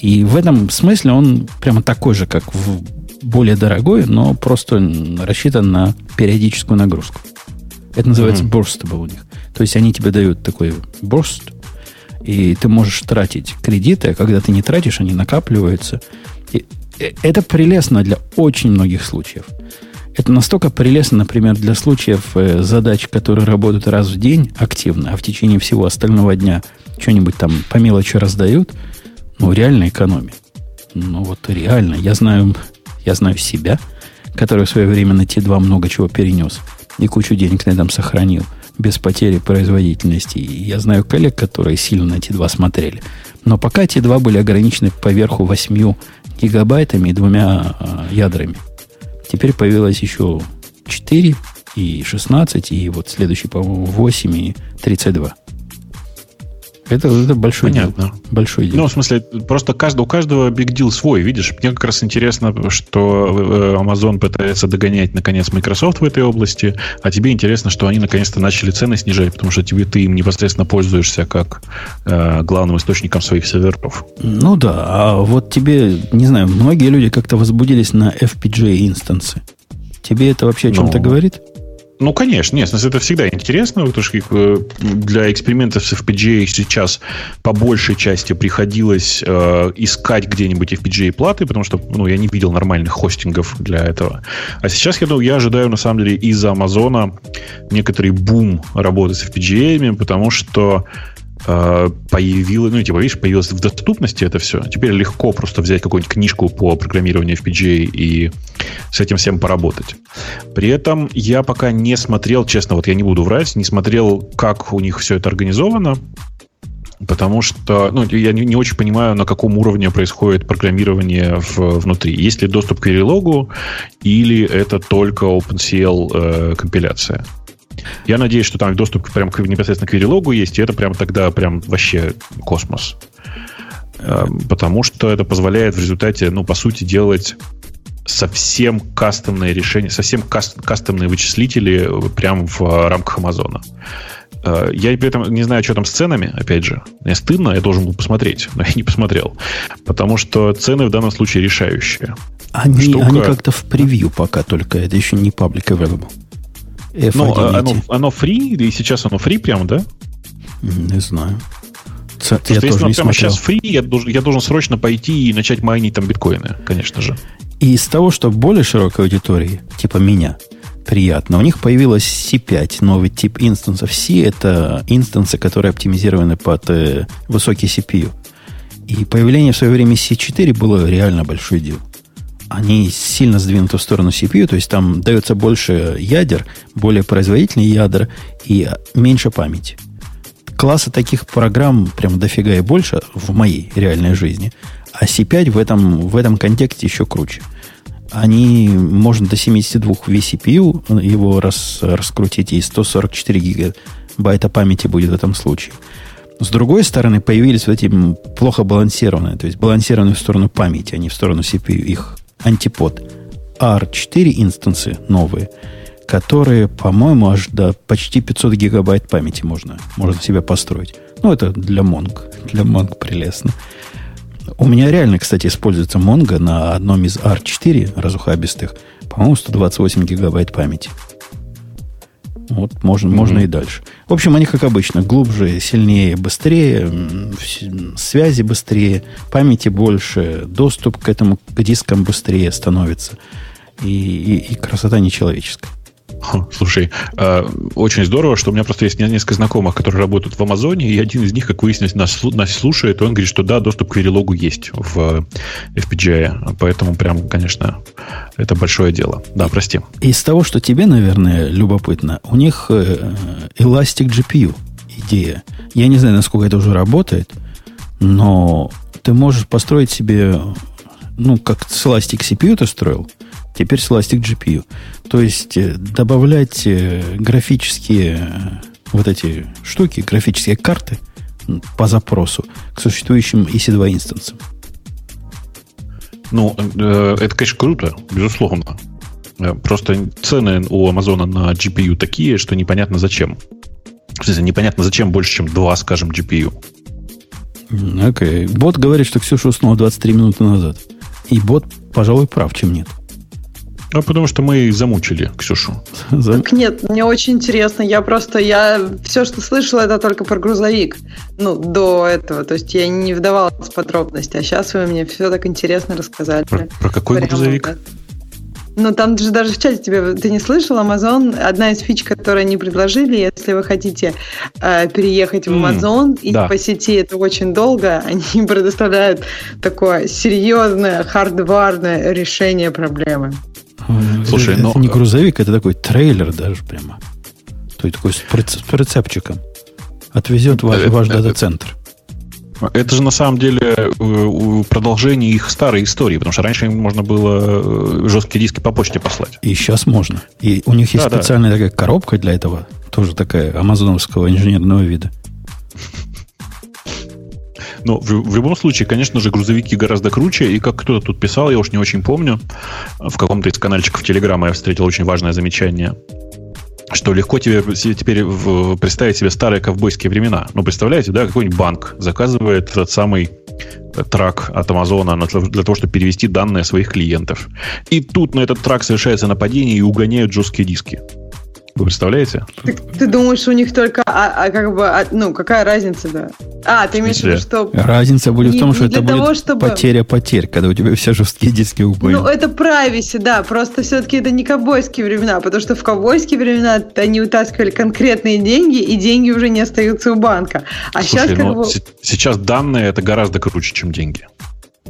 [SPEAKER 1] И в этом смысле он прямо такой же, как в более дорогой, но просто рассчитан на периодическую нагрузку. Это называется mm-hmm. burstable у них. То есть они тебе дают такой burst, и ты можешь тратить кредиты, а когда ты не тратишь, они накапливаются. И э, это прелестно для очень многих случаев. Это настолько прелестно, например, для случаев э, задач, которые работают раз в день активно, а в течение всего остального дня что-нибудь там по мелочи раздают. Ну, реально экономия. Ну, вот реально. Я знаю, я знаю себя, который в свое время на T2 много чего перенес и кучу денег на этом сохранил без потери производительности. И я знаю коллег, которые сильно на T2 смотрели. Но пока T2 были ограничены поверху 8 гигабайтами и двумя э, ядрами. Теперь появилось еще 4 и 16, и вот следующий, по-моему, 8 и 32. Это, это большой
[SPEAKER 5] Понятно.
[SPEAKER 1] дел. Большой дел.
[SPEAKER 5] Ну, в смысле, просто каждый, у каждого big deal свой, видишь. Мне как раз интересно, что э, Amazon пытается догонять, наконец, Microsoft в этой области, а тебе интересно, что они наконец-то начали цены снижать, потому что тебе ты им непосредственно пользуешься как э, главным источником своих серверов.
[SPEAKER 1] Ну да, а вот тебе, не знаю, многие люди как-то возбудились на FPGA инстансы. Тебе это вообще о чем-то ну, говорит?
[SPEAKER 5] Ну, конечно, нет, это всегда интересно, потому что э, для экспериментов с FPGA сейчас по большей части приходилось э, искать где-нибудь FPGA-платы, потому что ну, я не видел нормальных хостингов для этого. А сейчас я, ну, я ожидаю, на самом деле, из-за Амазона некоторый бум работы с FPGA, потому что появилось, ну, типа, видишь, появилось в доступности это все. Теперь легко просто взять какую-нибудь книжку по программированию FPGA и с этим всем поработать. При этом я пока не смотрел, честно, вот я не буду врать, не смотрел, как у них все это организовано, потому что ну, я не, не очень понимаю, на каком уровне происходит программирование в, внутри. Есть ли доступ к Verilog, или это только OpenCL э, компиляция? Я надеюсь, что там доступ прям к, непосредственно к Verilog есть, и это прям тогда прям вообще космос. Эм, потому что это позволяет в результате, ну, по сути, делать совсем кастомные решения, совсем каст, кастомные вычислители прямо в рамках Амазона. Э, я при этом не знаю, что там с ценами, опять же. Мне стыдно, я должен был посмотреть, но я не посмотрел. Потому что цены в данном случае решающие.
[SPEAKER 1] Они, Штука... они как-то в превью пока только, это еще не public available.
[SPEAKER 5] F1 ну, а оно, оно free, и сейчас оно free прямо, да?
[SPEAKER 1] Не знаю.
[SPEAKER 5] Ц... Я если оно прямо сейчас free, я должен, я должен срочно пойти и начать майнить там биткоины, конечно же.
[SPEAKER 1] И из того, что более широкой аудитории, типа меня, приятно. У них появилась C5, новый тип инстансов. C – это инстансы, которые оптимизированы под э, высокий CPU. И появление в свое время C4 было реально большой дел. Они сильно сдвинуты в сторону CPU, то есть там дается больше ядер, более производительные ядра и меньше памяти. Класса таких программ прям дофига и больше в моей реальной жизни. А C5 в этом, в этом контексте еще круче. Они, можно до 72 vCPU его рас, раскрутить, и 144 гигабайта памяти будет в этом случае. С другой стороны, появились вот эти плохо балансированные, то есть балансированные в сторону памяти, а не в сторону CPU, их антипод. R4 инстансы новые, которые, по-моему, аж до почти 500 гигабайт памяти можно, можно себе построить. Ну, это для Mongo. Для Mongo прелестно. У меня реально, кстати, используется Mongo на одном из R4 разухабистых. По-моему, 128 гигабайт памяти. Вот можно, mm-hmm. можно и дальше. В общем, они, как обычно, глубже, сильнее, быстрее, связи быстрее, памяти больше, доступ к этому к дискам быстрее становится. И, и, и красота нечеловеческая.
[SPEAKER 5] Слушай, э, очень здорово, что у меня просто есть несколько знакомых, которые работают в Амазоне, и один из них, как выяснилось, нас, нас слушает, и он говорит, что да, доступ к Verilog есть в FPGA. Поэтому прям, конечно, это большое дело. Да, прости.
[SPEAKER 1] Из того, что тебе, наверное, любопытно, у них э, Elastic GPU идея. Я не знаю, насколько это уже работает, но ты можешь построить себе, ну, как с Elastic CPU ты строил, Теперь с Elastic GPU. То есть э, добавлять э, графические э, вот эти штуки, графические карты по запросу к существующим EC2 инстансам.
[SPEAKER 5] Ну, это, конечно, круто, безусловно. Просто цены у Амазона на GPU такие, что непонятно зачем. В смысле, непонятно зачем больше, чем два, скажем, GPU.
[SPEAKER 1] Окей. Okay. Бот говорит, что Ксюша уснула 23 минуты назад. И бот, пожалуй, прав, чем нет.
[SPEAKER 5] А потому что мы замучили Ксюшу.
[SPEAKER 2] Так нет, мне очень интересно. Я просто, я все, что слышала, это только про грузовик. Ну, до этого. То есть я не вдавалась в подробности. А сейчас вы мне все так интересно рассказали.
[SPEAKER 5] Про, про какой Прямо, грузовик? Да.
[SPEAKER 2] Ну, там же даже в чате тебе, ты не слышал, Amazon, одна из фич, которые они предложили, если вы хотите э, переехать в Amazon mm, и да. по сети это очень долго, они предоставляют такое серьезное хардварное решение проблемы.
[SPEAKER 1] Слушай, это, но... это не грузовик, это такой трейлер даже прямо. То есть такой с, с прицепчиком. Отвезет ваш, это, ваш дата-центр.
[SPEAKER 5] Это же на самом деле э, продолжение их старой истории, потому что раньше им можно было э, жесткие диски по почте послать.
[SPEAKER 1] И сейчас можно. И у них есть да, специальная да. такая коробка для этого, тоже такая амазоновского инженерного вида.
[SPEAKER 5] Но в, в любом случае, конечно же, грузовики гораздо круче. И как кто-то тут писал, я уж не очень помню, в каком-то из канальчиков Телеграма я встретил очень важное замечание что легко тебе теперь представить себе старые ковбойские времена. Ну, представляете, да, какой-нибудь банк заказывает этот самый трак от Амазона для того, чтобы перевести данные своих клиентов. И тут на этот трак совершается нападение и угоняют жесткие диски. Вы представляете?
[SPEAKER 2] Ты, ты думаешь, у них только, а, а как бы, а, ну, какая разница, да? А, ты имеешь в виду, что...
[SPEAKER 1] Разница будет не, в том, что это того, будет чтобы... потеря потерь, когда у тебя все жесткие диски упали.
[SPEAKER 2] Ну, это privacy, да, просто все-таки это не ковбойские времена, потому что в ковбойские времена они утаскивали конкретные деньги, и деньги уже не остаются у банка. А
[SPEAKER 5] Слушай, сейчас как бы... Сейчас данные это гораздо круче, чем деньги.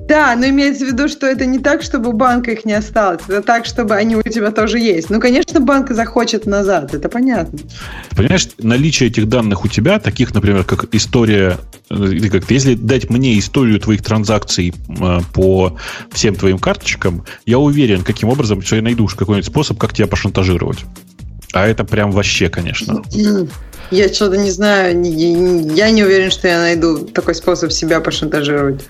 [SPEAKER 2] Да, но имеется в виду, что это не так, чтобы у банка их не осталось, это так, чтобы они у тебя тоже есть. Ну, конечно, банк захочет назад, это понятно.
[SPEAKER 5] Понимаешь, наличие этих данных у тебя, таких, например, как история, э, как если дать мне историю твоих транзакций э, по всем твоим карточкам, я уверен, каким образом, что я найду какой-нибудь способ, как тебя пошантажировать. А это прям вообще, конечно.
[SPEAKER 2] Я что-то не знаю, я не уверен, что я найду такой способ себя пошантажировать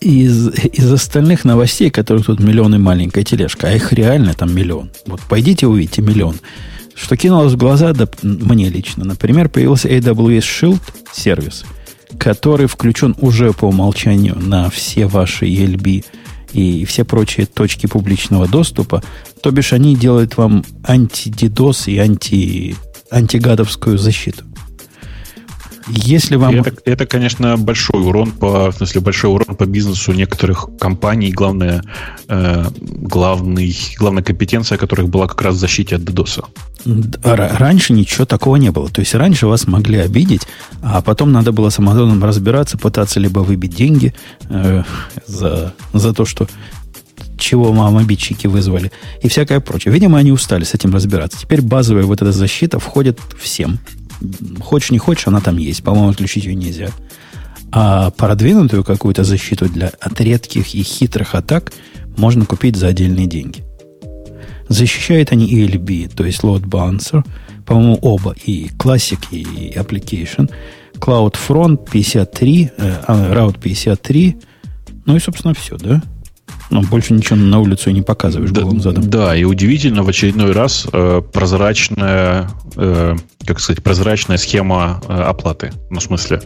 [SPEAKER 1] из, из остальных новостей, которых тут миллион и маленькая тележка, а их реально там миллион. Вот пойдите увидите миллион. Что кинулось в глаза, да, мне лично. Например, появился AWS Shield сервис, который включен уже по умолчанию на все ваши ELB и все прочие точки публичного доступа. То бишь они делают вам анти-дидос и анти, антигадовскую защиту. Если вам...
[SPEAKER 5] Это, это, конечно, большой урон по, в смысле, большой урон по бизнесу некоторых компаний. Главное, э, главный, главная компетенция которых была как раз в защите от DDoS.
[SPEAKER 1] Раньше ничего такого не было. То есть раньше вас могли обидеть, а потом надо было с Амазоном разбираться, пытаться либо выбить деньги э, за, за то, что чего мамобитчики вызвали, и всякое прочее. Видимо, они устали с этим разбираться. Теперь базовая вот эта защита входит всем. Хочешь, не хочешь, она там есть. По-моему, отключить ее нельзя. А продвинутую какую-то защиту для от редких и хитрых атак можно купить за отдельные деньги. Защищают они ELB, то есть Load Balancer, по-моему, оба, и Classic, и Application. CloudFront 53, э, а, Route 53, ну и, собственно, все, да? Но больше ничего на улицу не показываешь
[SPEAKER 5] да,
[SPEAKER 1] голым задом.
[SPEAKER 5] Да, и удивительно в очередной раз э, прозрачная, э, как сказать, прозрачная схема э, оплаты. Ну, в смысле,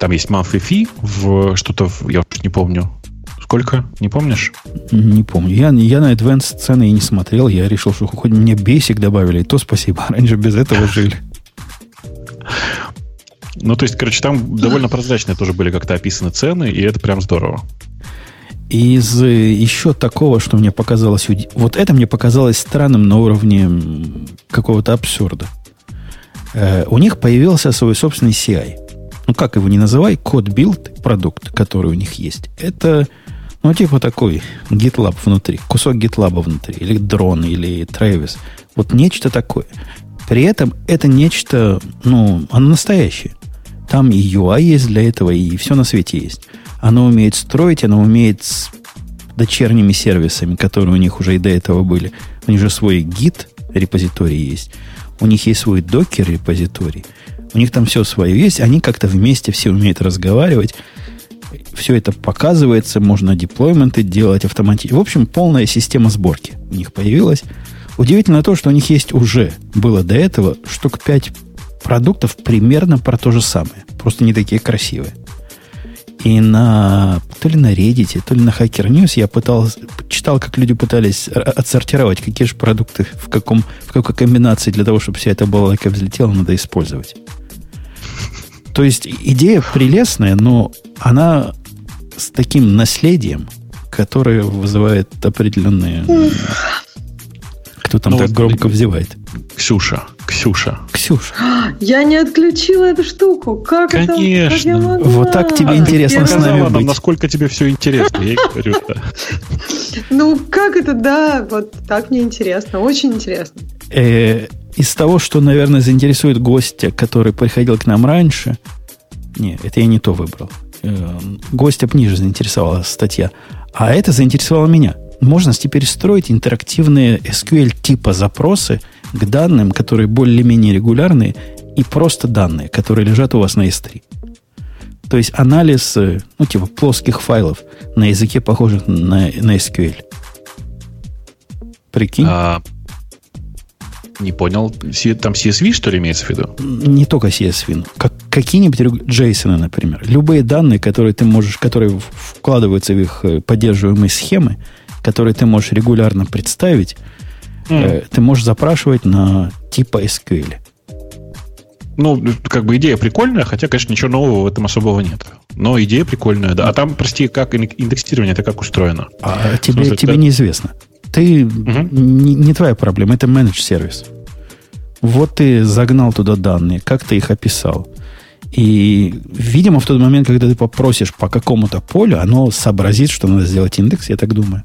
[SPEAKER 5] там есть monthly fee в что-то, я уж не помню. Сколько? Не помнишь?
[SPEAKER 1] Не помню. Я, я на Advanced цены и не смотрел. Я решил, что хоть мне бесик добавили, и то спасибо. Раньше без этого жили.
[SPEAKER 5] Ну, то есть, короче, там довольно прозрачные тоже были как-то описаны цены, и это прям здорово.
[SPEAKER 1] Из э, еще такого, что мне показалось... Вот это мне показалось странным на уровне какого-то абсурда. Э, у них появился свой собственный CI. Ну, как его не называй, CodeBuild продукт, который у них есть, это, ну, типа такой GitLab внутри, кусок GitLab внутри, или дрон, или Travis. Вот нечто такое. При этом это нечто, ну, оно настоящее. Там и UI есть для этого, и все на свете есть. Оно умеет строить, оно умеет с дочерними сервисами, которые у них уже и до этого были. У них же свой git репозиторий есть. У них есть свой докер репозиторий. У них там все свое есть. Они как-то вместе все умеют разговаривать. Все это показывается. Можно деплойменты делать автоматически. В общем, полная система сборки у них появилась. Удивительно то, что у них есть уже, было до этого, штук 5 продуктов примерно про то же самое. Просто не такие красивые. И на то ли на Reddit, то ли на Hacker News я пытался, читал, как люди пытались отсортировать, какие же продукты в, каком, в какой комбинации для того, чтобы вся эта балалайка взлетела, надо использовать. То есть идея прелестная, но она с таким наследием, которое вызывает определенные... Кто там ну, так громко взевает?
[SPEAKER 5] Ксюша. Ксюша.
[SPEAKER 1] Ксюша.
[SPEAKER 2] Я не отключила эту штуку. Как
[SPEAKER 5] Конечно.
[SPEAKER 2] это?
[SPEAKER 5] Как
[SPEAKER 1] могла? Вот так тебе
[SPEAKER 5] а
[SPEAKER 1] интересно с нами
[SPEAKER 5] нам,
[SPEAKER 1] быть.
[SPEAKER 5] насколько тебе все интересно, я говорю.
[SPEAKER 2] Ну, как это, да, вот так мне интересно, очень интересно.
[SPEAKER 1] Э, из того, что, наверное, заинтересует гостя, который приходил к нам раньше, не, это я не то выбрал. Э, гостя ниже заинтересовала статья. А это заинтересовало меня. Можно теперь строить интерактивные SQL типа запросы к данным, которые более-менее регулярные, и просто данные, которые лежат у вас на S3. То есть анализ, э, ну, типа плоских файлов на языке, похожих на, на SQL. Прикинь? А,
[SPEAKER 5] не понял. Там CSV, что ли, имеется в виду?
[SPEAKER 1] Не только CSV. Как, какие-нибудь JSON, например. Любые данные, которые ты можешь, которые вкладываются в их э, поддерживаемые схемы, которые ты можешь регулярно представить, mm. ты можешь запрашивать на типа SQL.
[SPEAKER 5] Ну, как бы идея прикольная, хотя, конечно, ничего нового в этом особого нет. Но идея прикольная, да. А там, прости, как индексирование, это как устроено?
[SPEAKER 1] А тебе, смысле, тебе это... неизвестно. Ты угу. не, не твоя проблема, это менедж сервис. Вот ты загнал туда данные, как ты их описал. И, видимо, в тот момент, когда ты попросишь по какому-то полю, оно сообразит, что надо сделать индекс, я так думаю.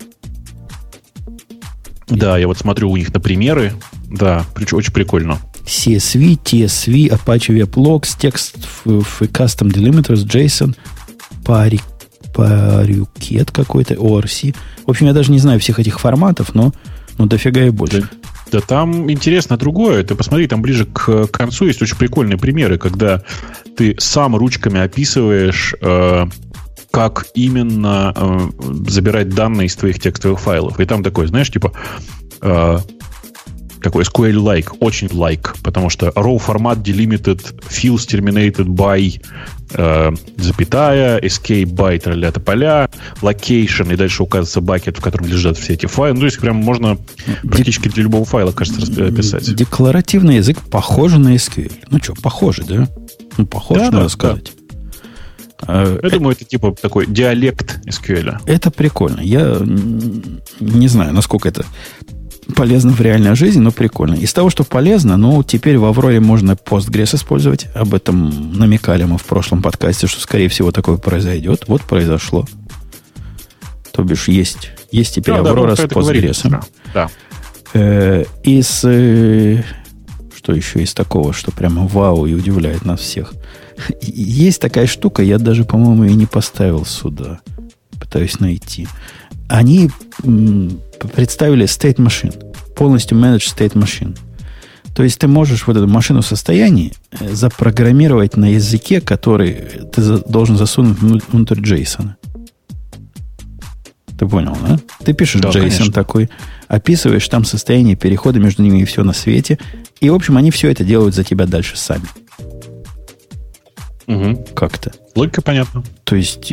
[SPEAKER 5] Да, я вот смотрю у них на примеры. Да, очень прикольно.
[SPEAKER 1] CSV, TSV, Apache WebLogs, текст в, в Custom Delimiters, JSON, парик, парюкет какой-то, ORC. В общем, я даже не знаю всех этих форматов, но, но дофига и больше.
[SPEAKER 5] Да, да там интересно другое. Ты посмотри, там ближе к концу есть очень прикольные примеры, когда ты сам ручками описываешь, э, как именно э, забирать данные из твоих текстовых файлов. И там такой, знаешь, типа э, такой SQL-like, очень like, потому что raw формат delimited, fields terminated by э, запятая, escape by тролля поля, location, и дальше указывается бакет, в котором лежат все эти файлы. Ну, то есть прям можно практически для любого файла, кажется, описать.
[SPEAKER 1] Декларативный язык похож на SQL. Ну что, похоже, да? Ну, похоже, да, надо да, сказать.
[SPEAKER 5] Да. Я думаю, это типа такой диалект SQL.
[SPEAKER 1] Это прикольно. Я не знаю, насколько это полезно в реальной жизни, но прикольно. Из того, что полезно, ну, теперь в Авроре можно Postgres использовать. Об этом намекали мы в прошлом подкасте, что, скорее всего, такое произойдет. Вот произошло. То бишь есть, есть теперь
[SPEAKER 5] Да, да,
[SPEAKER 1] Аврора
[SPEAKER 5] мы
[SPEAKER 1] с Postgres.
[SPEAKER 5] да. Да.
[SPEAKER 1] Э, из... э, что еще из такого, что прямо вау и удивляет нас всех? Есть такая штука, я даже, по-моему, и не поставил сюда. Пытаюсь найти. Они представили state machine. Полностью managed state machine. То есть ты можешь вот эту машину состояний э, запрограммировать на языке, который ты должен засунуть вну- внутрь JSON. Ты понял, да? Ты пишешь
[SPEAKER 5] Да,
[SPEAKER 1] JSON
[SPEAKER 5] конечно.
[SPEAKER 1] такой, описываешь там состояние перехода между ними и все на свете. И, в общем, они все это делают за тебя дальше сами.
[SPEAKER 5] Мгм.
[SPEAKER 1] Как-то.
[SPEAKER 5] Логика понятна.
[SPEAKER 1] То есть,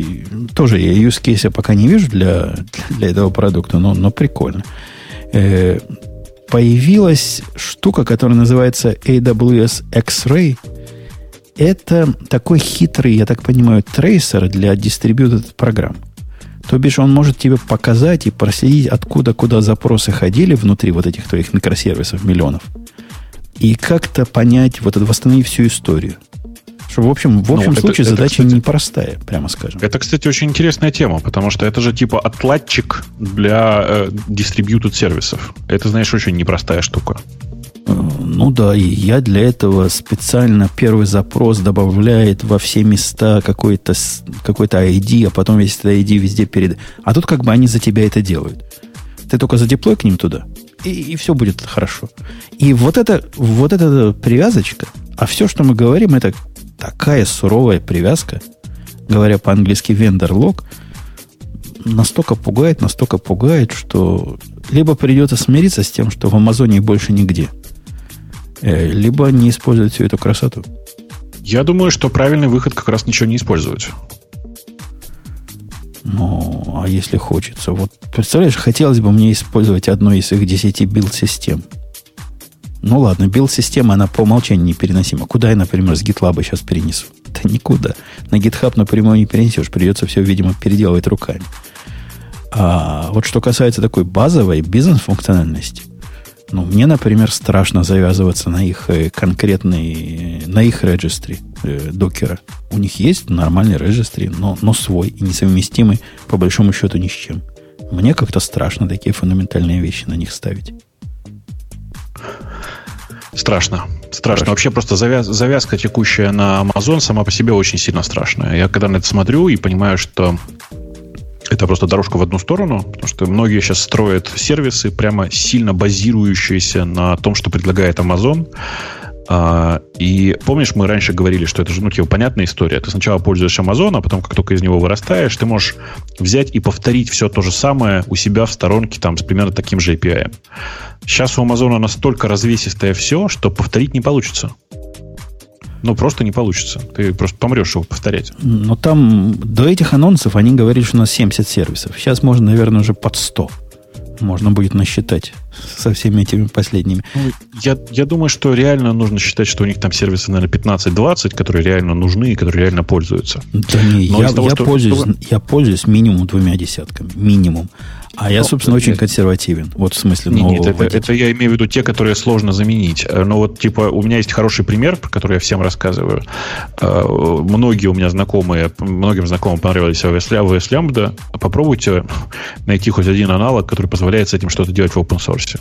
[SPEAKER 1] тоже я use case пока не вижу для, для этого продукта, но, но прикольно. Э, появилась штука, которая называется AWS X-Ray. Это такой хитрый, я так понимаю, трейсер для distributed программ. То бишь он может тебе показать и проследить, откуда куда запросы ходили внутри вот этих твоих микросервисов миллионов. И как-то понять, вот это, восстановить всю историю. Что, в общем, в
[SPEAKER 5] Ну,
[SPEAKER 1] общем
[SPEAKER 5] это-
[SPEAKER 1] случае
[SPEAKER 5] это,
[SPEAKER 1] задача
[SPEAKER 5] кстати-
[SPEAKER 1] непростая, прямо скажем.
[SPEAKER 5] Это, кстати, очень интересная тема, потому что это же типа отладчик для э, distributed сервисов. Это, знаешь, очень непростая штука.
[SPEAKER 1] Э, Ну да, и я для этого специально первый запрос добавляет во все места какой-то какой-то ID, а потом весь этот ID везде перед... А тут как бы они за тебя это делают. Ты только задеплой к ним туда, и, все будет хорошо. И вот это, вот эта привязочка, а все, что мы говорим, это такая суровая привязка, говоря по-английски vendor log, настолько пугает, настолько пугает, что либо придется смириться с тем, что в Амазоне больше нигде, э, либо не использовать всю эту красоту.
[SPEAKER 5] Я думаю, что правильный выход как раз ничего не использовать.
[SPEAKER 1] Ну, а если хочется? Вот, представляешь, хотелось бы мне использовать одну из их 10 билд-систем. Ну ладно, билд-система, она по умолчанию непереносима. Куда я, например, с GitLab сейчас перенесу? Да никуда. На GitHub напрямую не перенесешь. Придется все, видимо, переделывать руками. А вот что касается такой базовой бизнес-функциональности, ну, мне, например, страшно завязываться на их э, конкретный, на их регистре э, докера. У них есть нормальный регистри, но, но свой и несовместимый, по большому счету, ни с чем. Мне как-то страшно такие фундаментальные вещи на них ставить.
[SPEAKER 5] Страшно. Страшно. Вообще просто завяз- завязка текущая на Amazon сама по себе очень сильно страшная. Я когда на это смотрю и понимаю, что это просто дорожка в одну сторону, потому что многие сейчас строят сервисы, прямо сильно базирующиеся на том, что предлагает Amazon. И помнишь, мы раньше говорили, что это же, ну, типа, понятная история. Ты сначала пользуешь Amazon, а потом, как только из него вырастаешь, ты можешь взять и повторить все то же самое у себя в сторонке там с примерно таким же API. Сейчас у Амазона настолько развесистое все, что повторить не получится. Ну, просто не получится. Ты просто помрешь его повторять.
[SPEAKER 1] Но там до этих анонсов они говорили, что у нас 70 сервисов. Сейчас можно, наверное, уже под 100. Можно будет насчитать со всеми этими последними.
[SPEAKER 5] Ну, я, я думаю, что реально нужно считать, что у них там сервисы, наверное, 15-20, которые реально нужны и которые реально пользуются.
[SPEAKER 1] Да не,
[SPEAKER 5] Но
[SPEAKER 1] я,
[SPEAKER 5] того,
[SPEAKER 1] я
[SPEAKER 5] что-
[SPEAKER 1] пользуюсь, я пользуюсь минимум двумя десятками. Минимум. А я,
[SPEAKER 5] Ну,
[SPEAKER 1] собственно, очень консервативен. Вот в смысле
[SPEAKER 5] Не,
[SPEAKER 1] нового
[SPEAKER 5] нет, это, это я имею в виду те, которые сложно заменить. Э, Но вот, типа, у меня есть хороший пример, про который я всем рассказываю. Э, Многие у меня знакомые, многим знакомым понравились AWS AWS Lambda. Попробуйте найти хоть один аналог, который позволяет с этим что-то делать в open source.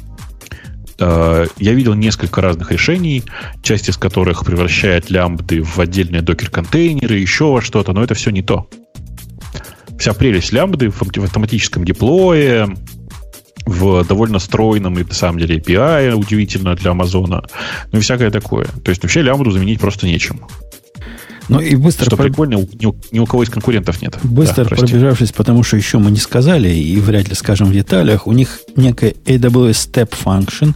[SPEAKER 5] Э, Я видел несколько разных решений, часть из которых превращает лямбды в отдельные докер-контейнеры, еще во что-то, но это все не то. Вся прелесть лямбды в авто- в автоматическом деплое, в довольно стройном и на самом деле API удивительно для Амазона, ну и всякое такое. То есть вообще лямбду заменить просто нечем.
[SPEAKER 1] Ну и быстро,
[SPEAKER 5] Что
[SPEAKER 1] про-
[SPEAKER 5] прикольно, ни, у- ни у кого из конкурентов нет.
[SPEAKER 1] быстро
[SPEAKER 5] Да, прости.
[SPEAKER 1] пробежавшись, потому что еще мы не сказали, и вряд ли скажем в деталях, у них некая AWS Step Function,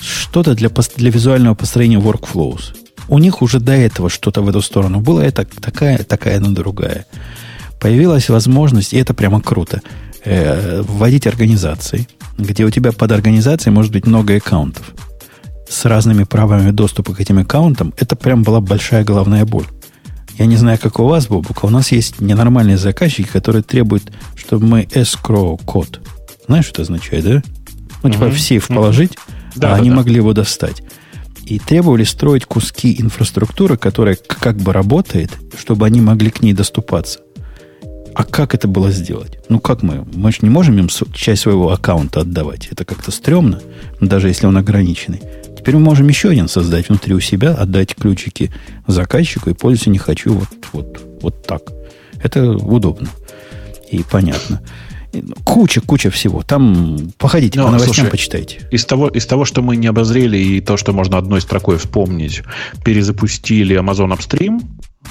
[SPEAKER 1] что-то для, для визуального построения workflows. У них уже до этого что-то в эту сторону было, это такая, такая, но другая. Появилась возможность, и это прямо круто, э, вводить организации, где у тебя под организацией может быть много аккаунтов с разными правами доступа к этим аккаунтам. Это прям была большая головная боль. Я не знаю, как у вас, Бобука, у нас есть ненормальные заказчики, которые требуют, чтобы мы escrow код. Знаешь, что это означает, да? Ну, типа
[SPEAKER 5] Мгм.
[SPEAKER 1] в сейф положить,
[SPEAKER 5] Да,
[SPEAKER 1] а
[SPEAKER 5] да,
[SPEAKER 1] они
[SPEAKER 5] да.
[SPEAKER 1] могли его достать. И требовали строить куски инфраструктуры, которая как бы работает, чтобы они могли к ней доступаться. А как это было сделать? Ну, как мы? Мы же не можем им часть своего аккаунта отдавать. Это как-то стрёмно, даже если он ограниченный. Теперь мы можем еще один создать внутри у себя, отдать ключики заказчику и пользоваться не хочу вот, вот, вот так. Это удобно и понятно. Куча, куча всего. Там походите, Но, по новостям слушай, почитайте.
[SPEAKER 5] Из того, из того, что мы не обозрели, и то, что можно одной строкой вспомнить, перезапустили Amazon Upstream,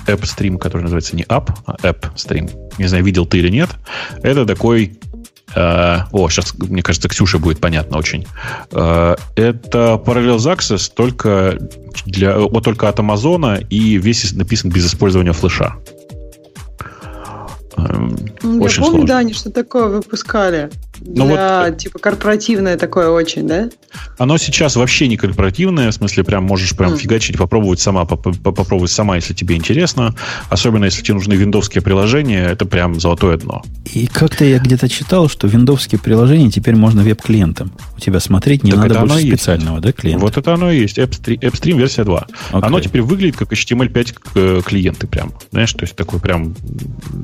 [SPEAKER 5] App Stream, который называется не App, а App Stream. Не знаю, видел ты или нет. Это такой Uh, о, сейчас, мне кажется, Ксюша будет понятно очень. Uh, это Parallels Access только, для, о, только от Амазона и весь написан без использования флеша.
[SPEAKER 2] Эм, ну, очень Я помню, сложно. да, они что такое выпускали. Ну, Для, вот, типа, корпоративное такое очень, да?
[SPEAKER 5] Оно сейчас вообще не корпоративное, в смысле, прям можешь прям mm. фигачить, попробовать сама, попробовать сама, если тебе интересно. Особенно, если тебе нужны виндовские приложения, это прям золотое дно.
[SPEAKER 1] И как-то я где-то читал, что виндовские приложения теперь можно веб-клиентам у тебя смотреть, не так надо больше специального, есть. да, клиента?
[SPEAKER 5] Вот это оно и есть, AppStream, AppStream версия 2. Okay. Оно теперь выглядит как HTML5 э, клиенты прям, знаешь, то есть такой прям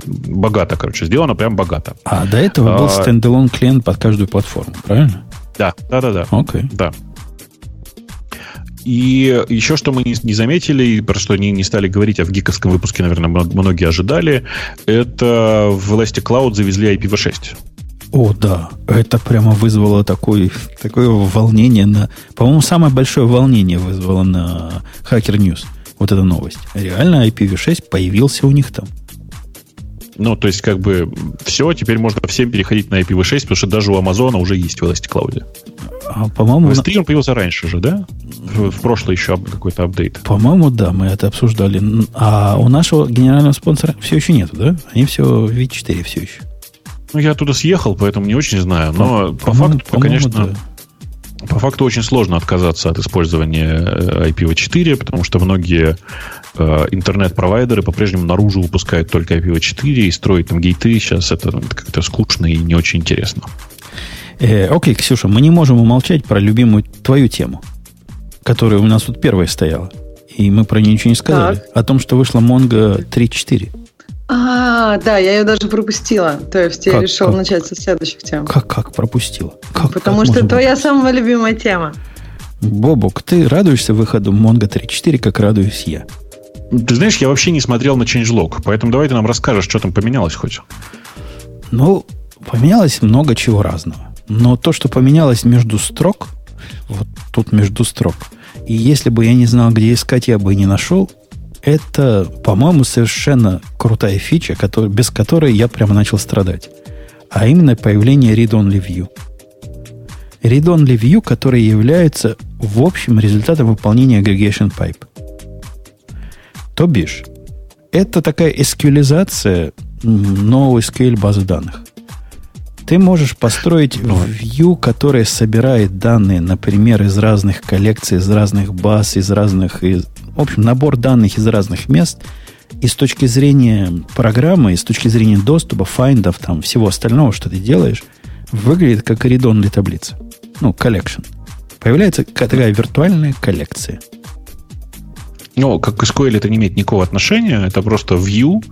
[SPEAKER 5] богато, короче, сделано прям богато.
[SPEAKER 1] А до этого а, был стендалон клиент под каждую платформу, правильно?
[SPEAKER 5] Да, да, да, да.
[SPEAKER 1] Окей. Okay.
[SPEAKER 5] Да. И еще что мы не, заметили, про что не, не стали говорить, а в гиковском выпуске, наверное, многие ожидали, это в Elastic Cloud завезли IPv6.
[SPEAKER 1] О, да. Это прямо вызвало такое, такое волнение на... По-моему, самое большое волнение вызвало на Hacker News. Вот эта новость. Реально IPv6 появился у них там.
[SPEAKER 5] Ну, то есть, как бы, все, теперь можно всем переходить на IPv6, потому что даже у Амазона уже есть в Elastic. А, по-моему... V3 он появился раньше же, да? В, в прошлый еще какой-то апдейт.
[SPEAKER 1] По-моему, да, мы это обсуждали. А у нашего генерального спонсора все еще нету, да? Они все V4 все еще.
[SPEAKER 5] Ну, я оттуда съехал, поэтому не очень знаю. Но по, по факту, по конечно, да. По факту очень сложно отказаться от использования э, IPv4, потому что многие Э, интернет-провайдеры по-прежнему наружу выпускают только IPv4 и строить там гейты. Сейчас это, это как-то скучно и не очень интересно.
[SPEAKER 1] Э, окей, Ксюша, мы не можем умолчать про любимую твою тему, которая у нас тут первая стояла. И мы про нее ничего не сказали. Так. О том, что вышла Mongo 3.4.
[SPEAKER 2] А, да, я ее даже пропустила. То есть я решил как? начать со следующих тем.
[SPEAKER 1] Как, как пропустила? Как,
[SPEAKER 2] Потому как что это твоя самая любимая тема.
[SPEAKER 1] Бобок, ты радуешься выходу Mongo 3.4, как радуюсь я.
[SPEAKER 5] Ты знаешь, я вообще не смотрел на changelog, поэтому давай ты нам расскажешь, что там поменялось хоть.
[SPEAKER 1] Ну, поменялось много чего разного. Но то, что поменялось между строк, вот тут между строк, и если бы я не знал, где искать, я бы и не нашел, это, по-моему, совершенно крутая фича, который, без которой я прямо начал страдать. А именно появление read-only view. Read-only view, который является в общем результатом выполнения aggregation pipe. То бишь, это такая SQLизация новой SQL базы данных. Ты можешь построить view, которая собирает данные, например, из разных коллекций, из разных баз, из разных... Из, в общем, набор данных из разных мест. И с точки зрения программы, и с точки зрения доступа, файндов, там, всего остального, что ты делаешь, выглядит как редонная таблица. Ну, collection. Появляется такая виртуальная коллекция –
[SPEAKER 5] ну, как к SQL это не имеет никакого отношения, это просто view,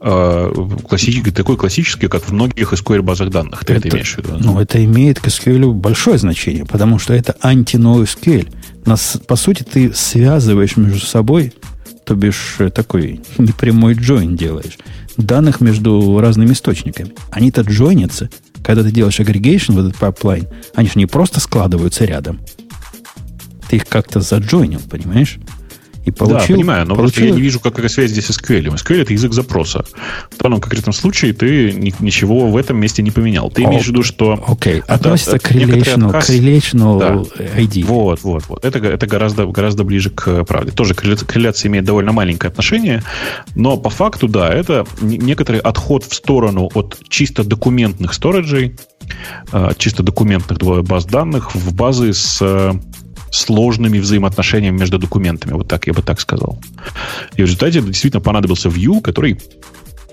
[SPEAKER 5] э, классический, такой классический, как в многих SQL базах данных. Ты это, это имеешь в виду?
[SPEAKER 1] Ну, это имеет к SQL большое значение, потому что это анти-NoSQL. Нас, по сути, ты связываешь между собой, то бишь э, такой непрямой join делаешь, данных между разными источниками. Они-то джойнятся, когда ты делаешь aggregation в этот pipeline, они же не просто складываются рядом. Ты их как-то заджойнил, понимаешь?
[SPEAKER 5] И получил, да, понимаю, но получил... просто я не вижу, какая связь здесь с SQL. SQL это язык запроса. В данном конкретном случае ты ничего в этом месте не поменял. Ты имеешь в виду, что...
[SPEAKER 1] Окей, okay. относится к relational, отказ... relational да. ID.
[SPEAKER 5] Вот, вот, вот. Это, это гораздо, гораздо ближе к правде. Тоже корреляция имеет довольно маленькое отношение, но по факту, да, это некоторый отход в сторону от чисто документных сториджей, а, чисто документных баз данных в базы с сложными взаимоотношениями между документами. Вот так я бы так сказал. И в результате действительно понадобился view, который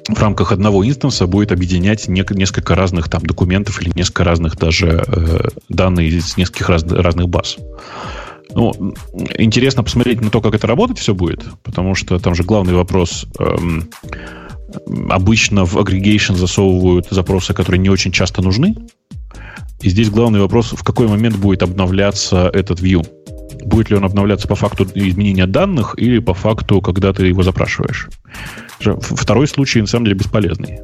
[SPEAKER 5] в рамках одного инстанса будет объединять несколько разных там документов или несколько разных даже э, данных из нескольких раз, разных баз. Ну, интересно посмотреть на то, как это работать все будет, потому что там же главный вопрос эм, обычно в aggregation засовывают запросы, которые не очень часто нужны. И здесь главный вопрос, в какой момент будет обновляться этот view. Будет ли он обновляться по факту изменения данных или по факту, когда ты его запрашиваешь. Второй случай, на самом деле, бесполезный.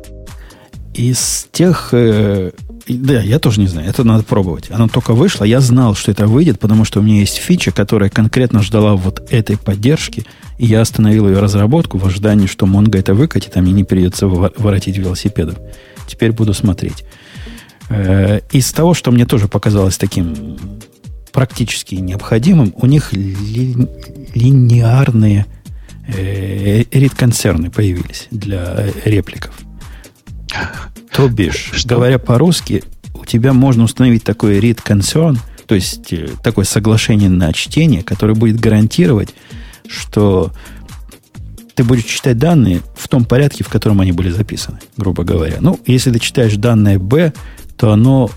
[SPEAKER 1] Из тех... Э, да, я тоже не знаю. Это надо пробовать. Оно только вышло. Я знал, что это выйдет, потому что у меня есть фича, которая конкретно ждала вот этой поддержки. И я остановил ее разработку в ожидании, что Mongo это выкатит, а мне не придется воротить велосипедов. Теперь буду смотреть. Э, из того, что мне тоже показалось таким практически необходимым, у них ли, линейные э, рид-концерны появились для репликов. То бишь, что? говоря по-русски, у тебя можно установить такой read concern, то есть э, такое соглашение на чтение, которое будет гарантировать, что ты будешь читать данные в том порядке, в котором они были записаны, грубо говоря. Ну, если ты читаешь данное B, то оно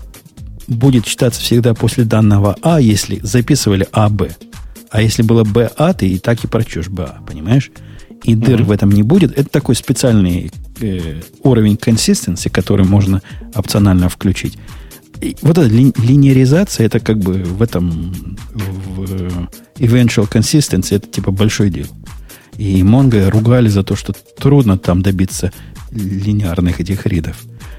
[SPEAKER 1] будет читаться всегда после данного А, если записывали АБ. А если было БА, ты и так и прочешь БА, понимаешь? И дыр mm-hmm. в этом не будет. Это такой специальный э, уровень consistency, который можно опционально включить. И вот эта ли, линеаризация, это как бы в этом в, eventual consistency, это типа большой дел. И Mongo ругали за то, что трудно там добиться линейных этих ридов.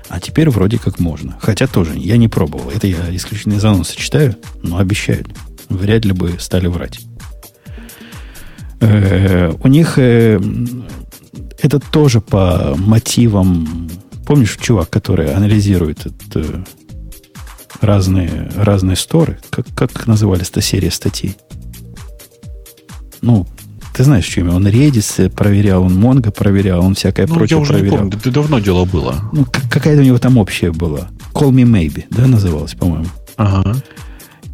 [SPEAKER 1] А теперь вроде как можно. Хотя тоже я не пробовал. Это я исключительно из анонса читаю, но обещают. Вряд ли бы стали врать. Э, у них э, это тоже по мотивам. Помнишь, чувак, который анализирует это, разные, разные сторы? Как, как назывались эта серия статей? Ну, ты знаешь, что имя? Он Redis проверял, он Mongo проверял, он всякое ну, прочее
[SPEAKER 5] я уже
[SPEAKER 1] проверял.
[SPEAKER 5] Не помню, это давно дело было.
[SPEAKER 1] Ну, какая-то у него там общая была. Call Me Maybe, да, называлась, по-моему.
[SPEAKER 5] Ага.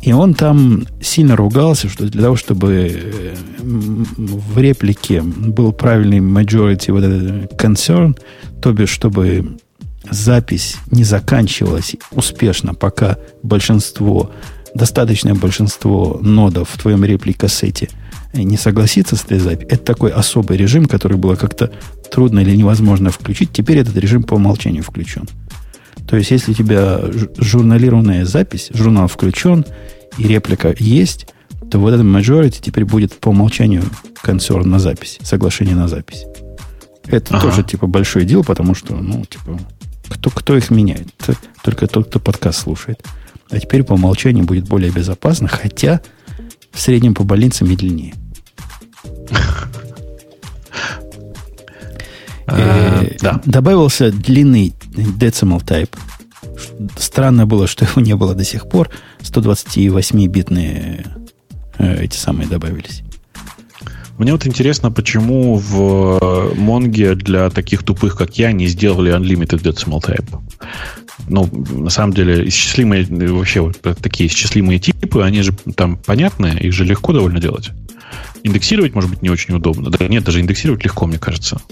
[SPEAKER 1] И он там сильно ругался, что для того, чтобы э, в реплике был правильный majority вот этот concern, то бишь, чтобы запись не заканчивалась успешно, пока большинство, достаточное большинство нодов в твоем реплик-кассете – не согласиться с этой записью, это такой особый режим, который было как-то трудно или невозможно включить. Теперь этот режим по умолчанию включен. То есть, если у тебя журналированная запись, журнал включен, и реплика есть, то вот этот majority теперь будет по умолчанию консерн на запись, соглашение на запись. Это ага. тоже, типа, большой дел, потому что, ну, типа, кто, кто их меняет? Только тот, кто подкаст слушает. А теперь по умолчанию будет более безопасно, хотя в среднем по больнице медленнее. А, э, да. Добавился длинный decimal type. Странно было, что его не было до сих пор. 128-битные э, эти самые добавились.
[SPEAKER 5] Мне вот интересно, почему в Монге для таких тупых, как я, не сделали Unlimited Decimal Type. Ну, на самом деле, исчислимые, вообще вот такие исчислимые типы, они же там понятные, их же легко довольно делать. Индексировать, может быть, не очень удобно. Да нет, даже индексировать легко, мне кажется.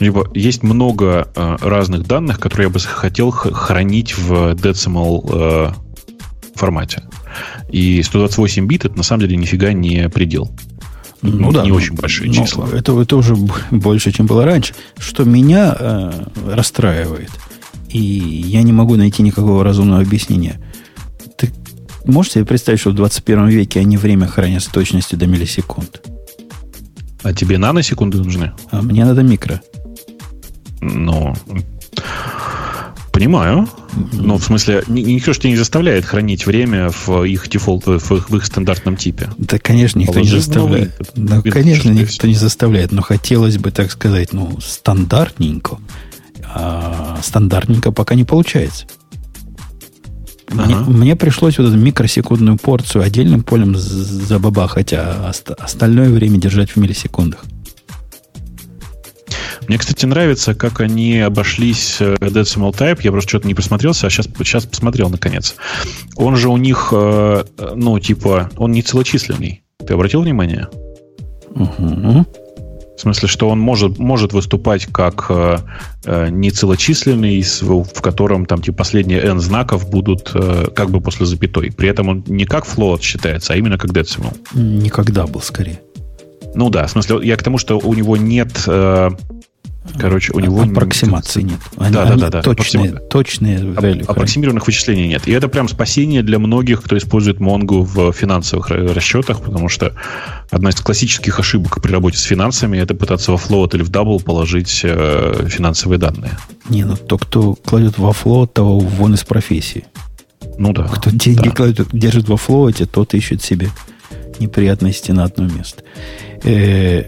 [SPEAKER 5] Либо есть много э, разных данных, которые я бы хотел хранить в decimal э, формате. И 128 бит это на самом деле нифига не предел. Ну, да. Не очень большие ну, числа.
[SPEAKER 1] Это, это уже больше, чем было раньше. Что меня э, расстраивает, и я не могу найти никакого разумного объяснения – Можете себе представить, что в 21 веке они время хранят с точностью до миллисекунд?
[SPEAKER 5] А тебе наносекунды нужны?
[SPEAKER 1] А мне надо микро.
[SPEAKER 5] Ну, понимаю. Ну, в смысле, никто же тебя не заставляет хранить время в их дефолт, в их, в их стандартном типе.
[SPEAKER 1] Да, конечно, никто Положи не заставляет. Да, конечно, никто не заставляет, но хотелось бы, так сказать, ну, стандартненько. А стандартненько пока не получается. Мне, мне пришлось вот эту микросекундную порцию отдельным полем забабахать, а остальное время держать в миллисекундах.
[SPEAKER 5] Мне, кстати, нравится, как они обошлись э, Decimal Type. Я просто что-то не посмотрелся, а сейчас, сейчас посмотрел наконец. Он же у них, э, ну, типа, он не целочисленный. Ты обратил внимание?
[SPEAKER 1] Угу.
[SPEAKER 5] В смысле, что он может, может выступать как э, э нецелочисленный, в котором там типа последние n знаков будут э, как бы после запятой. При этом он не как float считается, а именно как decimal.
[SPEAKER 1] Никогда был скорее.
[SPEAKER 5] Ну да, в смысле, я к тому, что у него нет... Э, Короче, у него...
[SPEAKER 1] Аппроксимации нет.
[SPEAKER 5] Они, да,
[SPEAKER 1] они
[SPEAKER 5] да, да, да.
[SPEAKER 1] Точные,
[SPEAKER 5] Аппроксим...
[SPEAKER 1] точные value.
[SPEAKER 5] Аппроксимированных вычислений нет. И это прям спасение для многих, кто использует Mongo в финансовых расчетах, потому что одна из классических ошибок при работе с финансами это пытаться во float или в double положить э, финансовые данные.
[SPEAKER 1] Не, ну то, кто кладет во float, того вон из профессии.
[SPEAKER 5] Ну да.
[SPEAKER 1] Кто деньги
[SPEAKER 5] да.
[SPEAKER 1] кладет, держит во флоуте, тот ищет себе неприятности на одно место. Э,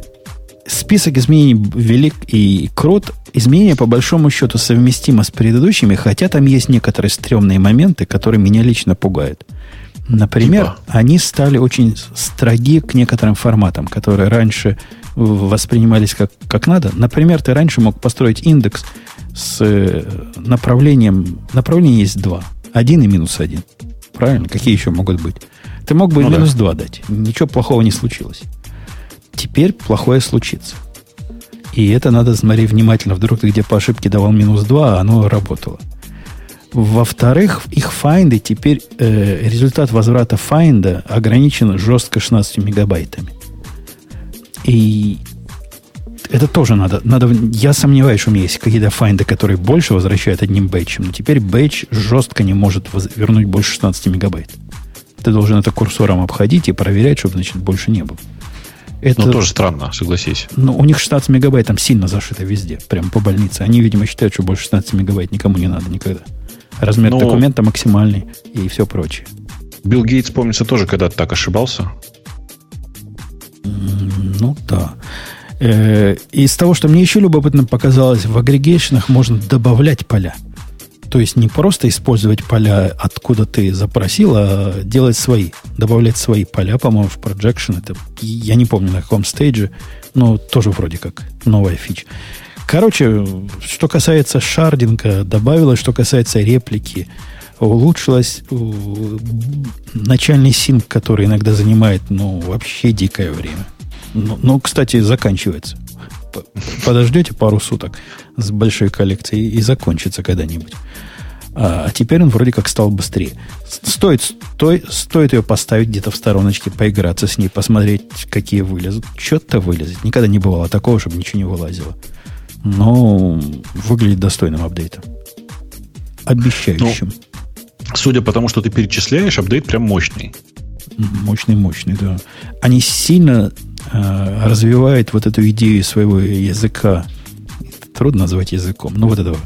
[SPEAKER 1] список изменений велик и крут. Изменения, по большому счету, совместимы с предыдущими, хотя там есть некоторые стрёмные моменты, которые меня лично пугают. Например, типа? они стали очень строги к некоторым форматам, которые раньше воспринимались как, как надо. Например, ты раньше мог построить индекс с э, направлением... Направление есть два. Один и минус один. Правильно? Какие еще могут быть? Ты мог бы ну, минус да. 2 дать. Ничего плохого не случилось. Теперь плохое случится. И это надо смотреть внимательно. Вдруг ты где по ошибке давал минус 2, а оно работало. Во-вторых, их файнды теперь э, результат возврата файнда ограничен жестко 16 мегабайтами. И это тоже надо, надо. Я сомневаюсь, что у меня есть какие-то файнды, которые больше возвращают одним бэчем. Но теперь бэч жестко не может вернуть больше 16 мегабайт. Ты должен это курсором обходить и проверять, чтобы, значит, больше не было.
[SPEAKER 5] Это, ну, тоже странно, согласись.
[SPEAKER 1] Ну, у них 16 мегабайт там сильно зашито везде, прямо по больнице. Они, видимо, считают, что больше 16 мегабайт никому не надо никогда. Размер Но... Ну, документа максимальный и все прочее.
[SPEAKER 5] Билл Гейтс, помнится, тоже когда-то так ошибался.
[SPEAKER 1] Ну, да. Э, из того, что мне еще любопытно показалось, в агрегейшенах можно добавлять поля. То есть не просто использовать поля, откуда ты запросил, а делать свои, добавлять свои поля, по-моему, в projection. Это, я не помню на каком стейдже, но тоже вроде как новая фича. Короче, что касается шардинга, добавилось, что касается реплики, улучшилось начальный синк, который иногда занимает, ну, вообще дикое время. Ну, ну кстати, заканчивается. Подождете пару суток с большой коллекцией и закончится когда-нибудь. А, а теперь он вроде как стал быстрее. Стоит, стой, стоит ее поставить где-то в стороночке, поиграться с ней, посмотреть, какие вылезут. Что-то вылезет. Никогда не бывало такого, чтобы ничего не вылазило. Но выглядит достойным апдейтом. Обещающим.
[SPEAKER 5] Ну, судя по тому, что ты перечисляешь, апдейт прям мощный.
[SPEAKER 1] Мощный, мощный, да. Они сильно э, развивают вот эту идею своего языка. Трудно назвать языком. Ну, вот этого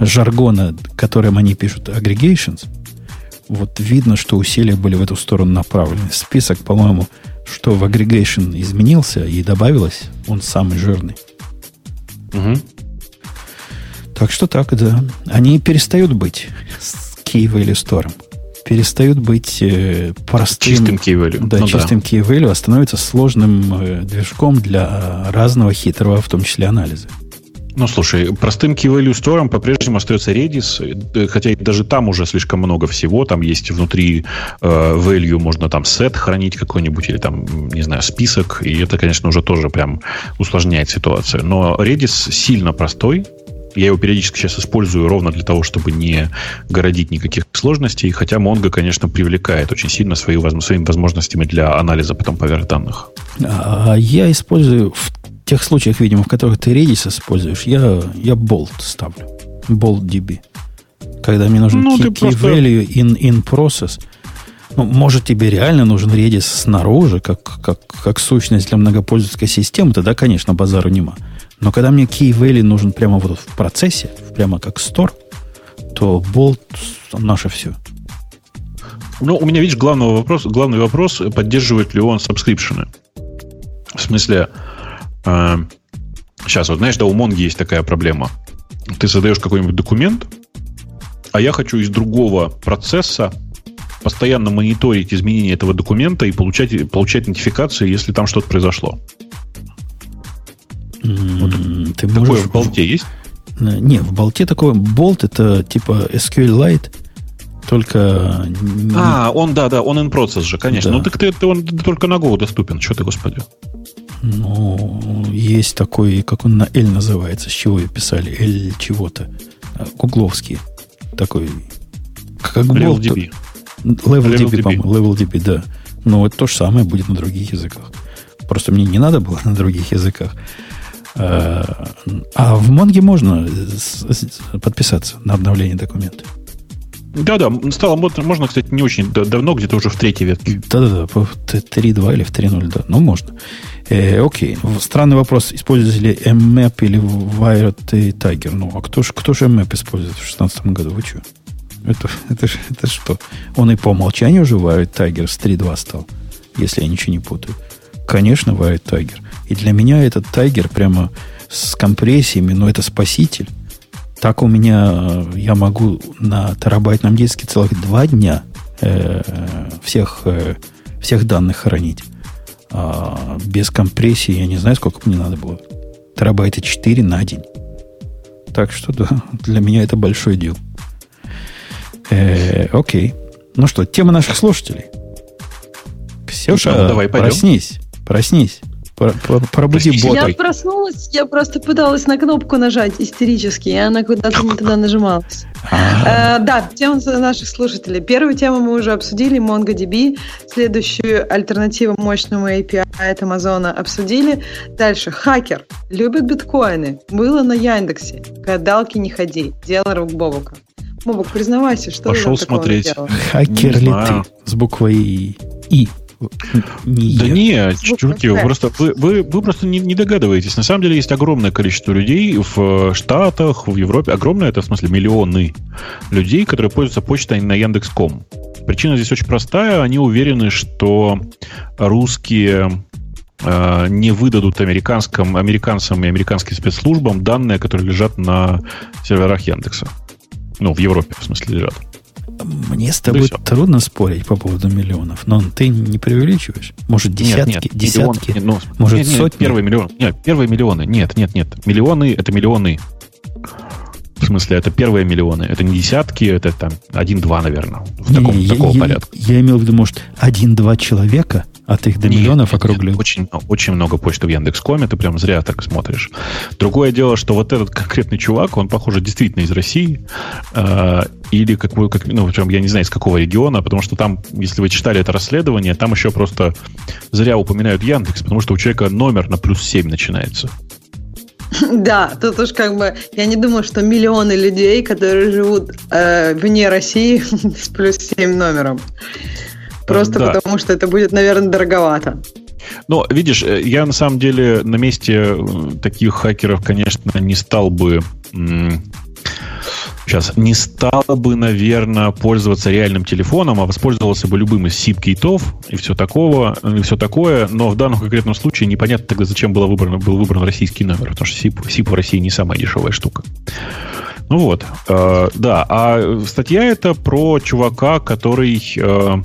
[SPEAKER 1] жаргона, которым они пишут aggregations, вот видно, что усилия были в эту сторону направлены. Список, по-моему, что в aggregation изменился и добавилось, он самый жирный. Угу. Так что так, да. Они перестают быть с key value store. Перестают быть э, простым...
[SPEAKER 5] Чистым key.
[SPEAKER 1] Да, ну, чистым да. key value, а становятся сложным э, движком для разного хитрого, в том числе анализа.
[SPEAKER 5] Ну, слушай, простым key value store по-прежнему остается Redis, э, хотя даже там уже слишком много всего. Там есть внутри э, value, можно там set хранить какой-нибудь, или там, не знаю, список. И это, конечно, уже тоже прям усложняет ситуацию. Но Redis сильно простой, я его периодически сейчас использую ровно для того, чтобы не городить никаких сложностей, хотя Mongo, конечно, привлекает очень сильно свои, своими возможностями для анализа потом поверх данных.
[SPEAKER 1] А я использую в тех случаях, видимо, в которых ты Redis используешь, я, я Bolt ставлю. Bolt DB. Когда мне нужен ну, key, key просто... value in, in process. Ну, может, тебе реально нужен Redis снаружи, как, как, как сущность для многопользовательской системы, тогда, конечно, базару нема. Но когда мне key value нужен прямо вот в процессе, прямо как store, то Bolt наше все.
[SPEAKER 5] Ну, у меня, видишь, главный вопрос, главный вопрос, поддерживает ли он сабскрипшены. В смысле, Сейчас, вот знаешь, да, у Монги есть такая проблема. Ты создаешь какой-нибудь документ, а я хочу из другого процесса постоянно мониторить изменения этого документа и получать, получать нотификации, если там что-то произошло.
[SPEAKER 1] Вот ты такое можешь...
[SPEAKER 5] в болте есть?
[SPEAKER 1] Не, в болте такое... Болт это типа SQLite, только...
[SPEAKER 5] А, он, да, да, он in process же, конечно. Да. Ну, так ты, ты, он только на Go доступен. Что ты, господи?
[SPEAKER 1] Ну, есть такой, как он на L называется, с чего писали, L чего-то. Гугловский. Такой, как
[SPEAKER 5] Level DB.
[SPEAKER 1] Level, Level DB, по-моему. Level DB, да. Но это то же самое будет на других языках. Просто мне не надо было на других языках. А, а в Монге можно подписаться на обновление документа.
[SPEAKER 5] Да-да, стало можно, кстати, не очень давно, где-то уже в третьей ветке.
[SPEAKER 1] Да-да-да, в 3.2 или в 3.0, да. Ну, можно. Э, окей. Странный вопрос, используете ли MMAP или Wired и Tiger? Ну, а кто же кто ж MMAP использует в 2016 году? Вы что? Это, это, это что? Он и по умолчанию уже Wired Tiger с 3.2 стал, если я ничего не путаю. Конечно, Wired Tiger. И для меня этот Tiger прямо с компрессиями, но это спаситель. Так у меня, э, я могу на терабайтном диске целых два дня э, всех, э, всех данных хранить. А без компрессии я не знаю, сколько мне надо было. Терабайта 4 на день. Так что да, для меня это большой дел. Э, окей. Ну что, тема наших слушателей. Ксюша, ну, давай проснись, проснись. Пробуди бота.
[SPEAKER 2] Я проснулась, я просто пыталась на кнопку нажать истерически, и она куда-то не туда нажималась. А. Э, да, тема наших слушателей. Первую тему мы уже обсудили, MongoDB. Следующую альтернативу мощному API от Амазона обсудили. Дальше, хакер. Любит биткоины. Было на Яндексе. Гадалки не ходи. Дело рук Бобука. Бобук, признавайся, что
[SPEAKER 5] Пошел смотреть.
[SPEAKER 1] Хакер ли ты? С буквой И.
[SPEAKER 5] Не да нет, чуваки, вы просто, вы, вы, вы просто не, не догадываетесь. На самом деле есть огромное количество людей в Штатах, в Европе. Огромное, это в смысле миллионы людей, которые пользуются почтой на Яндекс.ком. Причина здесь очень простая. Они уверены, что русские э, не выдадут американским, американцам и американским спецслужбам данные, которые лежат на серверах Яндекса. Ну, в Европе, в смысле, лежат.
[SPEAKER 1] Мне с тобой да трудно спорить по поводу миллионов, но ты не преувеличиваешь? Может, десятки, нет, нет, десятки, миллион, ну, может, нет, нет, сотни?
[SPEAKER 5] Первые миллионы. Нет, первые миллионы. Нет, нет, нет. Миллионы — это миллионы. В смысле, это первые миллионы. Это не десятки, это там один-два, наверное. В не, таком,
[SPEAKER 1] не,
[SPEAKER 5] такого
[SPEAKER 1] я,
[SPEAKER 5] порядка.
[SPEAKER 1] Я, я имел в виду, может, один-два человека от их до нет, миллионов округлю.
[SPEAKER 5] Очень, очень много почты в Яндекс.Коме, ты прям зря так смотришь. Другое дело, что вот этот конкретный чувак, он, похоже, действительно из России. Э, или какой, как, ну, прям, я не знаю, из какого региона, потому что там, если вы читали это расследование, там еще просто зря упоминают Яндекс, потому что у человека номер на плюс 7 начинается.
[SPEAKER 2] Да, тут уж как бы я не думаю, что миллионы людей, которые живут э, вне России с плюс 7 номером. Просто да. потому, что это будет, наверное, дороговато.
[SPEAKER 5] Но, видишь, э, я на самом деле на месте э, таких хакеров, конечно, не стал бы сейчас не стал бы, наверное, пользоваться реальным телефоном, а воспользовался бы любым из SIP-кейтов и все такого, и все такое. Но в данном конкретном случае непонятно тогда, зачем было выбрано, был выбран российский номер, потому что SIP, SIP в России не самая дешевая штука. Ну вот, э, да. А статья это про чувака, который э,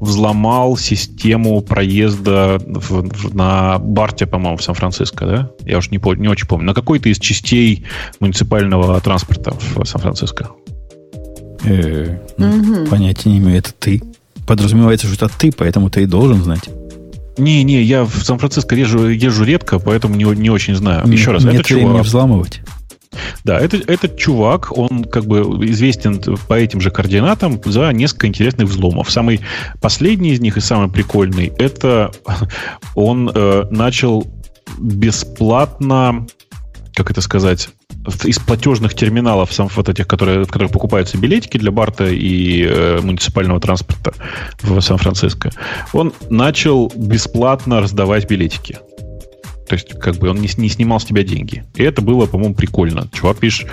[SPEAKER 5] взломал систему проезда в, в, на Барте, по-моему, в Сан-Франциско, да? Я уж не, не очень помню. На какой-то из частей муниципального транспорта в Сан-Франциско.
[SPEAKER 1] Э, ну, понятия не имею. Это ты. Подразумевается, что это ты, поэтому ты и должен знать.
[SPEAKER 5] Не-не, я в Сан-Франциско езжу, езжу редко, поэтому не, не очень знаю. Еще раз,
[SPEAKER 1] Нет это чувак. взламывать.
[SPEAKER 5] Да, это, этот чувак, он как бы известен по этим же координатам за несколько интересных взломов. Самый последний из них и самый прикольный, это он э, начал бесплатно, как это сказать, из платежных терминалов, сам вот этих, которые, в которых покупаются билетики для барта и э, муниципального транспорта в Сан-Франциско, он начал бесплатно раздавать билетики. То есть, как бы он не, не снимал с тебя деньги. И это было, по-моему, прикольно. Чувак пишет...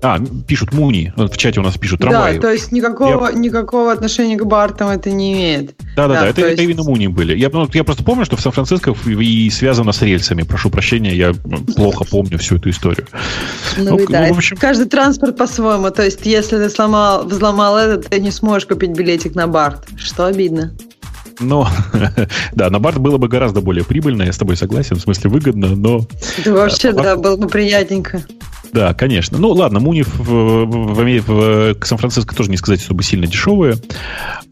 [SPEAKER 5] А, пишут Муни. В чате у нас пишут трамвай.
[SPEAKER 2] Да, то есть никакого, я... никакого отношения к Бартам это не имеет.
[SPEAKER 5] Да-да-да, это, есть... это именно Муни были. Я, ну, я просто помню, что в Сан-Франциско и связано с рельсами. Прошу прощения, я плохо помню всю эту историю.
[SPEAKER 2] Ну, ну, да. ну в общем... Каждый транспорт по-своему. То есть, если ты сломал, взломал этот, ты не сможешь купить билетик на Барт. Что обидно.
[SPEAKER 5] Но, да, на барт было бы гораздо более прибыльно, я с тобой согласен, в смысле выгодно, но...
[SPEAKER 2] Да вообще, да, было бы приятненько.
[SPEAKER 5] Да, конечно. Ну, ладно, Муни в, в, в, в, Сан-Франциско тоже не сказать, чтобы сильно дешевые.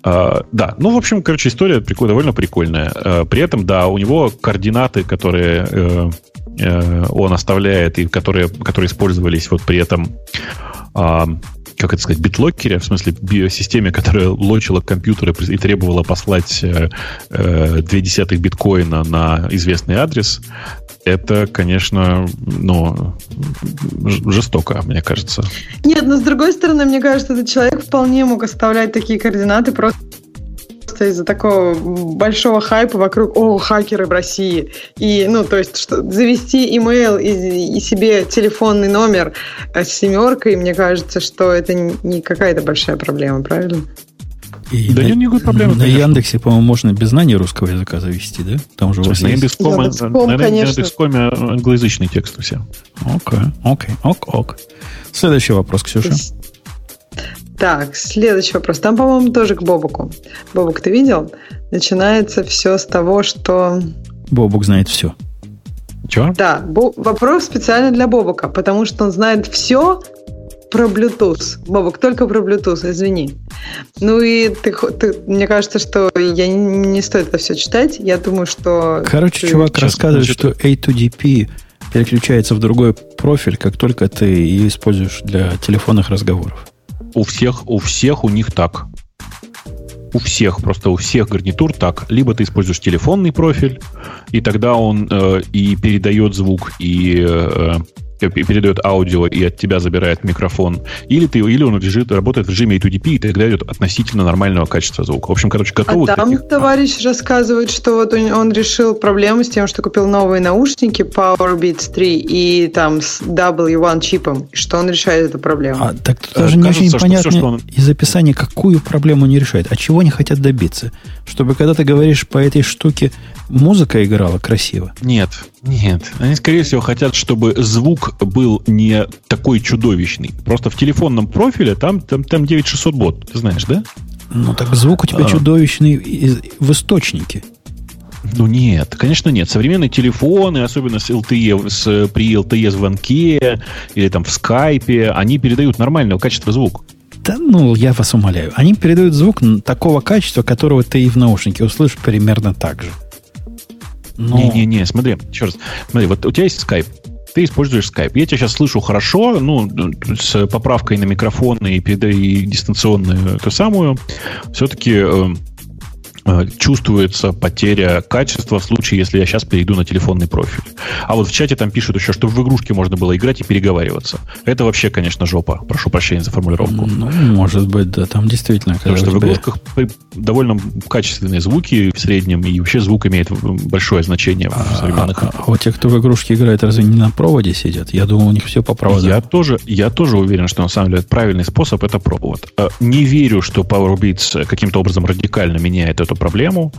[SPEAKER 5] А, да, ну, в общем, короче, история прикол, довольно прикольная. А, при этом, да, у него координаты, которые э, э, он оставляет и которые, которые использовались вот при этом а, как это сказать, битлокере, в смысле системе, которая лочила компьютеры и требовала послать э, э, две десятых биткоина на известный адрес, это, конечно, ну, жестоко, мне кажется.
[SPEAKER 2] Нет, но с другой стороны, мне кажется, этот человек вполне мог оставлять такие координаты просто из-за такого большого хайпа вокруг «О, хакеры в России». И, ну, то есть, что, завести имейл и, и себе телефонный номер с семеркой, мне кажется, что это не какая-то большая проблема, правильно?
[SPEAKER 1] И да на, нет никакой проблемы. На конечно. Яндексе, по-моему, можно без знания русского языка завести, да? Там же у вас
[SPEAKER 5] на Яндекс.ком, Яндекс.ком, на, на Яндекс.коме англоязычный текст у всех.
[SPEAKER 1] Окей, окей, ок, ок. Следующий вопрос, Ксюша.
[SPEAKER 2] Так, следующий вопрос. Там, по-моему, тоже к Бобуку. Бобук, ты видел? Начинается все с того, что...
[SPEAKER 1] Бобук знает все.
[SPEAKER 5] Чего?
[SPEAKER 2] Да, бо- вопрос специально для Бобука, потому что он знает все про Bluetooth. Бобок, только про Bluetooth, извини. Ну и ты, ты, мне кажется, что я не, не стоит это все читать. Я думаю, что...
[SPEAKER 1] Короче, ты... чувак рассказывает, что A2DP переключается в другой профиль, как только ты ее используешь для телефонных разговоров.
[SPEAKER 5] У всех, у всех у них так. У всех, просто у всех гарнитур так. Либо ты используешь телефонный профиль, и тогда он э, и передает звук, и э, передает аудио и от тебя забирает микрофон, или, ты, или он лежит, работает в режиме A2DP, и тогда идет относительно нормального качества звука. В общем, короче, готовых...
[SPEAKER 2] А там таких... товарищ рассказывает, что вот он, он решил проблему с тем, что купил новые наушники PowerBeats 3 и там с W1 чипом, что он решает эту проблему.
[SPEAKER 1] А, так тут даже не очень понятно все, он... из описания, какую проблему не решает, а чего они хотят добиться. Чтобы когда ты говоришь по этой штуке, музыка играла красиво.
[SPEAKER 5] Нет, нет. Они, скорее всего, хотят, чтобы звук был не такой чудовищный. Просто в телефонном профиле там, там, там 9600 бот, ты знаешь, да?
[SPEAKER 1] Ну, так звук у тебя а. чудовищный в источнике.
[SPEAKER 5] Ну нет, конечно нет. Современные телефоны, особенно с LTE, с, при LTE звонке или там в скайпе, они передают нормального качества звук.
[SPEAKER 1] Да ну, я вас умоляю. Они передают звук такого качества, которого ты и в наушнике услышишь примерно так же.
[SPEAKER 5] Не-не-не, смотри, еще раз. Смотри, вот у тебя есть скайп, ты используешь Skype. Я тебя сейчас слышу хорошо, ну, с поправкой на микрофон и, и дистанционную ту самую. Все-таки э, Э, чувствуется потеря качества в случае, если я сейчас перейду на телефонный профиль. А вот в чате там пишут еще, что в игрушки можно было играть и переговариваться. Это вообще, конечно, жопа. Прошу прощения за формулировку.
[SPEAKER 1] Ну, может быть, да. Там действительно...
[SPEAKER 5] Потому что в игрушках довольно качественные звуки в среднем, и вообще звук имеет большое значение в а, современных
[SPEAKER 1] а, а у тех, кто в игрушки играет, разве не на проводе сидят? Я думал, у них все по проводу.
[SPEAKER 5] Я тоже, я тоже уверен, что на самом деле правильный способ это провод. Э, не верю, что PowerBeats каким-то образом радикально меняет эту проблему,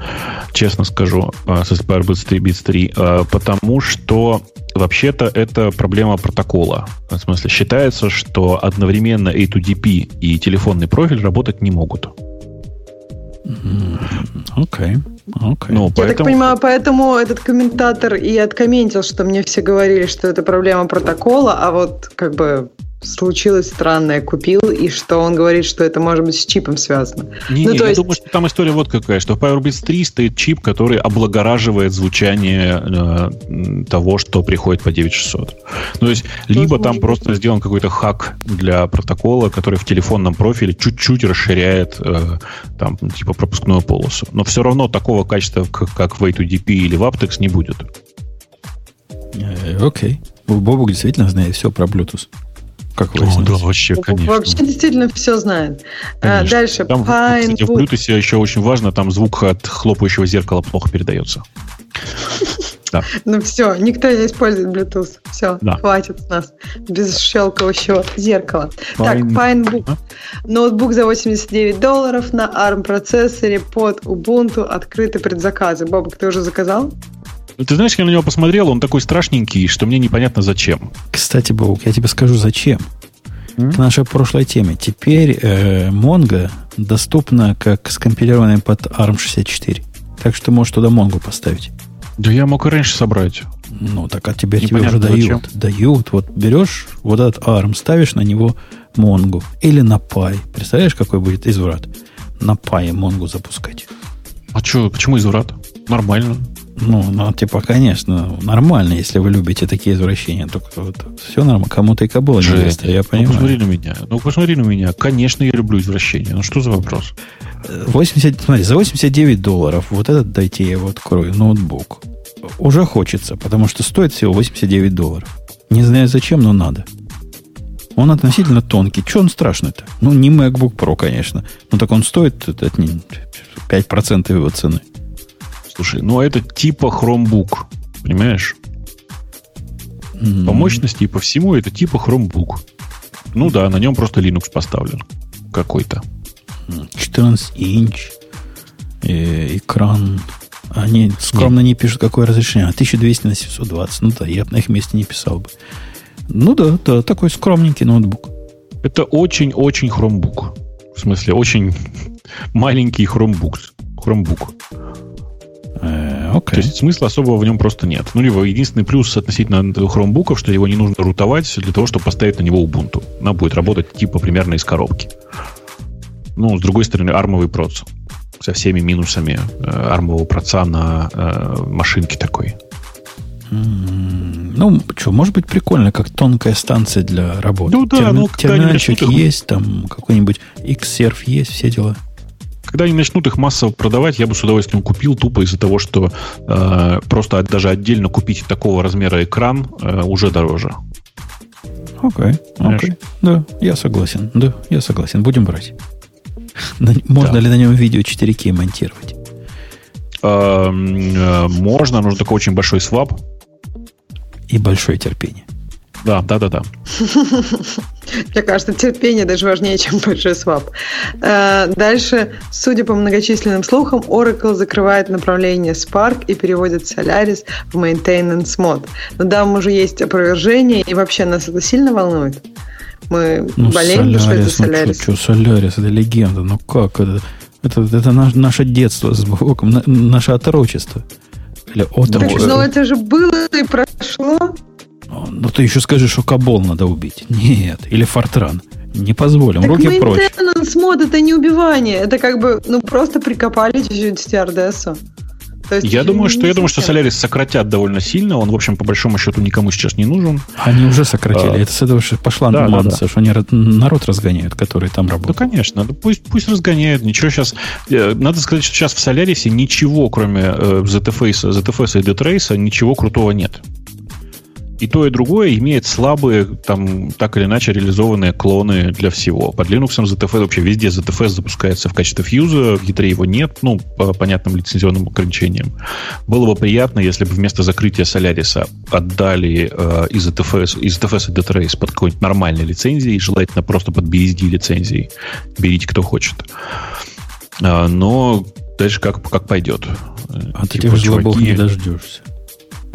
[SPEAKER 5] честно скажу, э, с Firebase 3 Bits 3, потому что вообще-то это проблема протокола. В смысле, считается, что одновременно A2DP и телефонный профиль работать не могут.
[SPEAKER 1] Окей. Okay. Okay.
[SPEAKER 2] Ну, поэтому... Я так понимаю, поэтому этот комментатор и откомментил, что мне все говорили, что это проблема протокола, а вот как бы случилось странное, купил, и что он говорит, что это может быть с чипом связано.
[SPEAKER 5] Не, ну, не, я есть... думаю, что там история вот какая, что в PowerBits 3 стоит чип, который облагораживает звучание э, того, что приходит по 9600. Ну, то есть, либо там просто сделан какой-то хак для протокола, который в телефонном профиле чуть-чуть расширяет э, там, типа, пропускную полосу. Но все равно такого качества, как, как в A2DP или в Aptex, не будет.
[SPEAKER 1] Э, окей. Okay. Бобок действительно знает все про Bluetooth
[SPEAKER 5] как выяснилось. Да, вообще, конечно.
[SPEAKER 2] Вообще действительно все знает. А, конечно. Дальше.
[SPEAKER 5] Там, Pine кстати, в Bluetooth еще очень важно, там звук от хлопающего зеркала плохо передается.
[SPEAKER 2] Да. Ну все, никто не использует Bluetooth. Все, да. хватит с нас без щелкающего зеркала. Pine... Так, PineBook. А? Ноутбук за 89 долларов на ARM процессоре под Ubuntu. Открыты предзаказы. Бобок, ты уже заказал?
[SPEAKER 5] Ты знаешь, я на него посмотрел, он такой страшненький, что мне непонятно зачем.
[SPEAKER 1] Кстати, Бог, я тебе скажу зачем. Mm? К нашей прошлой теме. Теперь э, Mongo доступна как скомпилированная под ARM64. Так что можешь туда Mongo поставить.
[SPEAKER 5] Да я мог и раньше собрать.
[SPEAKER 1] Ну, так а тебе, тебе уже дают. Зачем? Дают. Вот берешь вот этот ARM, ставишь на него Mongo. Или на Pi. Представляешь, какой будет изврат? На Pi Mongo запускать.
[SPEAKER 5] А что, почему изврат? Нормально.
[SPEAKER 1] Ну, ну, типа, конечно, нормально, если вы любите такие извращения. Только вот, все нормально. Кому-то и кабыла невеста, я понимаю.
[SPEAKER 5] Ну, посмотри на меня. Ну, посмотри на меня. Конечно, я люблю извращения. Ну, что за вопрос?
[SPEAKER 1] 80, смотри, за 89 долларов вот этот, дайте я его открою, ноутбук. уже хочется, потому что стоит всего 89 долларов. Не знаю зачем, но надо. Он относительно тонкий. Че он страшный-то? Ну, не MacBook Pro, конечно. Но так он стоит это, это не 5% его цены.
[SPEAKER 5] Слушай, ну это типа Chromebook. Понимаешь? Mm. По мощности и по всему это типа Chromebook. Ну да, на нем просто Linux поставлен. Какой-то.
[SPEAKER 1] 14 инч. Э, экран. Они скромно Нет. не пишут, какое разрешение. А 1200 на 720. Ну да, я бы на их месте не писал бы. Ну да, да, такой скромненький ноутбук.
[SPEAKER 5] Это очень-очень хромбук. В смысле, очень маленький хромбук. Хромбук.
[SPEAKER 1] Э, okay.
[SPEAKER 5] То есть смысла особого в нем просто нет. Ну, либо единственный плюс относительно хромбуков, что его не нужно рутовать для того, чтобы поставить на него Ubuntu. Она будет работать типа примерно из коробки. Ну, с другой стороны, армовый проц со всеми минусами э, армового проца на э, машинке такой.
[SPEAKER 1] Ну, что, может быть прикольно, как тонкая станция для работы.
[SPEAKER 5] Ну да, Терми- ну,
[SPEAKER 1] терминальчик есть, там какой-нибудь Xserve есть, все дела.
[SPEAKER 5] Когда они начнут их массово продавать, я бы с удовольствием купил, тупо из-за того, что э, просто даже отдельно купить такого размера экран э, уже дороже.
[SPEAKER 1] Окей, okay, окей. Okay. Да, я согласен. Да, я согласен. Будем брать. Можно да. ли на нем видео 4К монтировать?
[SPEAKER 5] Эм, э, можно, нужно такой очень большой свап.
[SPEAKER 1] И большое терпение.
[SPEAKER 5] Да, да, да, да.
[SPEAKER 2] Мне кажется, терпение даже важнее, чем большой свап. Э, дальше, судя по многочисленным слухам, Oracle закрывает направление Spark и переводит Solaris в maintenance мод. Но да, уже есть опровержение, и вообще нас это сильно волнует. Мы ну, болеем, Solaris, что это Solaris. Ну,
[SPEAKER 1] что, Solaris, это легенда. Ну как это? Это, это наше детство с Богом, наше отрочество.
[SPEAKER 2] Или отрочество. Но это же было и прошло.
[SPEAKER 1] Ну, ты еще скажи, что Кабол надо убить. Нет. Или Фортран. Не позволим.
[SPEAKER 2] Так
[SPEAKER 1] Руки прочь.
[SPEAKER 2] мод это не убивание. Это как бы, ну, просто прикопали чуть-чуть стюардессу
[SPEAKER 5] есть, я думаю, что я думаю, что Солярис сократят довольно сильно. Он, в общем, по большому счету никому сейчас не нужен.
[SPEAKER 1] Они уже сократили. А, Это с этого пошла да, нюанса, да, да. что они народ разгоняют, который там работает.
[SPEAKER 5] Да, конечно. Пусть, пусть разгоняют. Ничего сейчас... Э, надо сказать, что сейчас в Солярисе ничего, кроме э, ZFS, ZFS и Detrace, ничего крутого нет. И то, и другое имеет слабые, там, так или иначе, реализованные клоны для всего. Под Linux ZFS вообще везде ZFS запускается в качестве фьюза, в ядре его нет, ну, по понятным лицензионным ограничениям. Было бы приятно, если бы вместо закрытия Solaris отдали э, из ZFS, из ZFS и Detrace под какой-нибудь нормальной лицензией, желательно просто под BSD лицензией. Берите, кто хочет. А, но дальше как, как пойдет.
[SPEAKER 1] От типа, этих жлобов не дождешься.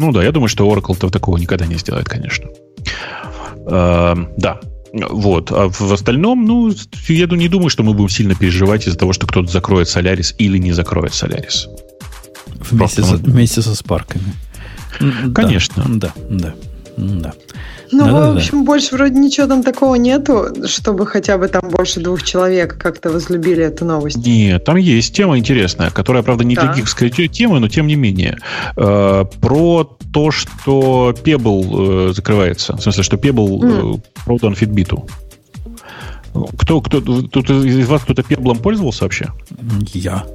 [SPEAKER 5] Ну да, я думаю, что Oracle-то такого никогда не сделает, конечно. Э, да, вот. А в остальном, ну, я не думаю, что мы будем сильно переживать из-за того, что кто-то закроет Solaris или не закроет Solaris.
[SPEAKER 1] Вместе, со, вместе со спарками.
[SPEAKER 5] Конечно.
[SPEAKER 1] Да, да, да.
[SPEAKER 2] Ну, да, в общем, да. больше вроде ничего там такого нету, чтобы хотя бы там больше двух человек как-то возлюбили эту новость.
[SPEAKER 5] Нет, там есть тема интересная, которая, правда, не да. для гигская тема, но тем не менее. Э, про то, что Pebble э, закрывается. В смысле, что Pebble mm. продан Fitbit. Кто, кто, тут из вас кто-то Пеблом пользовался вообще?
[SPEAKER 1] Я.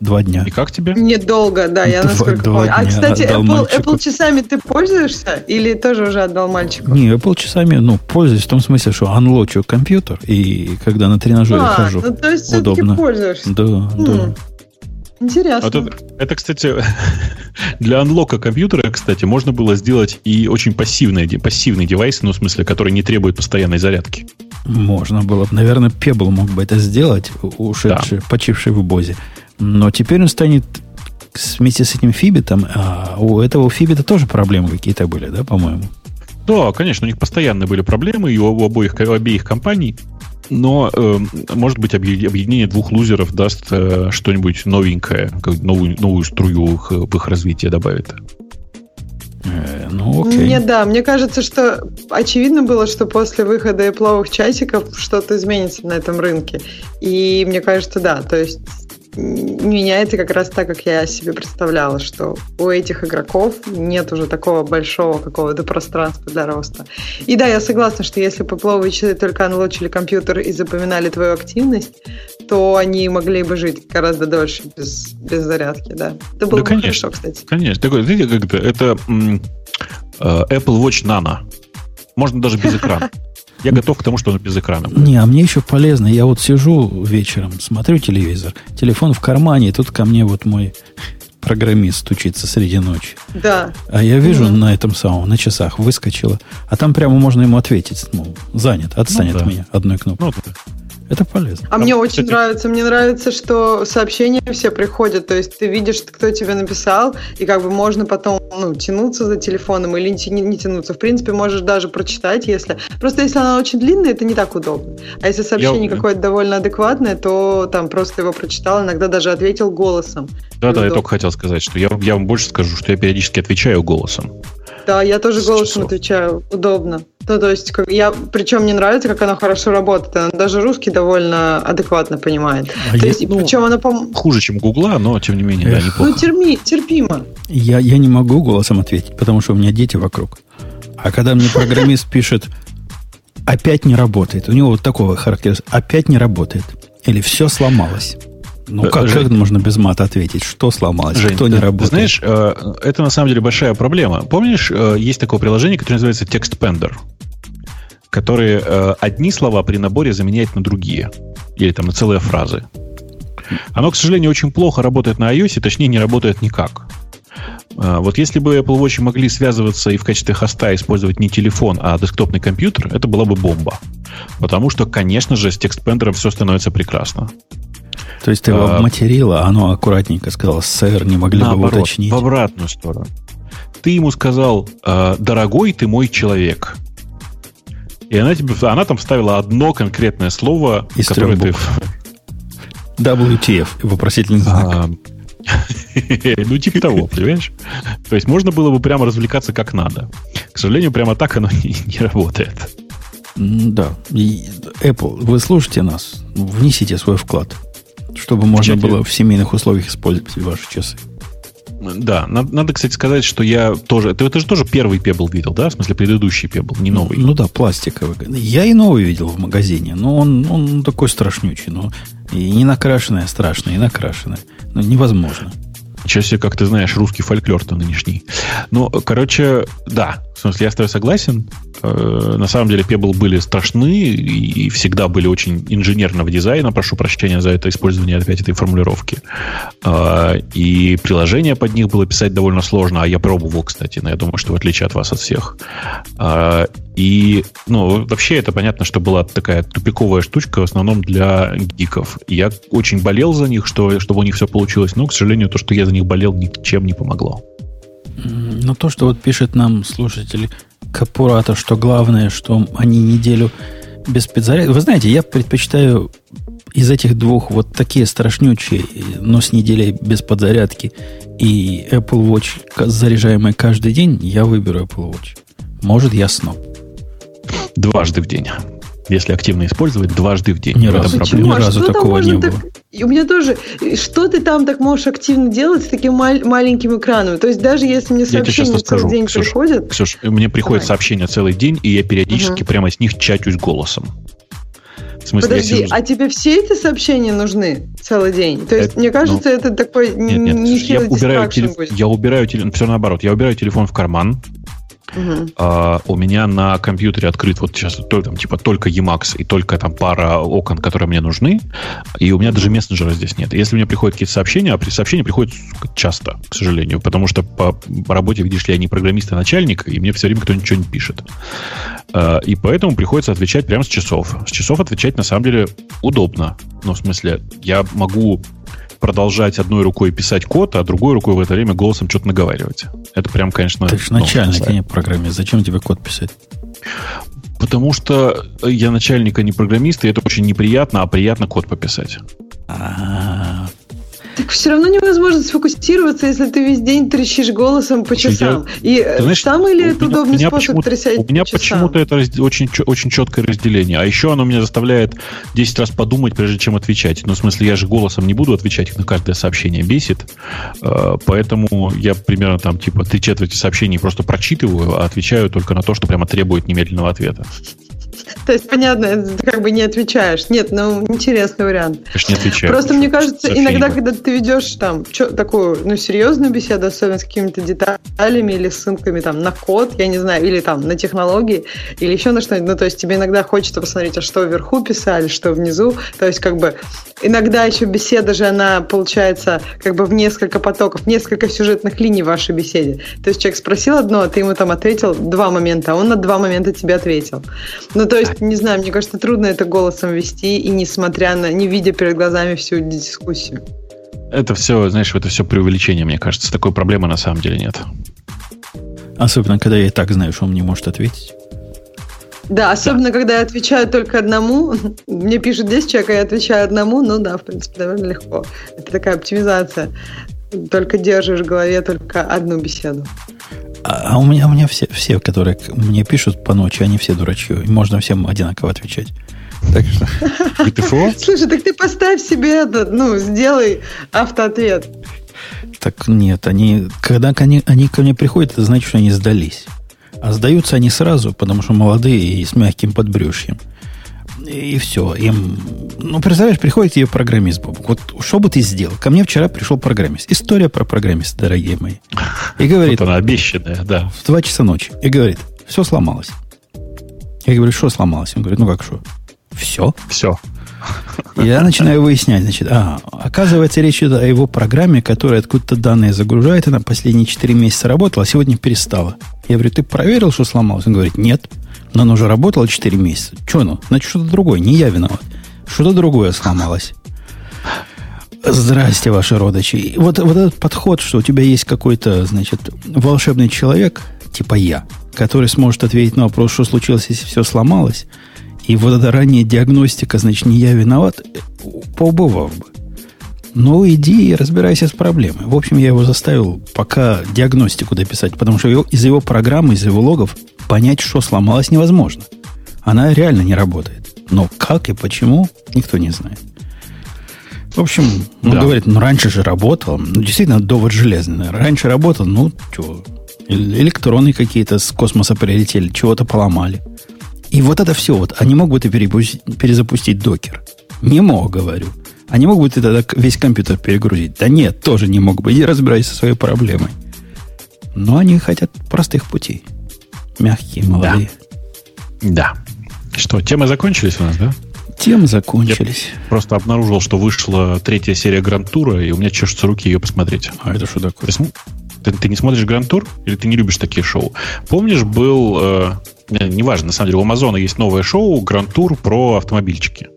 [SPEAKER 1] Два дня.
[SPEAKER 5] И как тебе?
[SPEAKER 2] Недолго, да, я два, насколько два помню. А, кстати, Apple, Apple часами ты пользуешься или тоже уже отдал мальчику?
[SPEAKER 1] Не, Apple часами, ну, пользуюсь в том смысле, что анлочу компьютер, и когда на тренажере а, хожу, ну,
[SPEAKER 2] то есть
[SPEAKER 1] удобно.
[SPEAKER 2] пользуешься?
[SPEAKER 1] Да, mm. да.
[SPEAKER 2] Интересно.
[SPEAKER 5] А тут, это, кстати, для анлока компьютера, кстати, можно было сделать и очень пассивный, пассивный девайс, ну, в смысле, который не требует постоянной зарядки.
[SPEAKER 1] Можно было. Наверное, Pebble мог бы это сделать, ушедший, да. почивший в Бозе. Но теперь он станет вместе с этим фибитом, а у этого фибита тоже проблемы какие-то были, да, по-моему?
[SPEAKER 5] Да, конечно, у них постоянно были проблемы и у обоих, у обеих компаний. Но, э, может быть, объединение двух лузеров даст э, что-нибудь новенькое, как новую, новую струю в их, в их развитие добавит.
[SPEAKER 1] Э, ну, окей.
[SPEAKER 2] Мне, да, мне кажется, что очевидно было, что после выхода Apple часиков что-то изменится на этом рынке. И мне кажется, да, то есть меняется как раз так, как я себе представляла, что у этих игроков нет уже такого большого какого-то пространства для роста. И да, я согласна, что если попловые часы только анлочили компьютер и запоминали твою активность, то они могли бы жить гораздо дольше без, без зарядки, да.
[SPEAKER 5] Это было да, бы конечно, хорошо, кстати. Конечно. Такое, знаете, как это, это э, Apple Watch Nano. Можно даже без экрана. Я готов к тому, что он без экрана.
[SPEAKER 1] Будет. Не, а мне еще полезно. Я вот сижу вечером, смотрю телевизор, телефон в кармане, и тут ко мне вот мой программист стучится среди ночи.
[SPEAKER 2] Да.
[SPEAKER 1] А я вижу mm на этом самом, на часах выскочила, а там прямо можно ему ответить, ну, занят, отстанет ну, да. меня одной кнопкой. Ну, да. Это полезно.
[SPEAKER 2] А Там, мне очень кстати... нравится. Мне нравится, что сообщения все приходят. То есть ты видишь, кто тебе написал, и как бы можно потом ну, тянуться за телефоном или не, не тянуться. В принципе, можешь даже прочитать, если... Просто если она очень длинная, это не так удобно. А если сообщение я... какое-то довольно адекватное, то там просто его прочитал, иногда даже ответил голосом.
[SPEAKER 5] Да-да, я только хотел сказать, что я, я вам больше скажу, что я периодически отвечаю голосом.
[SPEAKER 2] Да, я тоже голосом отвечаю. Удобно. Ну, то есть, как, я, причем мне нравится, как она хорошо работает. Она даже русский довольно адекватно понимает. А то я, есть,
[SPEAKER 5] ну, причем она пом... Хуже, чем Гугла, но тем не менее, Эх. да, неплохо.
[SPEAKER 2] Ну, терми, терпимо.
[SPEAKER 1] Я, я не могу голосом ответить, потому что у меня дети вокруг. А когда мне программист пишет, опять не работает, у него вот такого характера, опять не работает, или все сломалось. Ну, как, Жень, как можно без мата ответить? Что сломалось? Жень, Кто не ты, работает?
[SPEAKER 5] знаешь, э, это на самом деле большая проблема. Помнишь, э, есть такое приложение, которое называется TextPender, которое э, одни слова при наборе заменяет на другие. Или там на целые фразы. Оно, к сожалению, очень плохо работает на iOS, точнее, не работает никак. Вот если бы Apple Watch могли связываться и в качестве хоста использовать не телефон, а десктопный компьютер, это была бы бомба. Потому что, конечно же, с текстпендером все становится прекрасно.
[SPEAKER 1] То есть ты его а, обматерила, а оно аккуратненько сказала, сэр, не могли наоборот, бы вы уточнить?
[SPEAKER 5] в обратную сторону. Ты ему сказал, «А, дорогой ты мой человек. И она, тебе, она там вставила одно конкретное слово,
[SPEAKER 1] Из которое ты... WTF, вопросительный знак. А,
[SPEAKER 5] ну, типа того, понимаешь? То есть можно было бы прямо развлекаться как надо. К сожалению, прямо так оно не, не работает.
[SPEAKER 1] Да. Apple, вы слушаете нас? Внесите свой вклад чтобы можно было в семейных условиях использовать ваши часы.
[SPEAKER 5] Да, надо, надо, кстати, сказать, что я тоже... Ты, ты же тоже первый Pebble видел, да? В смысле, предыдущий Pebble, не новый.
[SPEAKER 1] Ну, ну да, пластиковый. Я и новый видел в магазине, но он, он такой страшнючий. Ну, и не накрашенная страшная, и накрашенная. Ну, невозможно.
[SPEAKER 5] Ничего себе, как ты знаешь, русский фольклор-то нынешний. Ну, короче, да. В смысле, я с тобой согласен. Э, на самом деле, Pebble были страшны и всегда были очень инженерного дизайна. Прошу прощения за это использование опять этой формулировки. Э, и приложение под них было писать довольно сложно. А я пробовал, кстати, но я думаю, что в отличие от вас, от всех. Э, и, ну, вообще это понятно, что была такая тупиковая штучка в основном для гиков. Я очень болел за них, что, чтобы у них все получилось. Но, к сожалению, то, что я за них болел, ничем не помогло.
[SPEAKER 1] Но то, что вот пишет нам слушатель Капурата, что главное, что они неделю без подзарядки. Вы знаете, я предпочитаю из этих двух вот такие страшнючие, но с неделей без подзарядки и Apple Watch, заряжаемый каждый день, я выберу Apple Watch. Может, я сноб.
[SPEAKER 5] Дважды в день если активно использовать, дважды в день.
[SPEAKER 1] Ни разу, Почему? Ни а разу такого не так... было.
[SPEAKER 2] И у меня тоже, что ты там так можешь активно делать с таким мал- маленьким экраном? То есть даже если мне сообщения целый день Ксюш, приходят...
[SPEAKER 5] Ксюш, мне приходят Давай. сообщения целый день, и я периодически угу. прямо с них чатюсь голосом.
[SPEAKER 2] В смысле, Подожди, сижу... а тебе все эти сообщения нужны целый день? То есть, это, мне кажется, ну, это такой нет, нет,
[SPEAKER 5] я убираю, телеф... я убираю телефон, все наоборот, я убираю телефон в карман, Uh-huh. А, у меня на компьютере открыт вот сейчас то, там, типа только Emacs и только там пара окон, которые мне нужны, и у меня даже мессенджера здесь нет. Если мне приходят какие-то сообщения, а при сообщения приходят часто, к сожалению, потому что по, по работе, видишь ли, я не программист, а начальник, и мне все время кто-нибудь что-нибудь пишет. А, и поэтому приходится отвечать прямо с часов. С часов отвечать на самом деле удобно. Ну, в смысле, я могу продолжать одной рукой писать код, а другой рукой в это время голосом что-то наговаривать. Это прям, конечно...
[SPEAKER 1] Ты же начальник, а не программист. Зачем тебе код писать?
[SPEAKER 5] Потому что я начальник, а не программист, и это очень неприятно, а приятно код пописать.
[SPEAKER 2] Так Так все равно невозможно сфокусироваться, если ты весь день трещишь голосом по часам. Я, И ты знаешь, самый ли это удобный способ трясать
[SPEAKER 5] У меня почему-то это очень, очень четкое разделение. А еще оно меня заставляет 10 раз подумать, прежде чем отвечать. Ну, в смысле, я же голосом не буду отвечать на каждое сообщение. Бесит. Э, поэтому я примерно там типа три четверти сообщений просто прочитываю, а отвечаю только на то, что прямо требует немедленного ответа.
[SPEAKER 2] То есть, понятно, ты как бы не отвечаешь. Нет, ну, интересный вариант.
[SPEAKER 5] Конечно, не отвечаю.
[SPEAKER 2] Просто мне кажется, иногда, когда ты ведешь там такую, ну, серьезную беседу, особенно с какими-то деталями или ссылками там на код, я не знаю, или там на технологии, или еще на что-нибудь, ну, то есть тебе иногда хочется посмотреть, а что вверху писали, что внизу, то есть как бы иногда еще беседа же, она получается как бы в несколько потоков, несколько сюжетных линий в вашей беседе. То есть человек спросил одно, а ты ему там ответил два момента, а он на два момента тебе ответил. Ну, то есть, не знаю, мне кажется, трудно это голосом вести, и несмотря на, не видя перед глазами всю дискуссию.
[SPEAKER 5] Это все, знаешь, это все преувеличение, мне кажется. Такой проблемы на самом деле нет.
[SPEAKER 1] Особенно, когда я и так знаю, что он не может ответить.
[SPEAKER 2] Да, особенно, да. когда я отвечаю только одному. Мне пишут 10 человек, а я отвечаю одному. Ну да, в принципе, довольно легко. Это такая оптимизация. Только держишь в голове только одну беседу.
[SPEAKER 1] А, а у меня, у меня все, все, которые мне пишут по ночи, они все дурачье. И можно всем одинаково отвечать. Так что...
[SPEAKER 2] ГТФО? Слушай, так ты поставь себе этот, ну, сделай автоответ.
[SPEAKER 1] Так нет, они, когда они, они ко мне приходят, это значит, что они сдались. А сдаются они сразу, потому что молодые и с мягким подбрюшьем и все. Им, ну, представляешь, приходит ее программист, Бобок. Вот что бы ты сделал? Ко мне вчера пришел программист. История про программиста, дорогие мои. И говорит...
[SPEAKER 5] Вот она обещанная, да.
[SPEAKER 1] В два часа ночи. И говорит, все сломалось. Я говорю, что сломалось? Он говорит, ну как что? Все?
[SPEAKER 5] Все.
[SPEAKER 1] Я начинаю выяснять, значит, а, оказывается, речь идет о его программе, которая откуда-то данные загружает, она последние 4 месяца работала, а сегодня перестала. Я говорю, ты проверил, что сломалось? Он говорит, нет. Но оно уже работало 4 месяца. Че оно? Значит, что-то другое. Не я виноват. Что-то другое сломалось. Здрасте, ваши родичи. Вот, вот этот подход, что у тебя есть какой-то, значит, волшебный человек, типа я, который сможет ответить на вопрос, что случилось, если все сломалось, и вот эта ранняя диагностика, значит, не я виноват, поубывал бы. Ну, иди и разбирайся с проблемой. В общем, я его заставил пока диагностику дописать, потому что из его программы, из его логов понять, что сломалось, невозможно. Она реально не работает. Но как и почему, никто не знает. В общем, он да. говорит, ну раньше же работал. Ну, действительно, довод железный. Раньше работал, ну, что, электроны какие-то с космоса прилетели, чего-то поломали. И вот это все, вот, они могут и перезапустить докер. Не мог, говорю. Они могут и тогда весь компьютер перегрузить. Да нет, тоже не мог бы. Иди разбирайся со своей проблемой. Но они хотят простых путей. Мягкие, молодые.
[SPEAKER 5] Да. да. Что, темы закончились у нас, да?
[SPEAKER 1] Темы закончились.
[SPEAKER 5] Я просто обнаружил, что вышла третья серия Гранд-тура, и у меня чешутся руки ее посмотреть.
[SPEAKER 1] А это что такое?
[SPEAKER 5] Ты, ты, не смотришь Гранд-тур? Или ты не любишь такие шоу? Помнишь, был... Э, неважно, на самом деле, у Амазона есть новое шоу Гранд-тур про автомобильчики.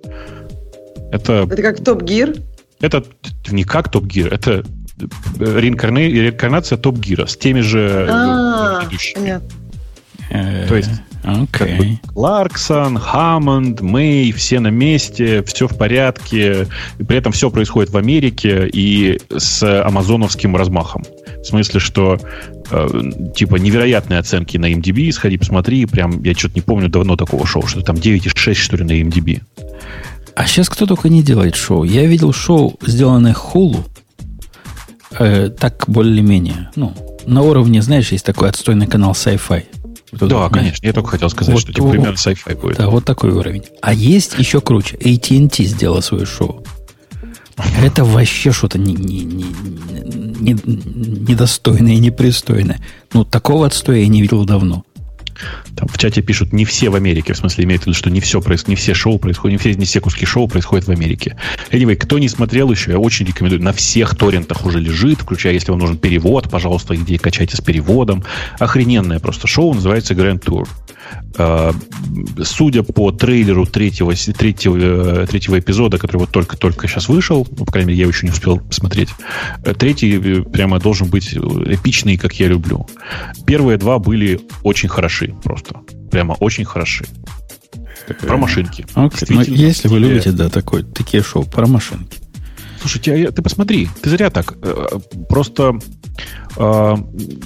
[SPEAKER 2] Это, это как Топ Гир?
[SPEAKER 5] Это не как Топ Гир, это реинкарнация Топ Гира с теми же
[SPEAKER 2] а, понятно.
[SPEAKER 5] То есть Okay. Как бы Кларксон, Хаммонд, Мэй, все на месте, все в порядке. И при этом все происходит в Америке и с амазоновским размахом. В смысле, что э, типа невероятные оценки на MDB, сходи, посмотри, прям, я что-то не помню давно такого шоу, что там 9,6, что ли, на MDB.
[SPEAKER 1] А сейчас кто только не делает шоу. Я видел шоу, сделанное Hulu, э, так более-менее, ну, на уровне, знаешь, есть такой отстойный канал Sci-Fi.
[SPEAKER 5] Вот да, конечно. Я только хотел сказать, вот, что типа, примерно sci-fi будет.
[SPEAKER 1] Да, вот такой уровень. А есть еще круче. AT&T сделала свое шоу. Это вообще что-то не, не, не, не, недостойное и непристойное. Ну, такого отстоя я не видел давно.
[SPEAKER 5] Там в чате пишут, не все в Америке, в смысле имеют в виду, что не все, не все шоу происходят, не все, не все куски шоу происходят в Америке. Anyway, кто не смотрел еще, я очень рекомендую. На всех торрентах уже лежит, включая, если вам нужен перевод, пожалуйста, где качайте с переводом. Охрененное просто шоу, называется Grand Tour. А, судя по трейлеру третьего, третьего, третьего эпизода, который вот только-только сейчас вышел, ну, по крайней мере, я его еще не успел посмотреть, э, третий э, прямо должен быть эпичный, как я люблю. Первые два были очень хороши просто. Прямо очень хороши. Про машинки.
[SPEAKER 1] Okay. Ну, если вы любите, да, такой, такие шоу про машинки.
[SPEAKER 5] Слушай, тебя, ты посмотри, ты зря так. Э, просто э,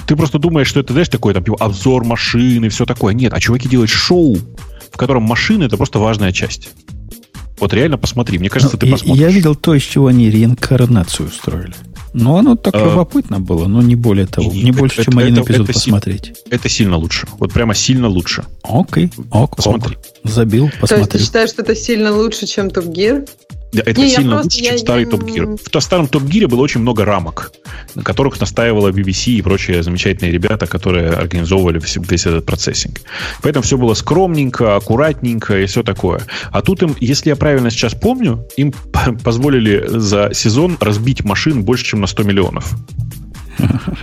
[SPEAKER 5] ты просто думаешь, что это, знаешь, такой там типа, обзор машины, все такое. Нет, а чуваки делают шоу, в котором машины это просто важная часть. Вот реально посмотри. Мне кажется, ну, ты посмотришь.
[SPEAKER 1] Я видел то, из чего они реинкарнацию устроили. Ну, оно так а, любопытно было, но не более того. Не, не больше, это, чем один это, эпизод это посмотреть.
[SPEAKER 5] Си- это сильно лучше. Вот прямо сильно лучше.
[SPEAKER 1] Окей, ок, Посмотри. Ок. Забил, посмотри. То есть
[SPEAKER 2] ты считаешь, что это сильно лучше, чем Топ Гир?
[SPEAKER 5] Это не, сильно лучше, чем я, старый я... Топ Гир. В старом Топ Гире было очень много рамок, на которых настаивала BBC и прочие замечательные ребята, которые организовывали весь этот процессинг. Поэтому все было скромненько, аккуратненько и все такое. А тут им, если я правильно сейчас помню, им позволили за сезон разбить машин больше, чем на 100 миллионов.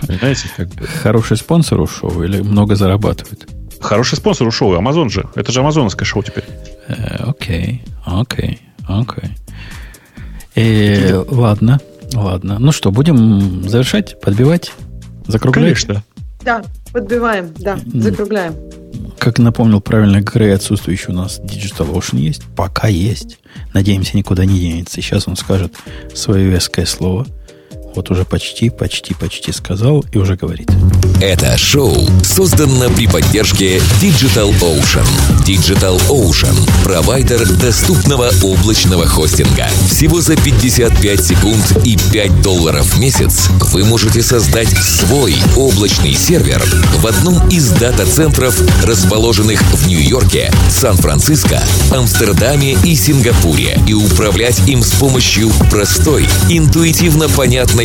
[SPEAKER 1] Знаете, как бы. Хороший спонсор у шоу или много зарабатывает?
[SPEAKER 5] Хороший спонсор у шоу. Амазон же. Это же амазоновское шоу теперь.
[SPEAKER 1] Э, окей, окей, окей. Э, ладно, ладно. Ну что, будем завершать, подбивать, закруглять?
[SPEAKER 5] Конечно.
[SPEAKER 2] Да, подбиваем, да, закругляем.
[SPEAKER 1] Как напомнил правильно Грей, отсутствующий у нас Digital Ocean есть. Пока есть. Надеемся, никуда не денется. Сейчас он скажет свое веское слово – вот уже почти, почти, почти сказал и уже говорит.
[SPEAKER 3] Это шоу создано при поддержке Digital Ocean. Digital Ocean – провайдер доступного облачного хостинга. Всего за 55 секунд и 5 долларов в месяц вы можете создать свой облачный сервер в одном из дата-центров, расположенных в Нью-Йорке, Сан-Франциско, Амстердаме и Сингапуре, и управлять им с помощью простой, интуитивно понятной